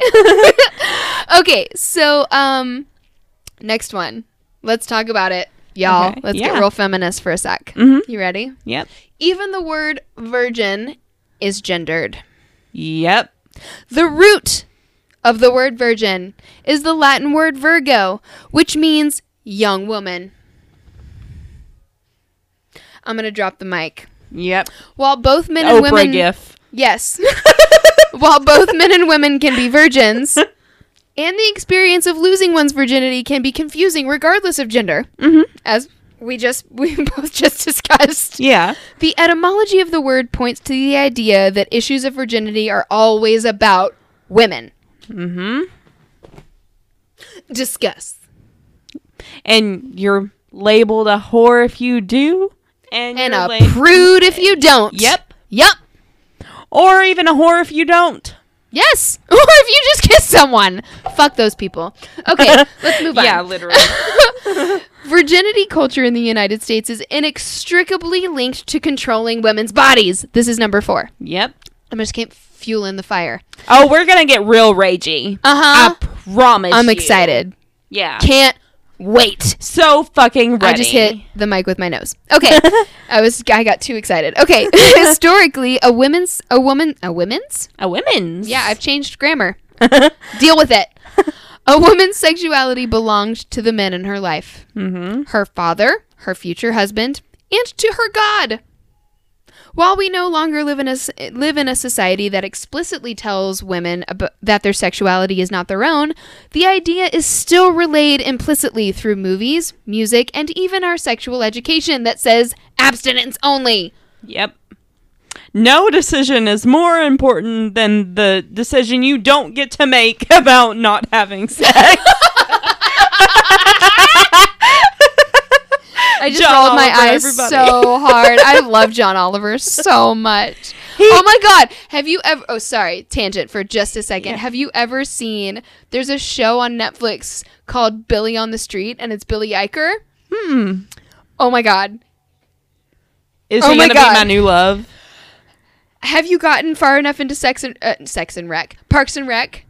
okay, so um next one. Let's talk about it. Y'all, Okay, let's yeah. get real feminist for a sec. Mhm. You ready? Yep. Even the word virgin is gendered. Yep. The root of the word virgin is the Latin word virgo, which means young woman. I'm going to drop the mic. Yep. While both men and Oprah women gif. Yes. While both men and women can be virgins, and the experience of losing one's virginity can be confusing regardless of gender, Mhm. as we just we both just discussed. Yeah. The etymology of the word points to the idea that issues of virginity are always about women. Mm-hmm. Discuss. And you're labeled a whore if you do. And, And a lab- prude if you don't. Yep. Yep. Or even a whore if you don't. Yes. Or if you just kiss someone. Fuck those people. Okay, let's move on. Yeah, literally. Virginity culture in the United States is inextricably linked to controlling women's bodies. This is number four. yep. I'm just fueling the fire. Oh, we're gonna get real ragey. Uh huh. I promise. I'm you. excited. Yeah. Can't wait. So fucking ready. I just hit the mic with my nose. Okay, I was I got too excited. Okay, historically, a women's a woman a women's a women's. yeah I've changed grammar. Deal with it. A woman's sexuality belonged to the men in her life. mm-hmm. her father, her future husband, and to her God. While we no longer live in a live in a society that explicitly tells women ab- that their sexuality is not their own, the idea is still relayed implicitly through movies, music, and even our sexual education that says abstinence only. Yep. No decision is more important than the decision you don't get to make about not having sex. I just John rolled my Oliver, eyes everybody. so hard. I love John Oliver so much. oh my god, have you ever Oh, sorry, tangent for just a second. Yeah. Have you ever seen there's a show on Netflix called Billy on the Street and it's Billy Eichner? hmm. Oh my god. Is Oh he gonna God. be my new love? Have you gotten far enough into Sex and uh, Sex and Rec? Parks and Rec?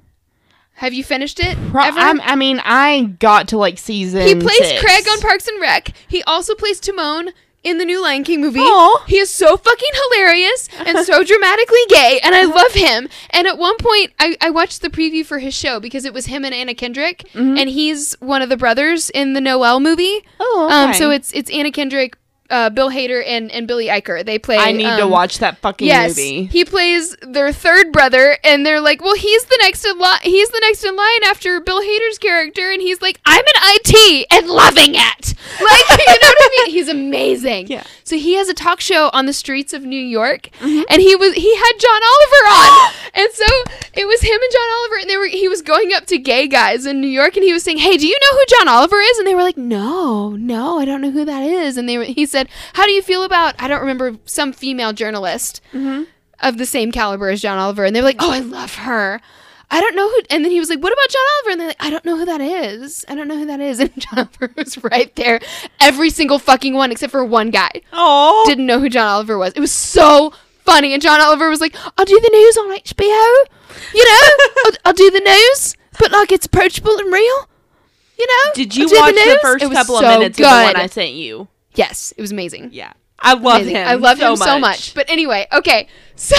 Have you finished it? Pro- I mean, I got to like season. He plays six. Craig on Parks and Rec. He also plays Timon in the new Lion King movie. Aw. He is so fucking hilarious and so dramatically gay, and I love him. And at one point, I, I watched the preview for his show because it was him and Anna Kendrick, Mm-hmm. and he's one of the brothers in the Noelle movie. Oh, Um, so it's it's Anna Kendrick, uh, Bill Hader, and and Billy Eichner. They play. I need to um, watch that fucking Yes, movie. he plays their third brother, and they're like, "Well, he's the next in line. He's the next in line after Bill Hader's character," and he's like, "I'm an IT and loving it." Like, you know what I mean? He's amazing. Yeah. So he has a talk show on the streets of New York, Mm-hmm. and he was he had John Oliver on, and so it was him and John Oliver, and they were he was going up to gay guys in New York, and he was saying, "Hey, do you know who John Oliver is?" And they were like, "No, no, I don't know who that is." And they were he said, "How do you feel about I don't remember some female journalist." Mm-hmm. of the same caliber as John Oliver, and they were like, "Oh, I love her." I don't know who. And then he was like, "What about John Oliver?" And they're like, "I don't know who that is. I don't know who that is." And John Oliver was right there, every single fucking one except for one guy Oh, didn't know who John Oliver was. It was so funny, and John Oliver was like, "I'll do the news on HBO, you know, I'll, I'll do the news, but like it's approachable and real." You know? did you watch the, news." first couple so of minutes of the one. I sent you? Yes, it was amazing. Yeah, I love Amazing. him. I love so him so much. But anyway, okay. So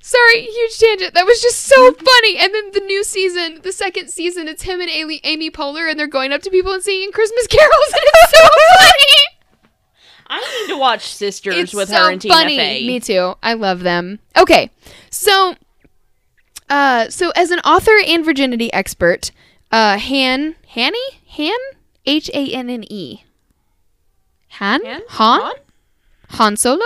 sorry, huge tangent. That was just so funny. And then the new season, the second season, it's him and Amy, Amy Poehler, and they're going up to people and singing Christmas carols, and it's so funny. I need to watch Sisters It's with so her and Tina funny. Fey. Me too. I love them. Okay, so, uh, so as an author and virginity expert, uh, Han, Hanny, Han, H A N N E, Han, Han? Han, Han? Solo,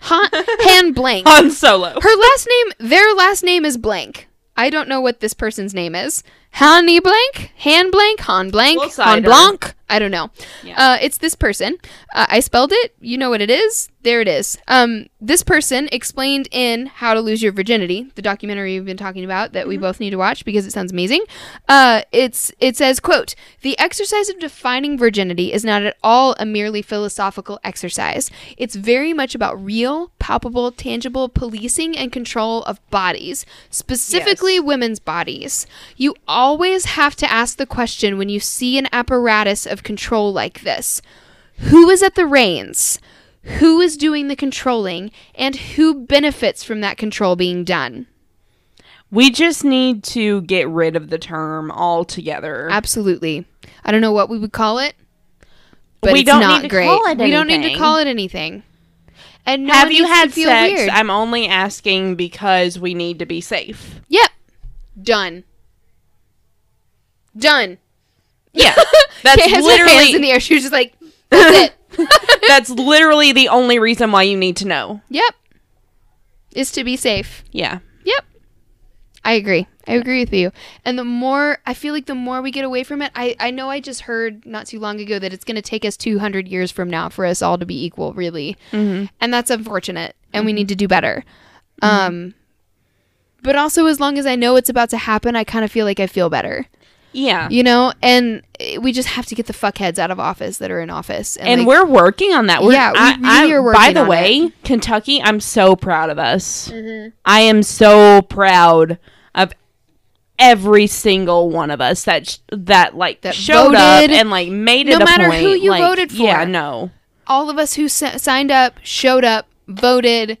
Han, Han blank. Han Solo. Her last name, their last name is blank. I don't know what this person's name is. Hanny blank, hand blank, Han blank, Han blanc. I don't know. Yeah. Uh, it's this person. Uh, I spelled it. You know what it is. There it is. Um, this person explained in How to Lose Your Virginity, the documentary we've been talking about that we both need to watch because it sounds amazing. Uh, it's it says, "quote The exercise of defining virginity is not at all a merely philosophical exercise. It's very much about real, palpable, tangible policing and control of bodies, specifically women's bodies. You always have to ask the question when you see an apparatus of control like this who is at the reins? Who is doing the controlling? And who benefits from that control being done? We just need to get rid of the term altogether. Absolutely. I don't know what we would call it, but We it's don't not need to great. call it we don't need to anything. call it anything. And no Have you had sex? weird. I'm only asking because we need to be safe. Yep. Done. Done. Yeah. That's Kate has her hands in literally the air. She was just like, that's it. that's literally the only reason why you need to know. Yep. Is to be safe. Yeah. Yep. I agree. I agree with you. And the more, I feel like the more we get away from it, I, I know I just heard not too long ago that it's going to take us 200 years from now for us all to be equal, really. Mm-hmm. And that's unfortunate. And we need to do better. Um, but also, as long as I know it's about to happen, I kind of feel like I feel better, Yeah. you know? And eh, we just have to get the fuckheads out of office that are in office. and like, we're working on that. We're, Yeah, we I, really I- are By the on way, Kentucky, I'm so proud of us. Mm-hmm. I am so proud of every single one of us that sh- that like That showed up and like made it no a matter point. who you like, voted for. Yeah, no. all of us who s- signed up, showed up, voted,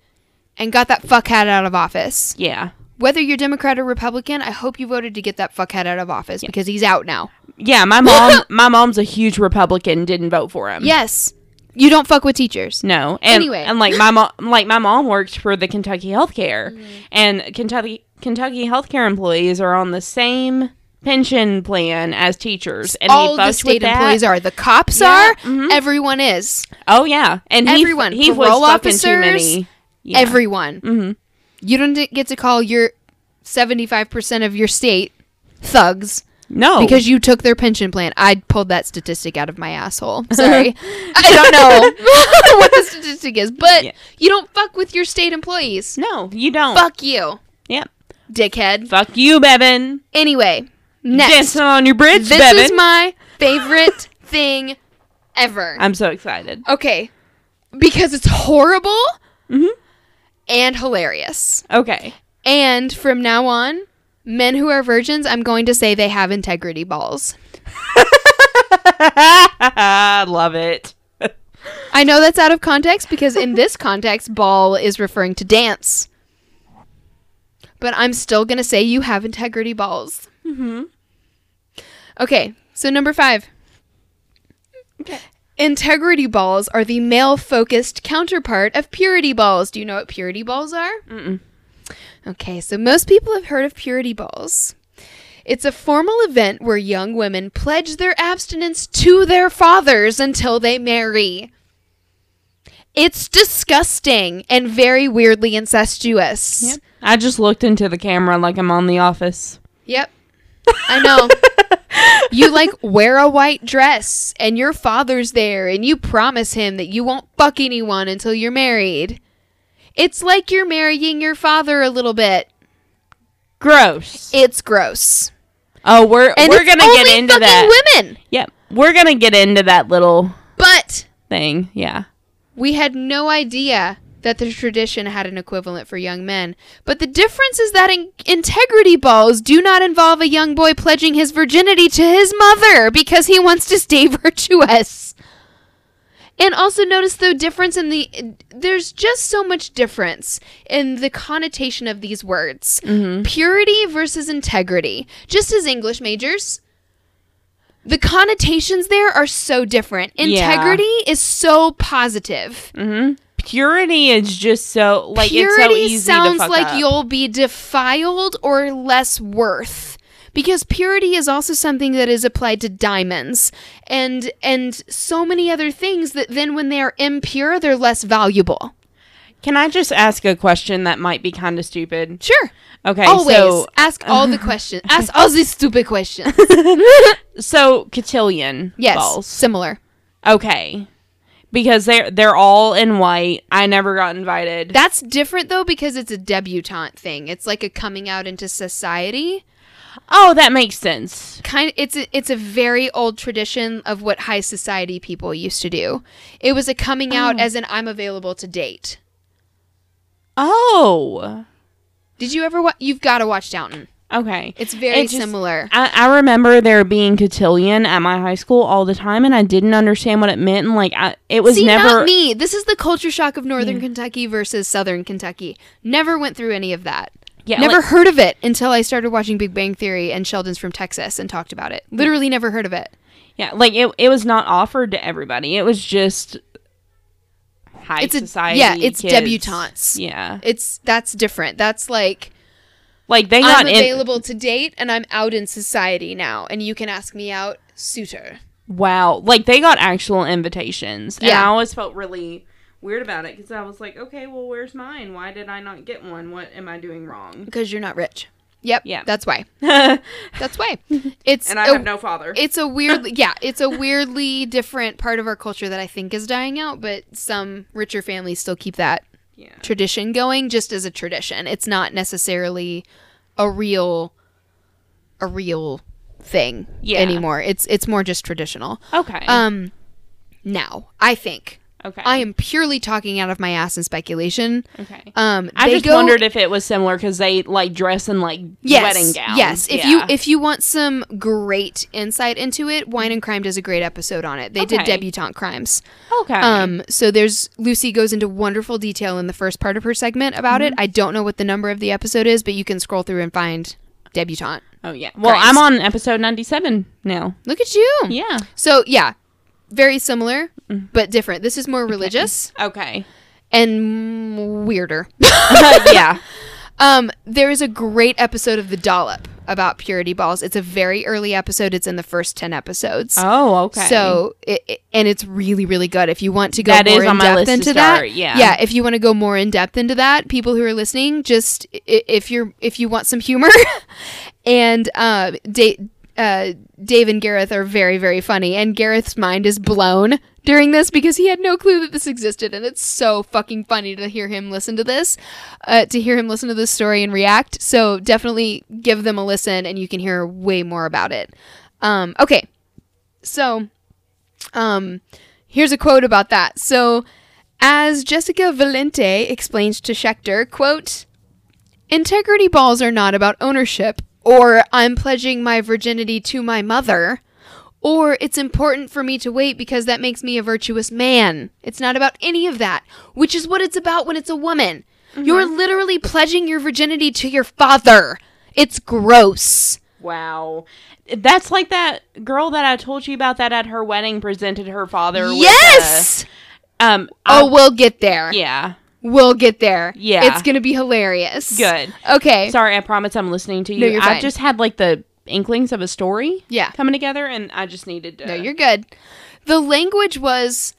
and got that fuckhead out of office. Yeah. Whether you're Democrat or Republican, I hope you voted to get that fuckhead out of office because he's out now. Yeah, my mom my mom's a huge Republican, didn't vote for him. Yes, you don't fuck with teachers. No. And Anyway. and like my mom like my mom worked for the Kentucky Healthcare Mm-hmm. and Kentucky Kentucky healthcare employees are on the same pension plan as teachers and all he the state employees are. The cops Yeah, are. mhm. Everyone is. Oh yeah. And Everyone. he was Parole officers, many. Yeah. Everyone. Mhm. You don't get to call your 75% of your state thugs No. because you took their pension plan. I pulled that statistic out of my asshole. Sorry. I don't know what the statistic is, but Yeah. you don't fuck with your state employees. No, you don't. Fuck you, Yep. dickhead. Fuck you, Bevin. Anyway, next. Dancing on your bridge, this Bevin. is my favorite thing ever. I'm so excited. okay. Because it's horrible Mhm. And hilarious. Okay. And from now on, men who are virgins, I'm going to say they have integrity balls. Love it. I know that's out of context because in this context, ball is referring to dance. But I'm still going to say you have integrity balls. Mm-hmm. Okay, so number five. Integrity balls are the male focused counterpart of purity balls. Do you know what purity balls are? Mm-mm. Okay, so most people have heard of purity balls. It's a formal event where young women pledge their abstinence to their fathers until they marry. It's disgusting and very weirdly incestuous. Yep. I just looked into the camera like I'm on The Office. Yep. I know. you like wear a white dress and your father's there and you promise him that you won't fuck anyone until you're married. It's like you're marrying your father a little bit. Gross. It's gross. Oh, we're And we're gonna get into fucking that. women. Yep. We're gonna get into that little But thing. Yeah. we had no idea that the tradition had an equivalent for young men. But the difference is that in- integrity balls do not involve a young boy pledging his virginity to his mother because he wants to stay virtuous. And also notice the difference in the there's just so much difference in the connotation of these words. Purity versus integrity. Just as English majors, the connotations there are so different. Yeah. Integrity is so positive. Mm-hmm. Purity is just so like Purity it's so easy sounds to fuck like up. you'll be defiled or less worth. Because purity is also something that is applied to diamonds and and so many other things that then when they are impure they're less valuable. Can I just ask a question that might be kind of stupid? Sure. Okay, Always so ask all the questions. Ask all these stupid questions. so cotillion Yes, balls. similar. Okay. Because they're they're all in white. I never got invited. That's different though because it's a debutante thing. It's like a coming out into society. oh, that makes sense. Kind of, it's a, it's a very old tradition of what high society people used to do. It was a coming out Oh. as an I'm available to date. Oh. Did you ever wa- you've got to watch Downton. Okay. It's very It just- similar. I, I remember there being cotillion at my high school all the time, and I didn't understand what it meant. And like, I, it was See, never. not me. This is the culture shock of Northern Kentucky versus Southern Kentucky. Never went through any of that. Yeah, never like- heard of it until I started watching Big Bang Theory and Sheldon's from Texas and talked about it. Literally never heard of it. Yeah, like it. It was not offered to everybody. It was just high It's a society. yeah, it's kids. debutantes. Yeah, It's that's different. That's like like they got I'm in. available to date and I'm out in society now and you can ask me out suitor. Wow, like they got actual invitations, and Yeah. I always felt really weird about it because I was like, okay, well, where's mine? Why did I not get one? What am I doing wrong? Because you're not rich. Yep. Yeah. That's why. That's why. It's and I a- have no father. it's a weirdly yeah it's a weirdly different part of our culture that i think is dying out but some richer families still keep that yeah, tradition going just as a tradition. It's not necessarily a real a real thing Yeah. anymore. It's it's more just traditional. Okay, um now i think okay, i am purely talking out of my ass in speculation okay. um I they just go- wondered if it was similar because they like dress in like yes, wedding gowns. Yes, if Yeah. you if you want some great insight into it, Wine and Crime does a great episode on it. They did Okay. debutante crimes. okay, Um, so there's Lucy goes into wonderful detail in the first part of her segment about Mm-hmm. it. I don't know what the number of the episode is, but you can scroll through and find debutante. oh yeah. Well, Crimes. I'm on episode ninety seven now. Look at you. Yeah. So yeah, very similar Mm. but different. This is more religious Okay. and weirder. yeah. Um, there is a great episode of The Dollop about purity balls. It's a very early episode. It's in the first ten episodes. Oh, okay. So, it, it- and it's really, really good. If you want to go That more is in on my depth list to into start, that, yeah. yeah. If you want to go more in depth into that, people who are listening, just i- if you're if you want some humor, and uh, da- uh, Dave and Gareth are very, very funny, and Gareth's mind is blown during this because he had no clue that this existed, and it's so fucking funny to hear him listen to this, uh, to hear him listen to this story and react. So definitely give them a listen, and you can hear way more about it. Um, okay, so um, here's a quote about that. So, as Jessica Valenti explains to Shechter, quote, integrity balls are not about ownership, or I'm pledging my virginity to my mother, or it's important for me to wait because that makes me a virtuous man. It's not about any of that, which is what it's about when it's a woman. You're literally pledging your virginity to your father. It's gross. Wow. That's like that girl that I told you about that at her wedding presented her father with Yes! a, um oh, I- we'll get there. yeah. We'll get there. Yeah. It's going to be hilarious. Good. Okay. Sorry, I promise I'm listening to you. No, you're fine. I just had like the inklings of a story Yeah. coming together and I just needed to No, you're good. The language was,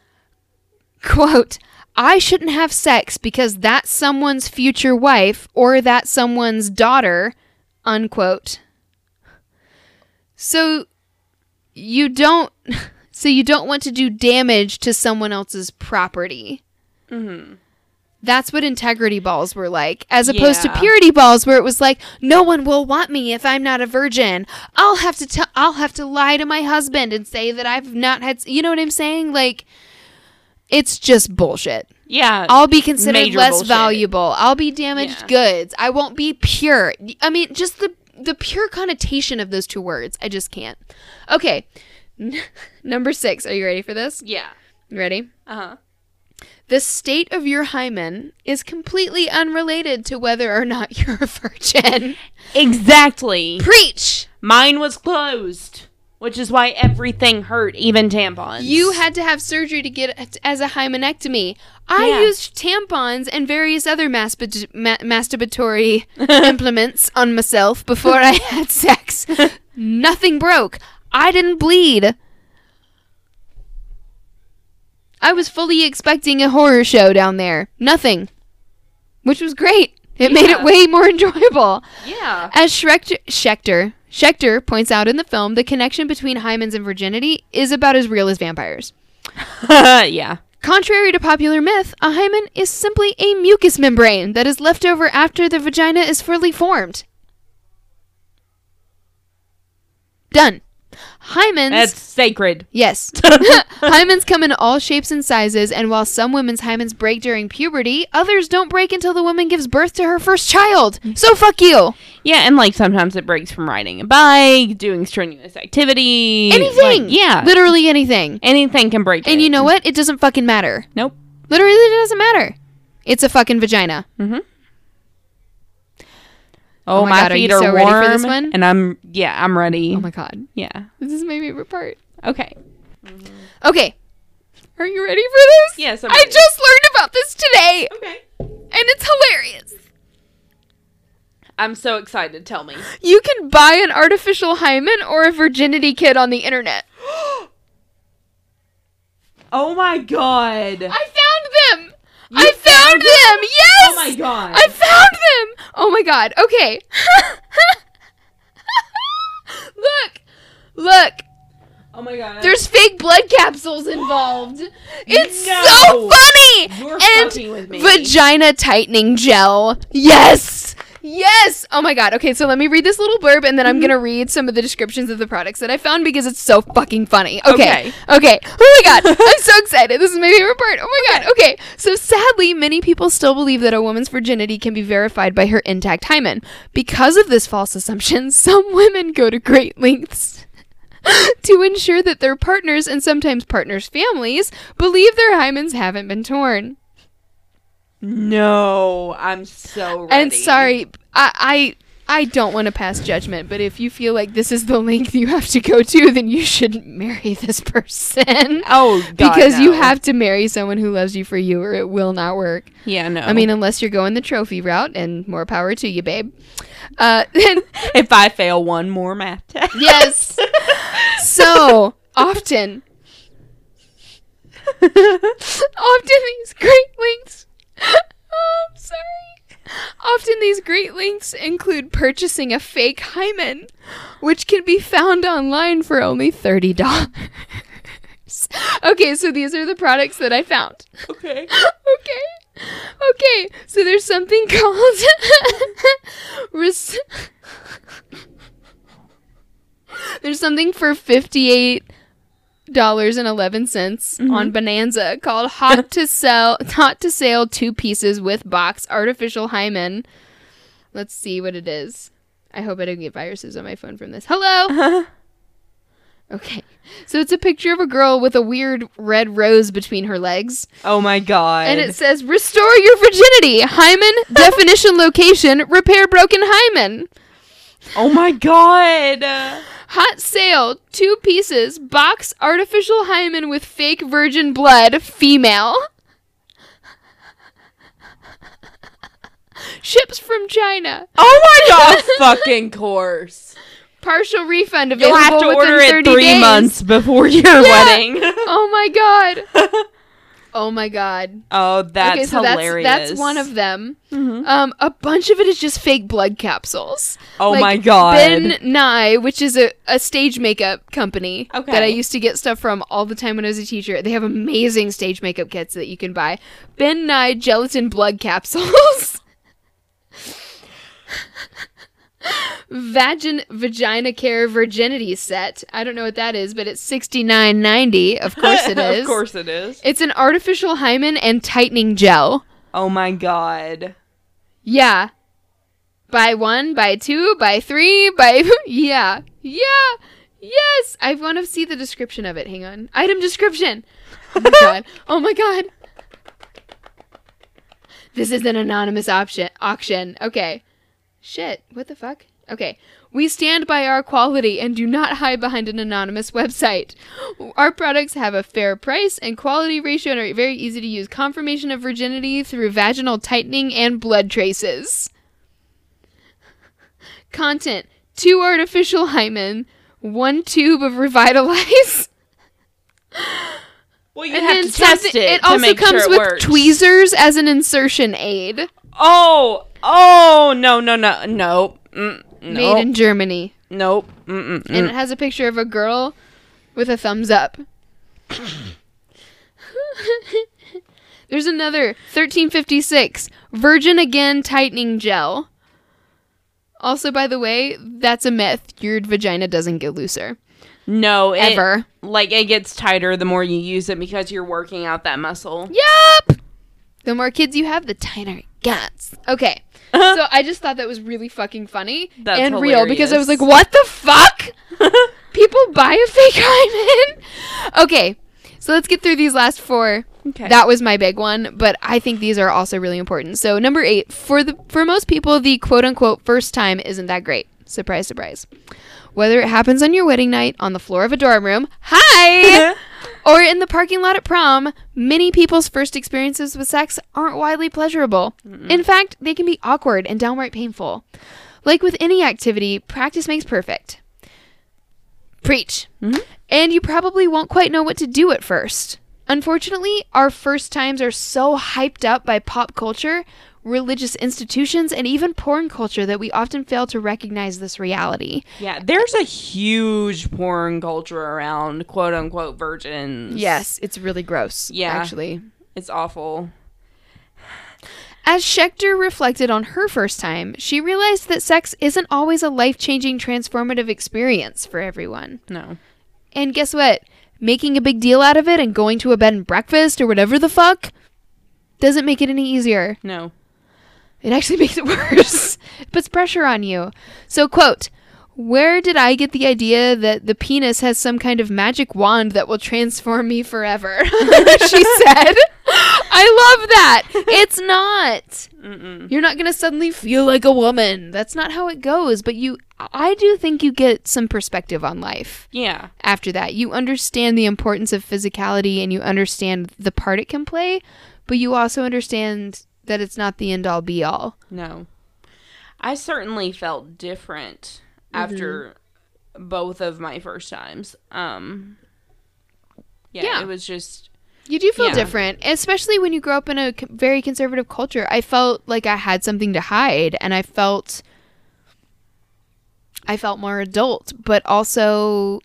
quote, I shouldn't have sex because that's someone's future wife or that's someone's daughter, unquote. So you don't so you don't want to do damage to someone else's property. Mhm. That's what integrity balls were like, as opposed Yeah. to purity balls, where it was like, no one will want me if I'm not a virgin. I'll have to tell, I'll have to lie to my husband and say that I've not had, you know what I'm saying? Like, it's just bullshit. Yeah. I'll be considered less bullshit. valuable. I'll be damaged Yeah. goods. I won't be pure. I mean, just the the pure connotation of those two words. I just can't. Okay, number six. Are you ready for this? yeah. Ready? Uh-huh. The state of your hymen is completely unrelated to whether or not you're a virgin. Exactly. Preach! Mine was closed, which is why everything hurt, even tampons. You had to have surgery to get it as a hymenectomy. I Yeah. used tampons and various other ma- masturbatory implements on myself before I had sex. Nothing broke. I didn't bleed. I was fully expecting a horror show down there. Nothing. which was great. It made it way more enjoyable. Yeah. As Schrechter, Shechter, Shechter points out in the film, the connection between hymens and virginity is about as real as vampires. yeah. Contrary to popular myth, a hymen is simply a mucous membrane that is left over after the vagina is fully formed. Done. Hymens. That's sacred. Yes. hymens come in all shapes and sizes, and while some women's hymens break during puberty, others don't break until the woman gives birth to her first child. Mm-hmm. So fuck you. Yeah, and like sometimes it breaks from riding a bike, doing strenuous activity. Anything. Like, yeah. Literally anything. Anything can break And it. you know what? It doesn't fucking matter. Nope. Literally, it doesn't matter. It's a fucking vagina. Mm-hmm. Oh, Oh my God, feet are so warm. ready for this one? And I'm yeah, I'm ready. Oh my god. yeah. This is my favorite part. Okay. Mm-hmm. Okay. Are you ready for this? Yes, I'm I just learned about this today, Okay. and it's hilarious. I'm so excited. Tell me. You can buy an artificial hymen or a virginity kit on the internet. Oh my god. I found them. You I found, found them. Yes. Oh my god. I found them. Oh my god. Okay. look. Look. oh my god. There's fake blood capsules involved. It's No. so funny. You're and fucking with me. vagina tightening gel. Yes. Yes. Oh my god. Okay, so let me read this little blurb and then I'm mm-hmm. going to read some of the descriptions of the products that I found because it's so fucking funny. Okay. Okay. Okay. Oh my god. I'm so excited. This is my favorite part. Oh my god. Okay. So sadly, many people still believe that a woman's virginity can be verified by her intact hymen. Because of this false assumption, some women go to great lengths to ensure that their partners and sometimes partners' families believe their hymens haven't been torn. No, I'm so ready. And sorry, I I, I don't want to pass judgment, but if you feel like this is the length you have to go to, then you shouldn't marry this person. Oh god. because you have to marry someone who loves you for you, or it will not work. Yeah, no. I mean, unless you're going the trophy route, and more power to you, babe. Uh, if I fail one more math test. yes. so often, often these great lengths. Oh, I'm sorry. Often these great lengths include purchasing a fake hymen, which can be found online for only thirty dollars. okay, so these are the products that I found. Okay. okay. Okay, so there's something called res- There's something for 58 dollars and 11 cents mm-hmm. on Bonanza called hot to sell hot to sale two pieces with box artificial hymen. Let's see what it is. I hope I didn't get viruses on my phone from this. Hello. Okay. So it's a picture of a girl with a weird red rose between her legs. Oh my god. And it says, Restore your virginity. Hymen, definition, location, repair broken hymen. oh my god. Hot sale, two pieces, box artificial hymen with fake virgin blood, female. Ships from China. Oh my god. fucking course. Partial refund available You'll have to within order 30 it three days. months before your wedding. Oh my god. Oh my god. oh, that's okay, so hilarious. that's that's one of them. Mhm. Um, a bunch of it is just fake blood capsules. Oh Like, my god. Ben Nye, which is a, a stage makeup company Okay. that I used to get stuff from all the time when I was a teacher. They have amazing stage makeup kits that you can buy. Ben Nye gelatin blood capsules. Vagin Vagina Care Virginity Set. I don't know what that is, but it's sixty nine ninety. Of course it is. of course it is. It's an artificial hymen and tightening gel. Oh my god. Yeah. By one, by two, by three, by yeah, yeah, yes. I want to see the description of it. Hang on. Item description. Oh my god. Oh my god. This is an anonymous option auction. Okay. Shit. What the fuck? Okay. We stand by our quality and do not hide behind an anonymous website. Our products have a fair price and quality ratio and are very easy to use. Confirmation of virginity through vaginal tightening and blood traces. Content two artificial hymen, one tube of Revitalize. Well, you And have to test it. It to also make comes sure it with works. tweezers as an insertion aid. Oh, oh, no, no, no, no. Mm, Made in Germany. nope. Mm-mm, And mm. it has a picture of a girl with a thumbs up. There's another 1356 Virgin Again Tightening Gel. Also, by the way, that's a myth. Your vagina doesn't get looser. No, it, Ever. Like it gets tighter the more you use it because you're working out that muscle. Yep. The more kids you have, the tighter it gets. Okay. Uh-huh. so I just thought that was really fucking funny That's and real because I was like, what the fuck? People buy a fake hymen? okay. So let's get through these last four. Okay. That was my big one, but I think these are also really important. So number eight, for the for most people, the quote unquote first time isn't that great. Surprise, surprise. Whether it happens on your wedding night, on the floor of a dorm room, hi, or in the parking lot at prom, many people's first experiences with sex aren't widely pleasurable. In fact, they can be awkward and downright painful. Like with any activity, practice makes perfect. Preach. Mm-hmm. And you probably won't quite know what to do at first. Unfortunately, our first times are so hyped up by pop culture, religious institutions, and even porn culture that we often fail to recognize this reality. yeah, there's a huge porn culture around quote unquote virgins. Yes, it's really gross. Yeah. Actually. It's awful. As Shechter reflected on her first time, she realized that sex isn't always a life changing, transformative experience for everyone. No. And guess what? Making a big deal out of it and going to a bed and breakfast or whatever the fuck doesn't make it any easier. No. It actually makes it worse. it puts pressure on you. So, quote, where did I get the idea that the penis has some kind of magic wand that will transform me forever? she said. I love that. It's not. Mm-mm. You're not going to suddenly feel like a woman. That's not how it goes. But you, I do think you get some perspective on life Yeah. after that. You understand the importance of physicality and you understand the part it can play, but you also understand that it's not the end all be all. No. I certainly felt different after both of my first times. Um yeah, Yeah. it was just You do feel Yeah. different, especially when you grow up in a very conservative culture. I felt like I had something to hide and I felt I felt more adult, but also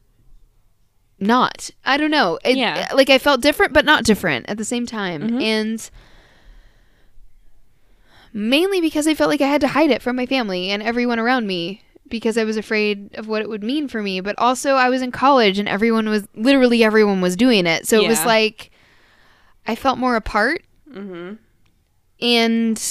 not. I don't know. It, Yeah. Like I felt different but not different at the same time. Mhm. And mainly because I felt like I had to hide it from my family and everyone around me because I was afraid of what it would mean for me. But also, I was in college and everyone was literally everyone was doing it. So it was like I felt more apart. mhm. And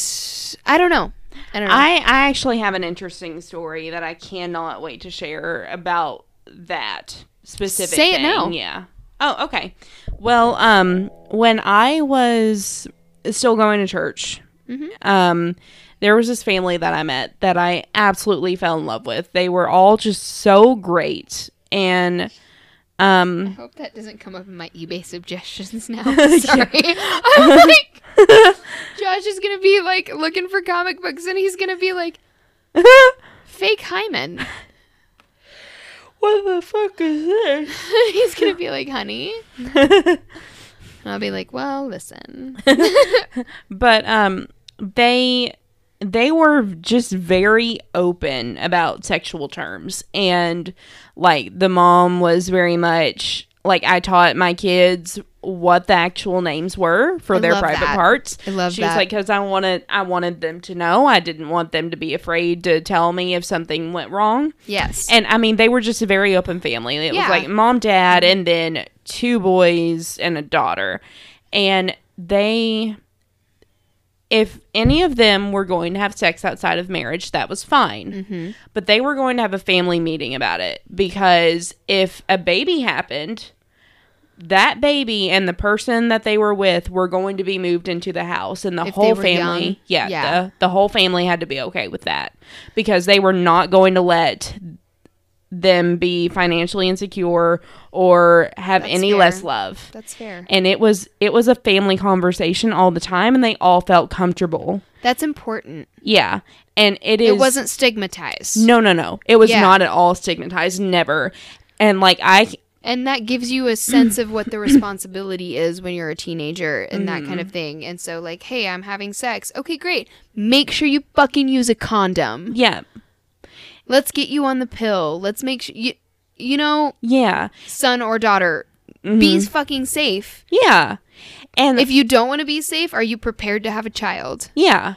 I don't know. I don't know. I I actually have an interesting story that I cannot wait to share about that specific Say it now. Yeah. Oh, okay. Well, um when I was still going to church, Mhm. um there was this family that I met that I absolutely fell in love with. They were all just so great and I um hope that doesn't come up in my eBay suggestions now. Sorry. I'm like, Josh is going to be like looking for comic books and he's going to be like, fake hymen. what the fuck is this? he's going to be like, honey. I'll be like, well, listen. but um they they were just very open about sexual terms and like the mom was very much like I taught my kids what the actual names were for I their private that. parts. I love she that. was like cuz I wanted I wanted them to know. I didn't want them to be afraid to tell me if something went wrong. yes. And I mean, they were just a very open family. It Yeah. was like mom, dad, and then two boys and a daughter. And they, if any of them were going to have sex outside of marriage, that was fine. mm-hmm. But they were going to have a family meeting about it because if a baby happened, that baby and the person that they were with were going to be moved into the house and the If whole family young, yeah, yeah. The, the whole family had to be okay with that because they were not going to let them be financially insecure or have That's any fair. less love That's fair. and it was it was a family conversation all the time and they all felt comfortable That's important. yeah and it is It wasn't stigmatized. no, no, no. It was Yeah. not at all stigmatized. Never. And like I, and that gives you a sense of what the responsibility is when you're a teenager and that kind of mm-hmm. thing. And so, like, hey, I'm having sex. Okay, great. Make sure you fucking use a condom. Yeah. Let's get you on the pill. Let's make sure you, you know, Yeah. son or daughter, be fucking safe. Yeah. And If you don't want to be safe, are you prepared to have a child? yeah.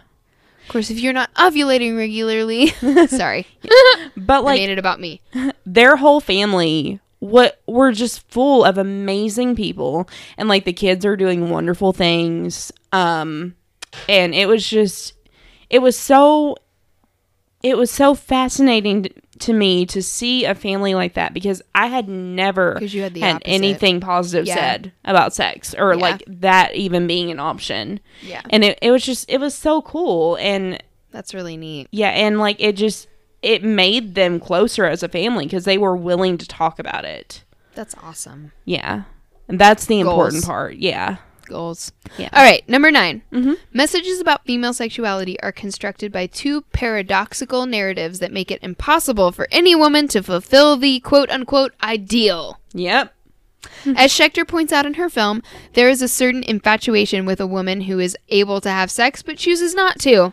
Of course, if you're not ovulating regularly, sorry, But I like made it about me. their whole family what were just full of amazing people and like the kids are doing wonderful things um and it was just it was so it was so fascinating to me to see a family like that because I had never had had anything positive Yeah. said about sex or Yeah. like that even being an option. Yeah, And it, it was just it was so cool and that's really neat. yeah, and like it just it made them closer as a family because they were willing to talk about it. That's awesome. Yeah. And that's the important part. Yeah. Goals. Yeah. All right, number 9 Mhm. Messages about female sexuality are constructed by two paradoxical narratives that make it impossible for any woman to fulfill the quote unquote ideal. Yep. As Shechter points out in her film, there is a certain infatuation with a woman who is able to have sex but chooses not to.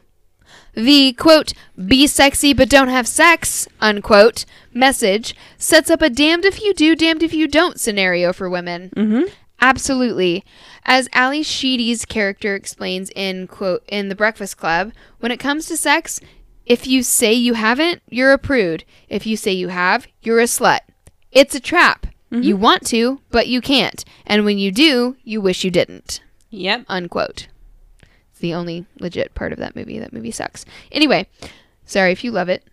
The quote, be sexy but don't have sex, unquote, message sets up a damned if you do, damned if you don't scenario for women. Mm-hmm. Absolutely. As Ally Sheedy's character explains in quote in The Breakfast Club, when it comes to sex, if you say you haven't, you're a prude. If you say you have, you're a slut. It's a trap. You want to, but you can't. And when you do, you wish you didn't. Yep. Unquote. It's the only legit part of that movie. That movie sucks. Anyway, sorry if you love it.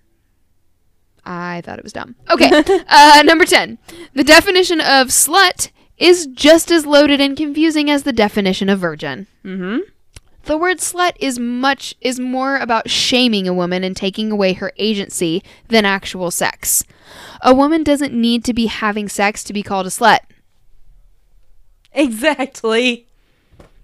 I thought it was dumb. Okay. uh, number 10. The definition of slut is just as loaded and confusing as the definition of virgin. Mm-hmm. The word slut is much is more about shaming a woman and taking away her agency than actual sex. A woman doesn't need to be having sex to be called a slut. Exactly.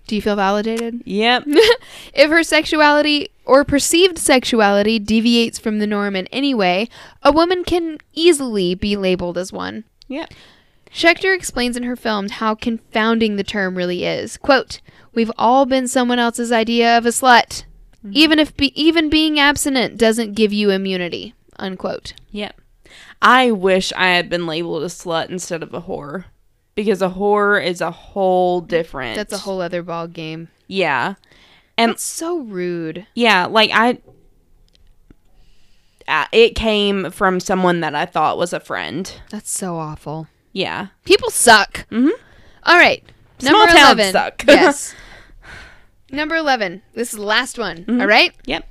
Do you feel validated? Yep. if her sexuality or perceived sexuality deviates from the norm in any way, a woman can easily be labeled as one. yep. Shechter explains in her film how confounding the term really is. Quote, We've all been someone else's idea of a slut. Even if be- even being abstinent doesn't give you immunity. Unquote. Yep. I wish I had been labeled a slut instead of a whore. Because a whore is a whole different That's a whole other ball game. Yeah. And That's so rude. yeah, like I uh, it came from someone that I thought was a friend. That's so awful. Yeah. People suck. Mm-hmm. All right. Small Number towns 11. suck. yes. Number 11. This is the last one. Mm-hmm. All right? Yep.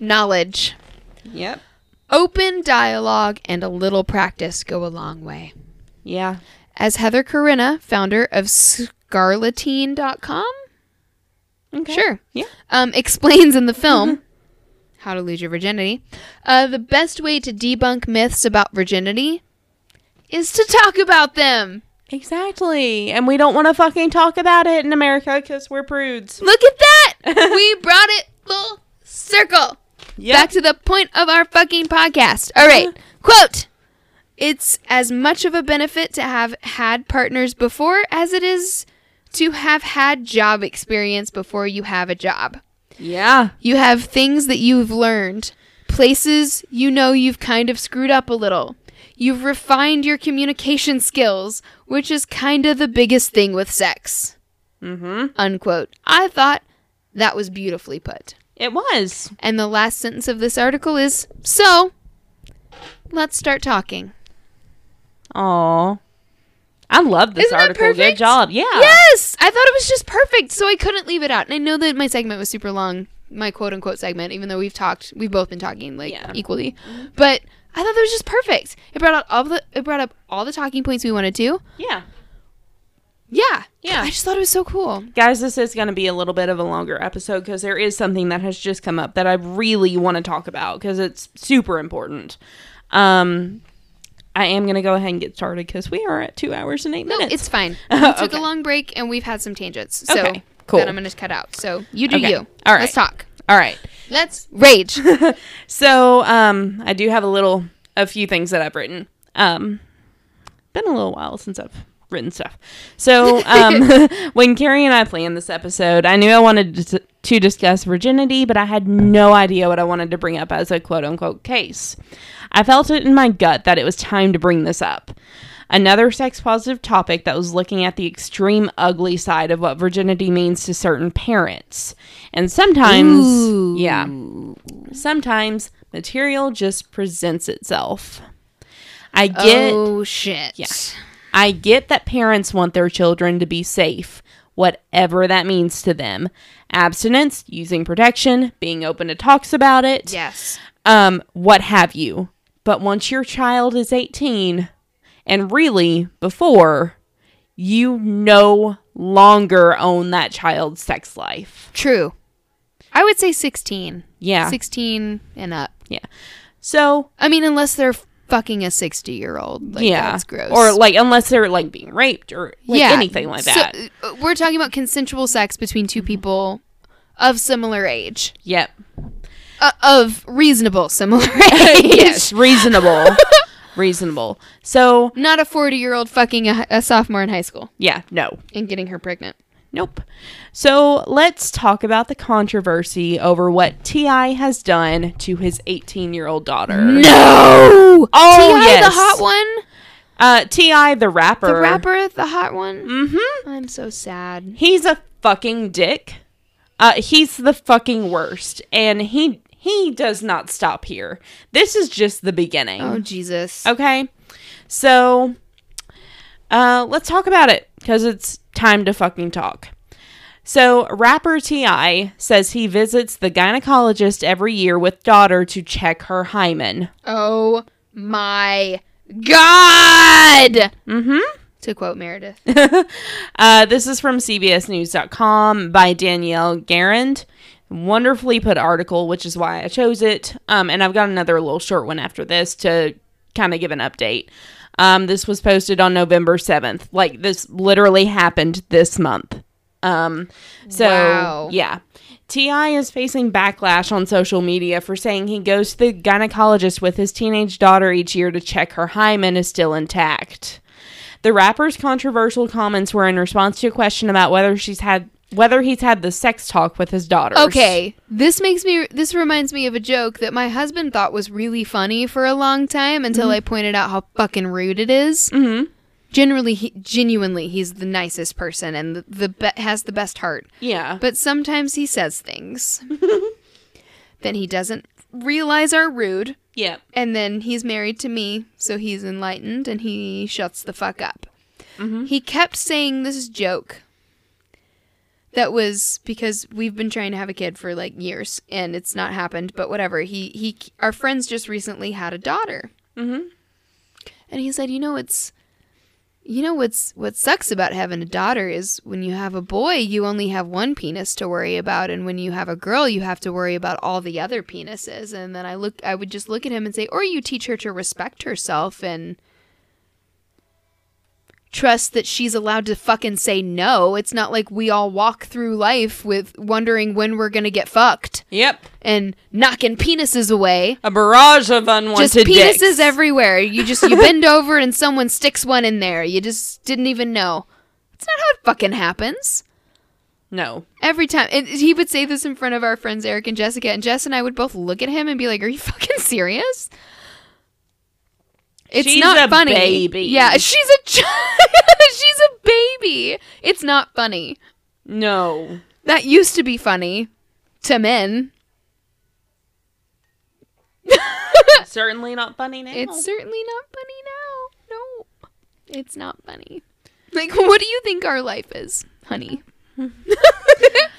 Knowledge. Yep. Open dialogue and a little practice go a long way. Yeah. As Heather Corinna, founder of scarleteen.com, Okay. sure, Yeah. um, explains in the film How to Lose Your Virginity, uh, the best way to debunk myths about virginity is to talk about them. Exactly. And we don't want to fucking talk about it in America because we're prudes. Look at that! we brought it full circle. Yep. Back to the point of our fucking podcast. All right. Uh-huh. Quote It's as much of a benefit to have had partners before as it is to have had job experience before you have a job. yeah. You have things that you've learned, places you know you've kind of screwed up a little. You've refined your communication skills, which is kind of the biggest thing with sex. Mm-hmm. Unquote. I thought that was beautifully put. It was. And the last sentence of this article is So, let's start talking. Aw. I love this Isn't article. Good job. Yeah. Yes! I thought it was just perfect, so I couldn't leave it out. And I know that my segment was super long, my quote unquote segment, even though we've talked, we've both been talking like Yeah. equally. But I thought that was just perfect. It brought out all the it brought up all the talking points we wanted to. Yeah. Yeah. Yeah. I just thought it was so cool. Guys, this is going to be a little bit of a longer episode because there is something that has just come up that I really want to talk about because it's super important. Um, I am going to go ahead and get started because we are at two hours and eight No, minutes. it's fine. We took Okay. a long break and we've had some tangents. So Okay, cool. that I'm gonna cut out. So you do Okay. you. All right. Let's talk. All right. Let's rage. So, um, I do have a little, a few things that I've written. Um, been a little while since I've written stuff. So, um, when Carrie and I planned this episode, I knew I wanted to, to discuss virginity, but I had no idea what I wanted to bring up as a quote unquote case. I felt it in my gut that it was time to bring this up. Another sex positive topic that was looking at the extreme ugly side of what virginity means to certain parents. And sometimes, Ooh. yeah, sometimes material just presents itself. I get oh shit. Yeah. I get that parents want their children to be safe, whatever that means to them. Abstinence, using protection, being open to talks about it, Yes. um, what have you. But once your child is 18, and really before, you no longer own that child's sex life. True. I would say 16. Yeah. 16 and up. Yeah. So, I mean, unless they're fucking a 60 year old. Like, yeah. That's gross. Or like, unless they're like being raped or like anything like that. uh, we're talking about consensual sex between two people of similar age. yep. Uh, of reasonable similar age. yes, reasonable. reasonable. So, Not a 40 year old fucking a, a sophomore in high school yeah, no. and getting her pregnant. Nope. So let's talk about the controversy over what T.I. has done to his 18 year old daughter. No! Oh, T.I. yes. the hot one? Uh, T.I., the rapper. The rapper, the hot one? Mm-hmm. I'm so sad. He's a fucking dick. Uh, he's the fucking worst. And he he does not stop here. This is just the beginning. Oh, Jesus. Okay. So, uh, let's talk about it because it's time to fucking talk. So, rapper T.I. says he visits the gynecologist every year with daughter to check her hymen. Oh my God! Mm hmm. To quote Meredith. uh, this is from CBSNews.com by Danielle Garrand. Wonderfully put article, which is why I chose it. Um, and I've got another little short one after this to kind of give an update. Um, this was posted on November 7th. Like, this literally happened this month. Um, so, Wow. yeah. T.I. is facing backlash on social media for saying he goes to the gynecologist with his teenage daughter each year to check her hymen is still intact. The rapper's controversial comments were in response to a question about whether she's had whether he's had the sex talk with his daughter. Okay, this makes me. This reminds me of a joke that my husband thought was really funny for a long time until I pointed out how fucking rude it is. Mm-hmm. Generally, he, genuinely, he's the nicest person and the, the be- has the best heart. Yeah. But sometimes he says things that he doesn't realize are rude. yeah. And then he's married to me, so he's enlightened and he shuts the fuck up. Mhm. He kept saying this joke that was because we've been trying to have a kid for like years and it's not happened, but whatever. He he our friends just recently had a daughter. Mm-hmm. And he said, "You know it's you know what's what sucks about having a daughter is when you have a boy, you only have one penis to worry about, and when you have a girl, you have to worry about all the other penises." And then I look I would just look at him and say, "Or you teach her to respect herself and trust that she's allowed to fucking say no. It's not like we all walk through life with wondering when we're going to get fucked Yep. and knocking penises away." A barrage of unwanted just penises dicks. everywhere. You just you bend over and someone sticks one in there. You just didn't even know. That's not how it fucking happens. No. Every time and he would say this in front of our friends Eric and Jessica, and Jess and I would both look at him and be like, "Are you fucking serious?" It's She's not funny. baby. Yeah, she's a ch- she's a baby. It's not funny. No. That used to be funny to men. Certainly not funny now. It's certainly not funny now. No, it's not funny. Like, what do you think our life is, honey?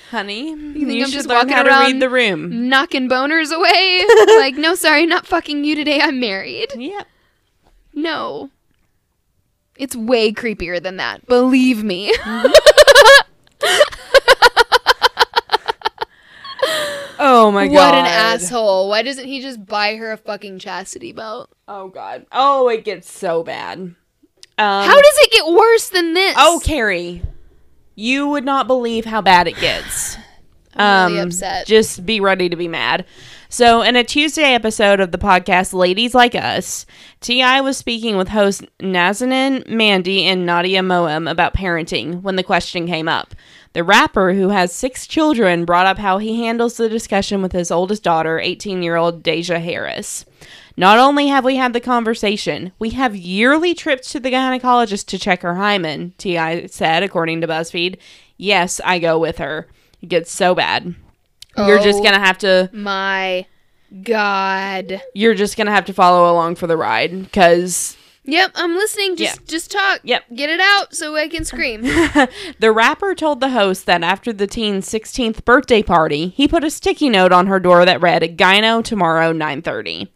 honey. You think I'm just walking around- read the room. Knocking boners away? like, no, sorry, not fucking you today. I'm married. Yep. No. It's way creepier than that. Believe me. Oh my god. what an asshole. Why doesn't he just buy her a fucking chastity belt? Oh god. Oh, it gets so bad. Um, How does it get worse than this? Oh, Carrie, you would not believe how bad it gets. I'm really Um, upset. Just be ready to be mad. So, in a Tuesday episode of the podcast Ladies Like Us, T.I. was speaking with hosts Nazanin, Mandi, and Nadia Moham about parenting when the question came up. The rapper, who has six children, brought up how he handles the discussion with his oldest daughter, 18 year old Deja Harris. Not only have we had the conversation, we have yearly trips to the gynecologist to check her hymen, T.I. said, according to BuzzFeed. Yes, I go with her. It gets so bad. You're just Oh. going to have to My God. you're just going to have to follow along for the ride cuz Yep, I'm listening. Just just talk. Yep. Get it out so I can scream. the rapper told the host that after the teen's 16th birthday party, he put a sticky note on her door that read, Gyno tomorrow, 9.30.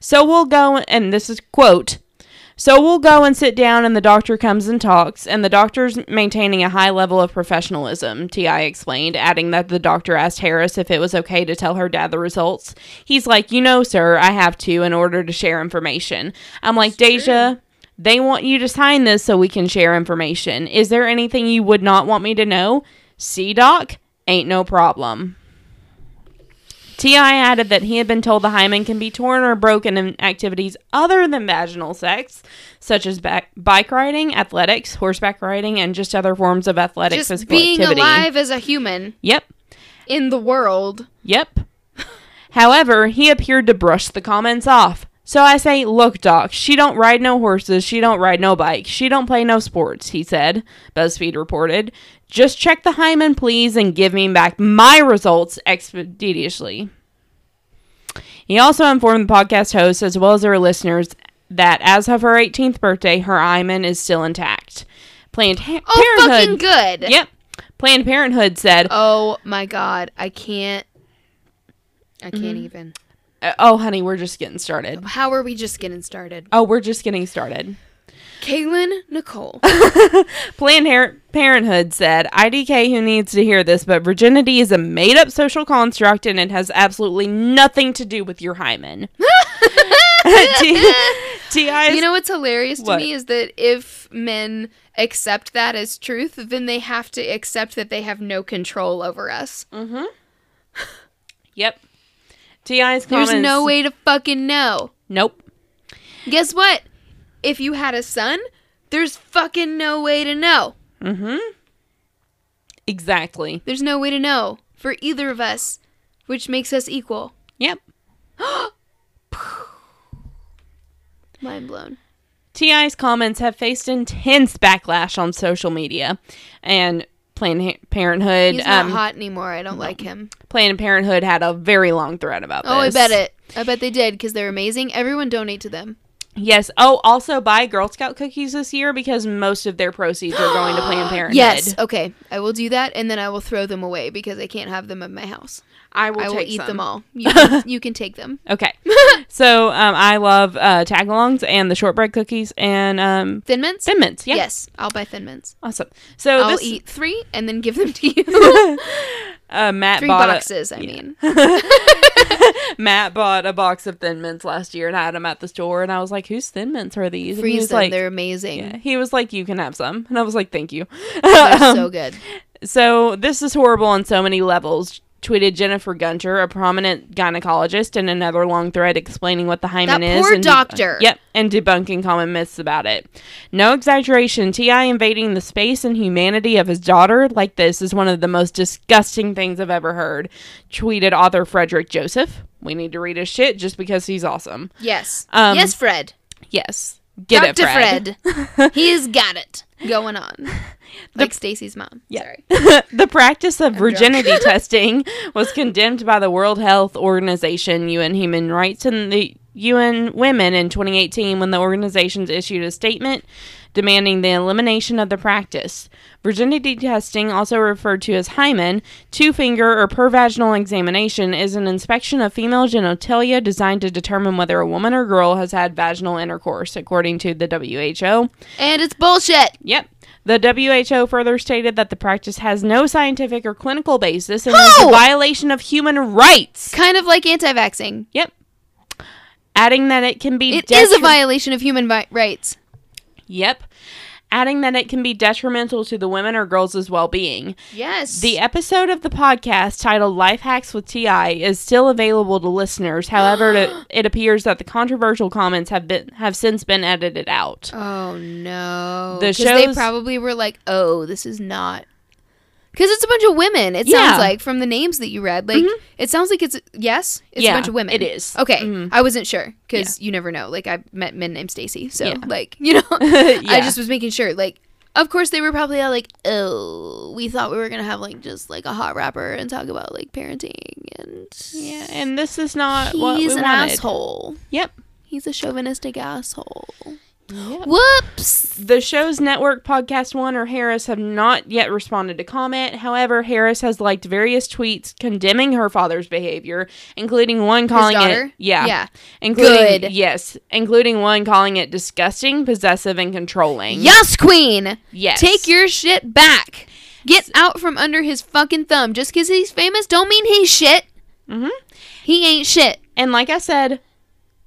So we'll go, and this is quote, so we'll go and sit down and the doctor comes and talks, and the doctor's maintaining a high level of professionalism, T.I. explained, adding that the doctor asked Harris if it was okay to tell her dad the results. He's like, you know, sir, I have to in order to share information. I'm like, Deja, they want you to sign this so we can share information. Is there anything you would not want me to know? See, Doc? Ain't no problem. T.I. added that he had been told the hymen can be torn or broken in activities other than vaginal sex, such as back- bike riding, athletics, horseback riding, and just other forms of athletic Just physical being activity. alive as a human Yep. in the world. Yep. However, he appeared to brush the comments off. So I say, look, Doc, she don't ride no horses, she don't ride no bike, she don't play no sports, he said, BuzzFeed reported. Just check the hymen, please, and give me back my results expeditiously. He also informed the podcast host, as well as their listeners, that as of her 18th birthday, her hymen is still intact. Planned ha- Oh, fucking good. Yep. Planned Parenthood said, Oh my God. I can't. I Mm-hmm. can't even. uh, "Oh, honey, we're just getting started." How are we just getting started? Oh, we're just getting started. Kaylin Nicole. Planned Parenthood said, IDK who needs to hear this, but virginity is a made up social construct and it has absolutely nothing to do with your hymen. T- T.I. 's- You know what's hilarious to What? me is that if men accept that as truth, then they have to accept that they have no control over us. Mm-hmm. Yep. T.I.'s There's no way to fucking know. Nope. Guess what? If you had a son, there's fucking no way to know. Mm hmm. Exactly. There's no way to know for either of us, which makes us equal. Yep. Mind blown. T.I.'s comments have faced intense backlash on social media. And Planned Parenthood. He's not um, hot anymore. I don't like him. Planned Parenthood had a very long thread about this. Oh, I bet it. I bet they did because they're amazing. Everyone donate to them. Yes. Oh, also buy Girl Scout cookies this year because most of their proceeds are going to Planned Parenthood. Yes. Okay. I will do that, and then I will throw them away because I can't have them in my house. I will, I will take eat some. them all. You can, you can take them. Okay. so um, I love uh, tagalongs and the shortbread cookies and um, Thin mints. Thin Mints. Yeah. Yes, I'll buy thin mints. Awesome. So I'll this eat three and then give them to you. uh, Matt three bought boxes. I mean, Matt bought a box of Thin Mints last year and I had them at the store and I was like, "Whose Thin Mints are these?" And he was them. like, they're amazing. yeah. He was like, "You can have some," and I was like, "Thank you." They're so good. So this is horrible on so many levels. Tweeted Jennifer Gunter, a prominent gynecologist, in another long thread explaining what the hymen That is. poor and doctor. yep, and debunking common myths about it. No exaggeration. T.I. invading the space and humanity of his daughter like this is one of the most disgusting things I've ever heard. Tweeted author Frederick Joseph. We need to read his shit just because he's awesome. Yes. Um, yes, Fred. Yes, get Dr. it, Fred. Fred. He's got it going on. Like Stacy's mom. Yeah. Sorry. the practice of drunk. virginity testing was condemned by the World Health Organization, UN Human Rights, and the UN Women in 2018 when the organizations issued a statement demanding the elimination of the practice. Virginity testing, also referred to as hymen, two finger or per vaginal examination, is an inspection of female genitalia designed to determine whether a woman or girl has had vaginal intercourse, according to the WHO. And it's bullshit. Yep. The WHO further stated that the practice has no scientific or clinical basis and is a violation of human rights. Kind of like anti-vaxxing. Yep. Adding that it can be It is a violation of human vi- rights. Yep. adding that it can be detrimental to the women or girls' well being. Yes. The episode of the podcast titled Life Hacks with TI is still available to listeners. However, it, it appears that the controversial comments have been have since been edited out. Oh no. The they probably were like, "Oh, this is not." Because it's a bunch of women. It Yeah. sounds like from the names that you read. Like it sounds like it's yes, it's Yeah, a bunch of women. it is. Okay, Mhm. I wasn't sure because you never know. Like I met men named Stacy, so Yeah. like you know, I just was making sure. Like, of course they were probably all like, "Oh, we thought we were gonna have like just like a hot rapper and talk about like parenting and Yeah, and this is not what he's an wanted. asshole. Yep. He's a chauvinistic asshole. Yep. Whoops. The show's network PodcastOne or Harris have not yet responded to comment. However, Harris has liked various tweets condemning her father's behavior, including one calling it yeah, Yeah. including Good. yes, including one calling it disgusting, possessive, and controlling. Yes, Queen. Yes. Take your shit back. Get out from under his fucking thumb. Just because he's famous don't mean he's shit. Mm-hmm. He ain't shit. And like I said,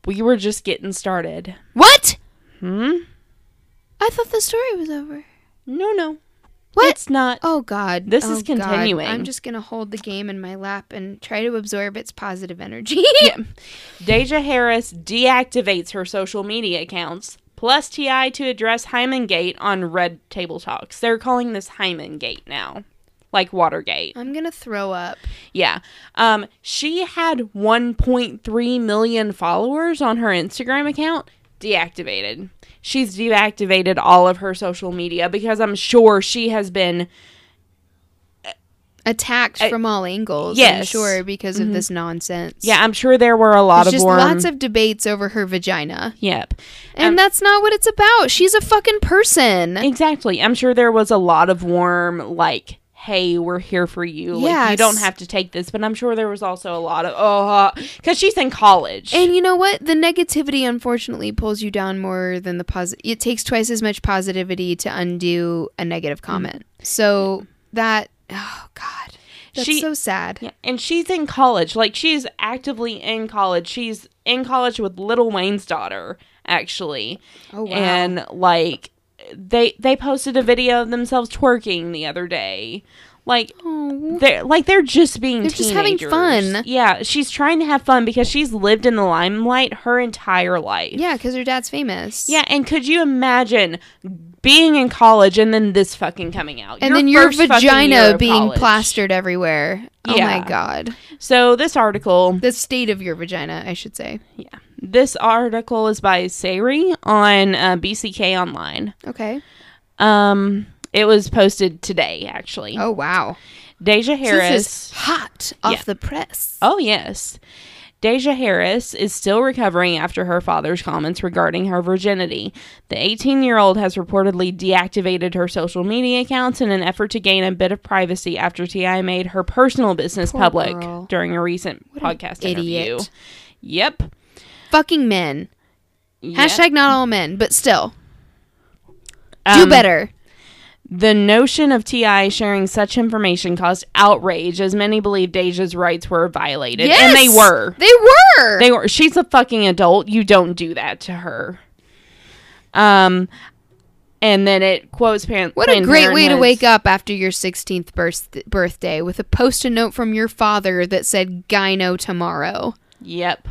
we were just getting started. What? Hmm. I thought the story was over. No, no. What? It's not. Oh God. This Oh, is God. continuing. I'm just gonna hold the game in my lap and try to absorb its positive energy. Yeah. Deja Harris deactivates her social media accounts, plus T.I. to address Hymen Gate on Red Table Talks. They're calling this Hymen Gate now, like Watergate. I'm gonna throw up. Yeah. Um, she had 1.3 million followers on her Instagram account. Deactivated. She's deactivated all of her social media because I'm sure she has been Attacked I- from all angles. I'm sure because of this nonsense. Yeah, I'm sure there were a lot There's of just warm. lots of debates over her vagina. Yep. And Um, that's not what it's about. She's a fucking person. Exactly. I'm sure there was a lot of warm, like, hey, we're here for you. Like, you don't have to take this. But I'm sure there was also a lot of, uh, oh, because she's in college. And you know what? The negativity unfortunately pulls you down more than the positive. It takes twice as much positivity to undo a negative mm-hmm. comment. So that, oh God, that's She- so sad. yeah, and she's in college. Like, she's actively in college. She's in college with Lil Wayne's daughter, actually. Oh wow. And, like, they they posted a video of themselves twerking the other day. Like, oh, they're like they're just being They're just having fun. Yeah, she's trying to have fun because she's lived in the limelight her entire life. yeah, because her dad's famous. Yeah, and could you imagine being in college and then this fucking coming out? And then your fucking year vagina being college. plastered everywhere. Oh Yeah. my God. So this article, The state of your vagina, I should say. yeah, this article is by Sari on uh, BCK Online. Okay. Um, it was posted today actually. Oh wow. Deja Harris. is hot off Yeah. the press. Oh, yes. Deja Harris is still recovering after her father's comments regarding her virginity. The 18 year old has reportedly deactivated her social media accounts in an effort to gain a bit of privacy after T.I. made her personal business Poor public girl. during a recent What podcast interview. Yep. Fucking men. Hashtag not all men, but still. Do Um, better. The notion of T.I. sharing such information caused outrage as many believe Deja's rights were violated. And they were. They were. They were. She's a fucking adult. You don't do that to her. Um, and then it quotes Pan- what a great way to wake up after your 16th birth- birthday with a post-it note from your father that said gyno tomorrow. Yep.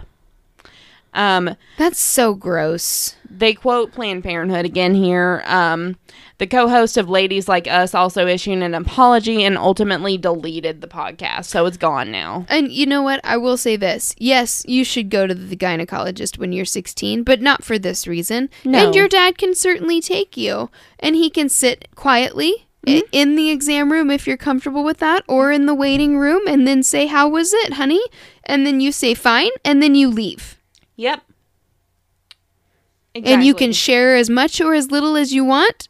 Um, That's so gross. they quote Planned Parenthood again here. Um, the co-host of Ladies Like Us also issued an apology and ultimately deleted the podcast, so it's gone now. And you know what? I will say this. Yes, you should go to the gynecologist when you're 16, but not for this reason. No. And your dad can certainly take you, and he can sit quietly i- in the exam room if you're comfortable with that, or in the waiting room, and then say, How was it, honey? And then you say, Fine, and then you leave. Yep. And you can share as much or as little as you want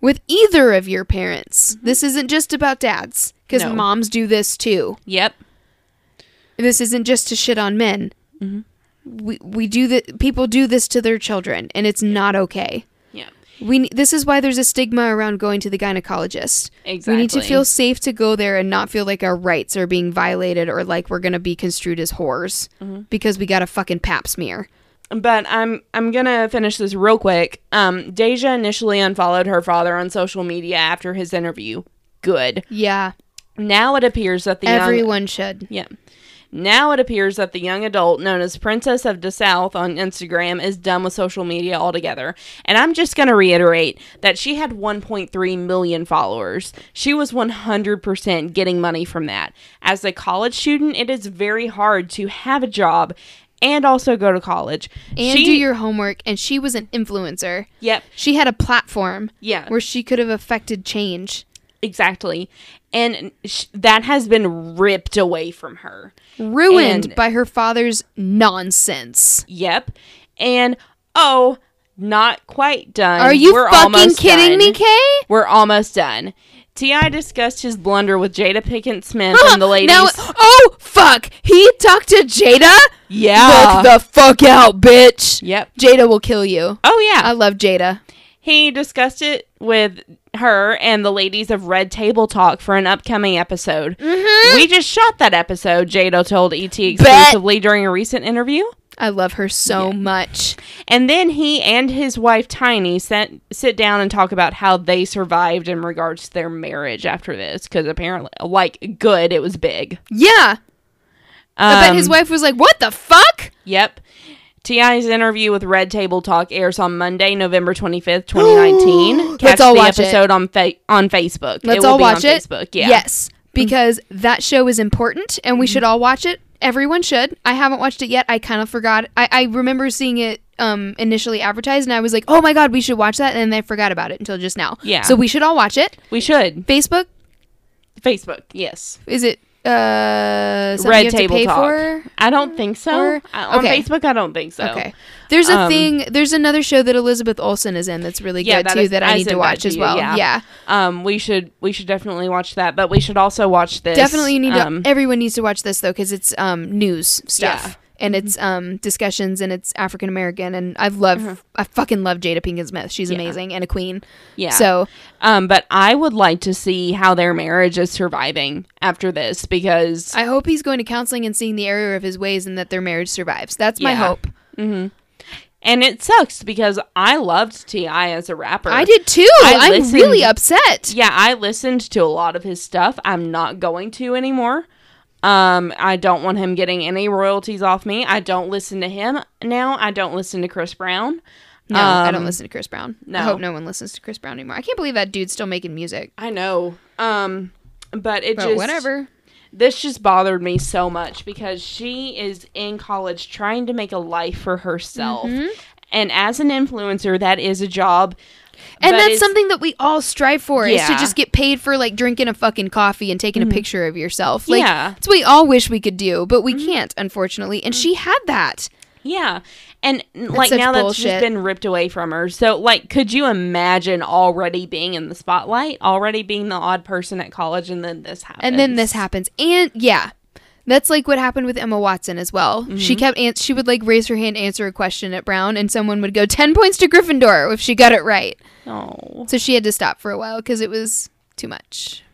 with either of your parents. This isn't just about dads, because No. moms do this too. Yep. this isn't just to shit on men. Mhm. We we do that. People do this to their children, and it's not okay. We this is why there's a stigma around going to the gynecologist. Exactly. We need to feel safe to go there and not feel like our rights are being violated or like we're gonna be construed as whores Mhm. because we got a fucking pap smear. but I'm I'm gonna finish this real quick. Um, Deja initially unfollowed her father on social media after his interview. Good. Yeah. Now it appears that the young Everyone should. yeah. Now it appears that the young adult known as Princess of the South on Instagram is done with social media altogether. And I'm just going to reiterate that she had 1.3 million followers. She was 100% getting money from that. As a college student, it is very hard to have a job and also go to college. And she, do your homework. And she was an influencer. Yep. She had a platform Yeah. where she could have affected change. Exactly. And sh- that has been ripped away from her. Ruined And- by her father's nonsense. Yep. And oh, not quite done. Are you We're fucking kidding done. me, Kay? We're almost done. T.I. discussed his blunder with Jada Pinkett Smith and the ladies. Now, oh fuck! He talked to Jada. yeah. Look the fuck out, bitch. yep. Jada will kill you. Oh yeah. I love Jada. he discussed it with her and the ladies of Red Table Talk for an upcoming episode. Mm-hmm. We just shot that episode. Jada told ET exclusively during a recent interview. I love her so much. And then he and his wife Tiny sent, sit down and talk about how they survived in regards to their marriage after this. Because apparently, like, good, it was big. Yeah. I bet Um, his wife was like, "What the fuck?" Yep. T.I.'s interview with Red Table Talk airs on Monday, November twenty fifth, twenty nineteen. Catch all the watch it. episode on fa- on Facebook. Let's will all be watch on it. Facebook. Yeah. Yes, because that show is important, and we should all watch it. Everyone should. I haven't watched it yet. I kind of forgot. I, I remember seeing it um, initially advertised, and I was like, "Oh my god, we should watch that," and then I forgot about it until just now. Yeah. So we should all watch it. we should Facebook Facebook. Yes. is it? Uh, Red to Table pay Talk. for? I don't think so. Or- I- on okay. Facebook, I don't think so. Okay. There's a Um, thing. There's another show that Elizabeth Olsen is in that's really Yeah, good that too is- that I I need to watch to as you, well. yeah. yeah. Um, we should we should definitely watch that, but we should also watch this. Definitely, you need to. um, everyone needs to watch this though, because it's um news stuff. And it's um discussions and it's African American and I love I fucking love Jada Pinkett Smith. She's Uh-huh. Yeah. amazing and a queen. Yeah. So Um, but I would like to see how their marriage is surviving after this because I hope he's going to counseling and seeing the error of his ways and that their marriage survives. That's my Yeah. hope. and it sucks because I loved T.I. as a rapper. I did too. I I'm listened- really upset. Yeah, I listened to a lot of his stuff. I'm not going to anymore. Um, I don't want him getting any royalties off me. I don't listen to him now. I don't listen to Chris Brown. No, I don't Um, listen to Chris Brown. no. I hope no one listens to Chris Brown anymore. I can't believe that dude's still making music. I know. Um, but it But just whatever. this just bothered me so much because she is in college trying to make a life for herself. Mm-hmm. And as an influencer, that is a job. And but that's something that we all strive for is to Mm-hmm. just get paid for like drinking a fucking coffee and taking a picture of yourself. Like Yeah. that's what we all wish we could do, but Mm-hmm. we can't, unfortunately. And she had that. Yeah. And like now that's bullshit. just been ripped away from her. So like could you imagine already being in the spotlight, already being the odd person at college and then this happens. And then this happens. And yeah. That's like what happened with Emma Watson as well. Mm-hmm. She kept an- she would like raise her hand answer a question at Brown and someone would go 10 points to Gryffindor if she got it right. Oh. So she had to stop for a while cuz it was too much.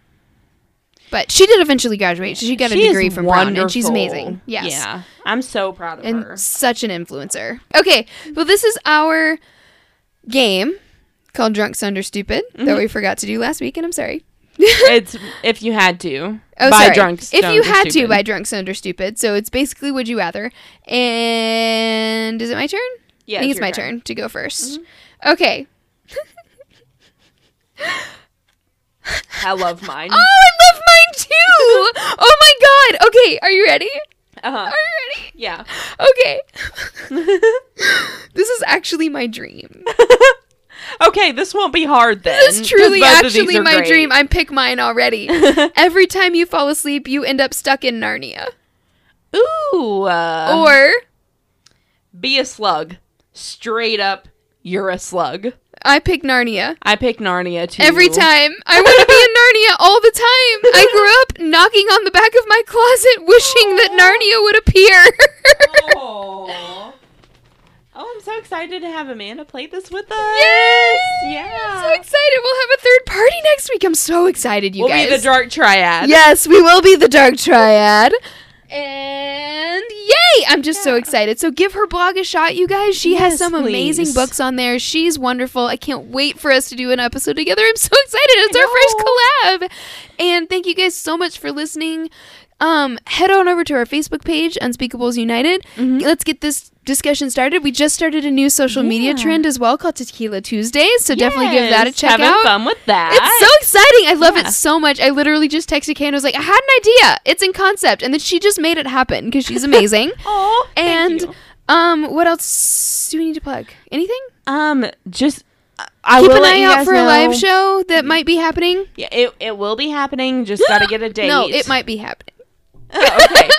But she did eventually graduate. She got a She is degree from Brown and she's amazing. Yes. Yeah. I'm so proud of and her. such an influencer. Okay, well, this is our game called Drunk Sunder Stupid that Mm-hmm. we forgot to do last week, and I'm sorry. it's if you had to. Oh, by sorry. if you had to by Drunk Sunder Stupid, so it's basically Would You Rather. And is it my turn? Yeah, I think it's my turn. turn. to go 1st Okay. I love mine. Oh, I love mine too. oh my god. Okay, are you ready? Uh-huh. Are you ready? Yeah. Okay. this is actually my dream. Okay, this won't be hard then. This is truly both of these actually my great. dream. I pick mine already. Every time you fall asleep, you end up stuck in Narnia. Ooh. Uh, or be a slug. Straight up, you're a slug. I pick Narnia. I pick Narnia too. Every time. I want to be in Narnia all the time. I grew up knocking on the back of my closet wishing that Narnia would appear. Oh. I'm so excited to have Amanda play this with us. Yes! Yeah. I'm so excited. We'll have a third party next week. I'm so excited, you guys. we'll be the dark triad. Yes, we will be the Dark Triad. And yay! I'm just so excited. So give her blog a shot, you guys. She has Yes, some amazing books on there. She's wonderful. I can't wait for us to do an episode together. I'm so excited. It's our first collab. And thank you guys so much for listening. Um, head on over to our Facebook page, Unspeakables United. Mm-hmm. Let's get this discussion started. We just started a new social media trend as well called Tequila Tuesdays. So definitely give that a Yes, check having out. fun with that. It's so exciting. I love Yeah. it so much. I literally just texted Kay and I was like, I had an idea. It's in concept. And then she just made it happen because she's amazing. Oh, and um, what else do we need to plug? Anything? um, just I Keep an eye out for a live show that might be happening. Yeah, it it will be happening. Just got to get a date. No, it might be happening. Oh, okay.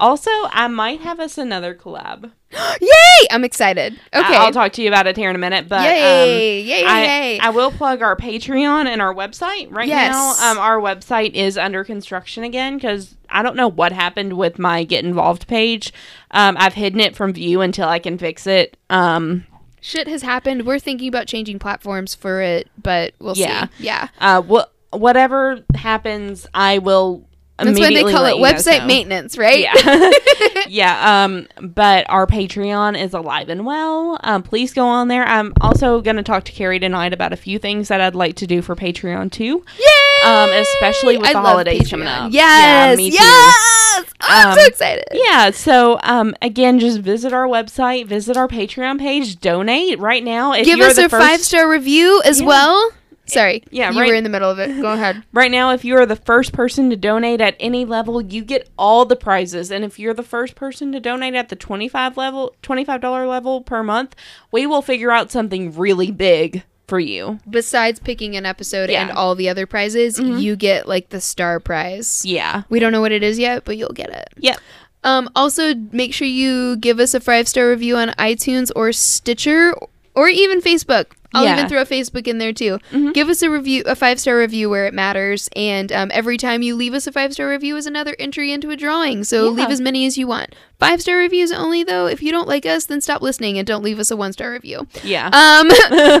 also, I might have us another collab. Yay! I'm excited. Okay. I'll talk to you about it here in a minute. But Yay! um, yay! I, Yay! I will plug our Patreon and our website right Yes. now. Um, our website is under construction again because I don't know what happened with my get involved page. Um, I've hidden it from view until I can fix it. Um, Shit has happened. We're thinking about changing platforms for it, but we'll Yeah. see. Yeah. uh, wh- whatever happens, I will. That's why they call it website maintenance, right? Yeah. yeah. Um, but our Patreon is alive and well. Um, please go on there. I'm also going to talk to Carrie tonight about a few things that I'd like to do for Patreon too. Yay! Um, especially with I the holidays coming up. Yes. Yeah, me too. Yes. I'm so Um, excited. Yeah, so um, again, just visit our website, visit our Patreon page, donate right now. If Give you're us a first, five star review as Yeah. well. Sorry. Yeah, You right- were in the middle of it. Go ahead. Right now, if you are the first person to donate at any level, you get all the prizes. And if you're the first person to donate at the twenty-five level, twenty-five dollar level per month, we will figure out something really big for you. Besides picking an episode Yeah. and all the other prizes, you get like the star prize. Yeah. We don't know what it is yet, but you'll get it. Yep. Um, also, make sure you give us a five star review on iTunes or Stitcher or even Facebook. I'll Yeah. even throw a Facebook in there too. Mhm. Give us a review, a five star review where it matters, and um, every time you leave us a five star review is another entry into a drawing. So Yeah. leave as many as you want. Five star reviews only, though. If you don't like us, then stop listening and don't leave us a one star review. Yeah. Um,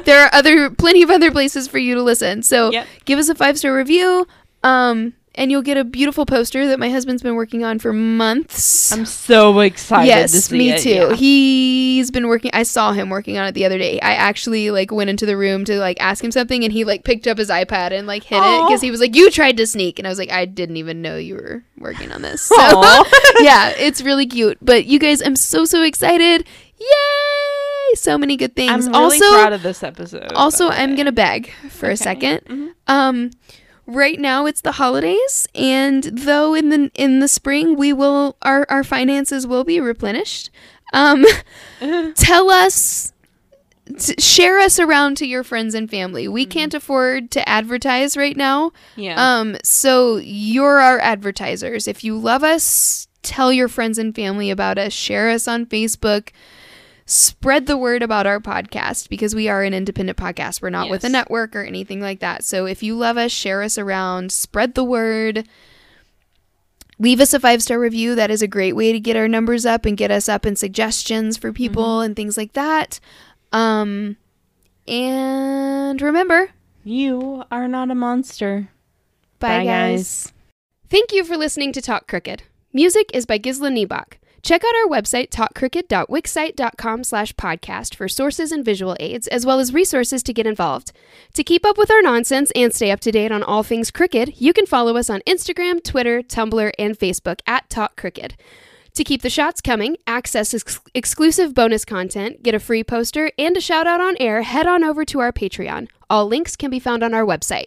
there are other plenty of other places for you to listen. So Yep. give us a five star review. Um, and you'll get a beautiful poster that my husband's been working on for months. I'm so excited to yes, see me it, too. yeah. He's been working. I saw him working on it the other day. I actually like went into the room to like ask him something, and he like picked up his iPad and like hit it because he was like, "You tried to sneak," and I was like, "I didn't even know you were working on this." So yeah, it's really cute. But you guys, I'm so so excited! Yay! So many good things. I'm really also, proud of this episode. also, I'm gonna beg for a Okay. 2nd Mhm. Um, right now it's the holidays, and though in the in the spring we will our our finances will be replenished. Um, tell us. t- share us around to your friends and family. We can't afford to advertise right now. yeah. Um, so you're our advertisers. If you love us, tell your friends and family about us. Share us on Facebook. Spread the word about our podcast because we are an independent podcast. We're not with a network or anything like that. So if you love us, share us around, spread the word. Leave us a five star review. That is a great way to get our numbers up and get us up in suggestions for people and things like that. Um, and remember, you are not a monster. Bye, Bye, guys. guys. Thank you for listening to Talk Crooked. Music is by Gisla Niebach. Check out our website, talkcrooked.wixsite.com slash podcast for sources and visual aids, as well as resources to get involved. To keep up with our nonsense and stay up to date on all things crooked, you can follow us on Instagram, Twitter, Tumblr, and Facebook at Talk Crooked. To keep the shots coming, access ex- exclusive bonus content, get a free poster, and a shout out on air, head on over to our Patreon. All links can be found on our website.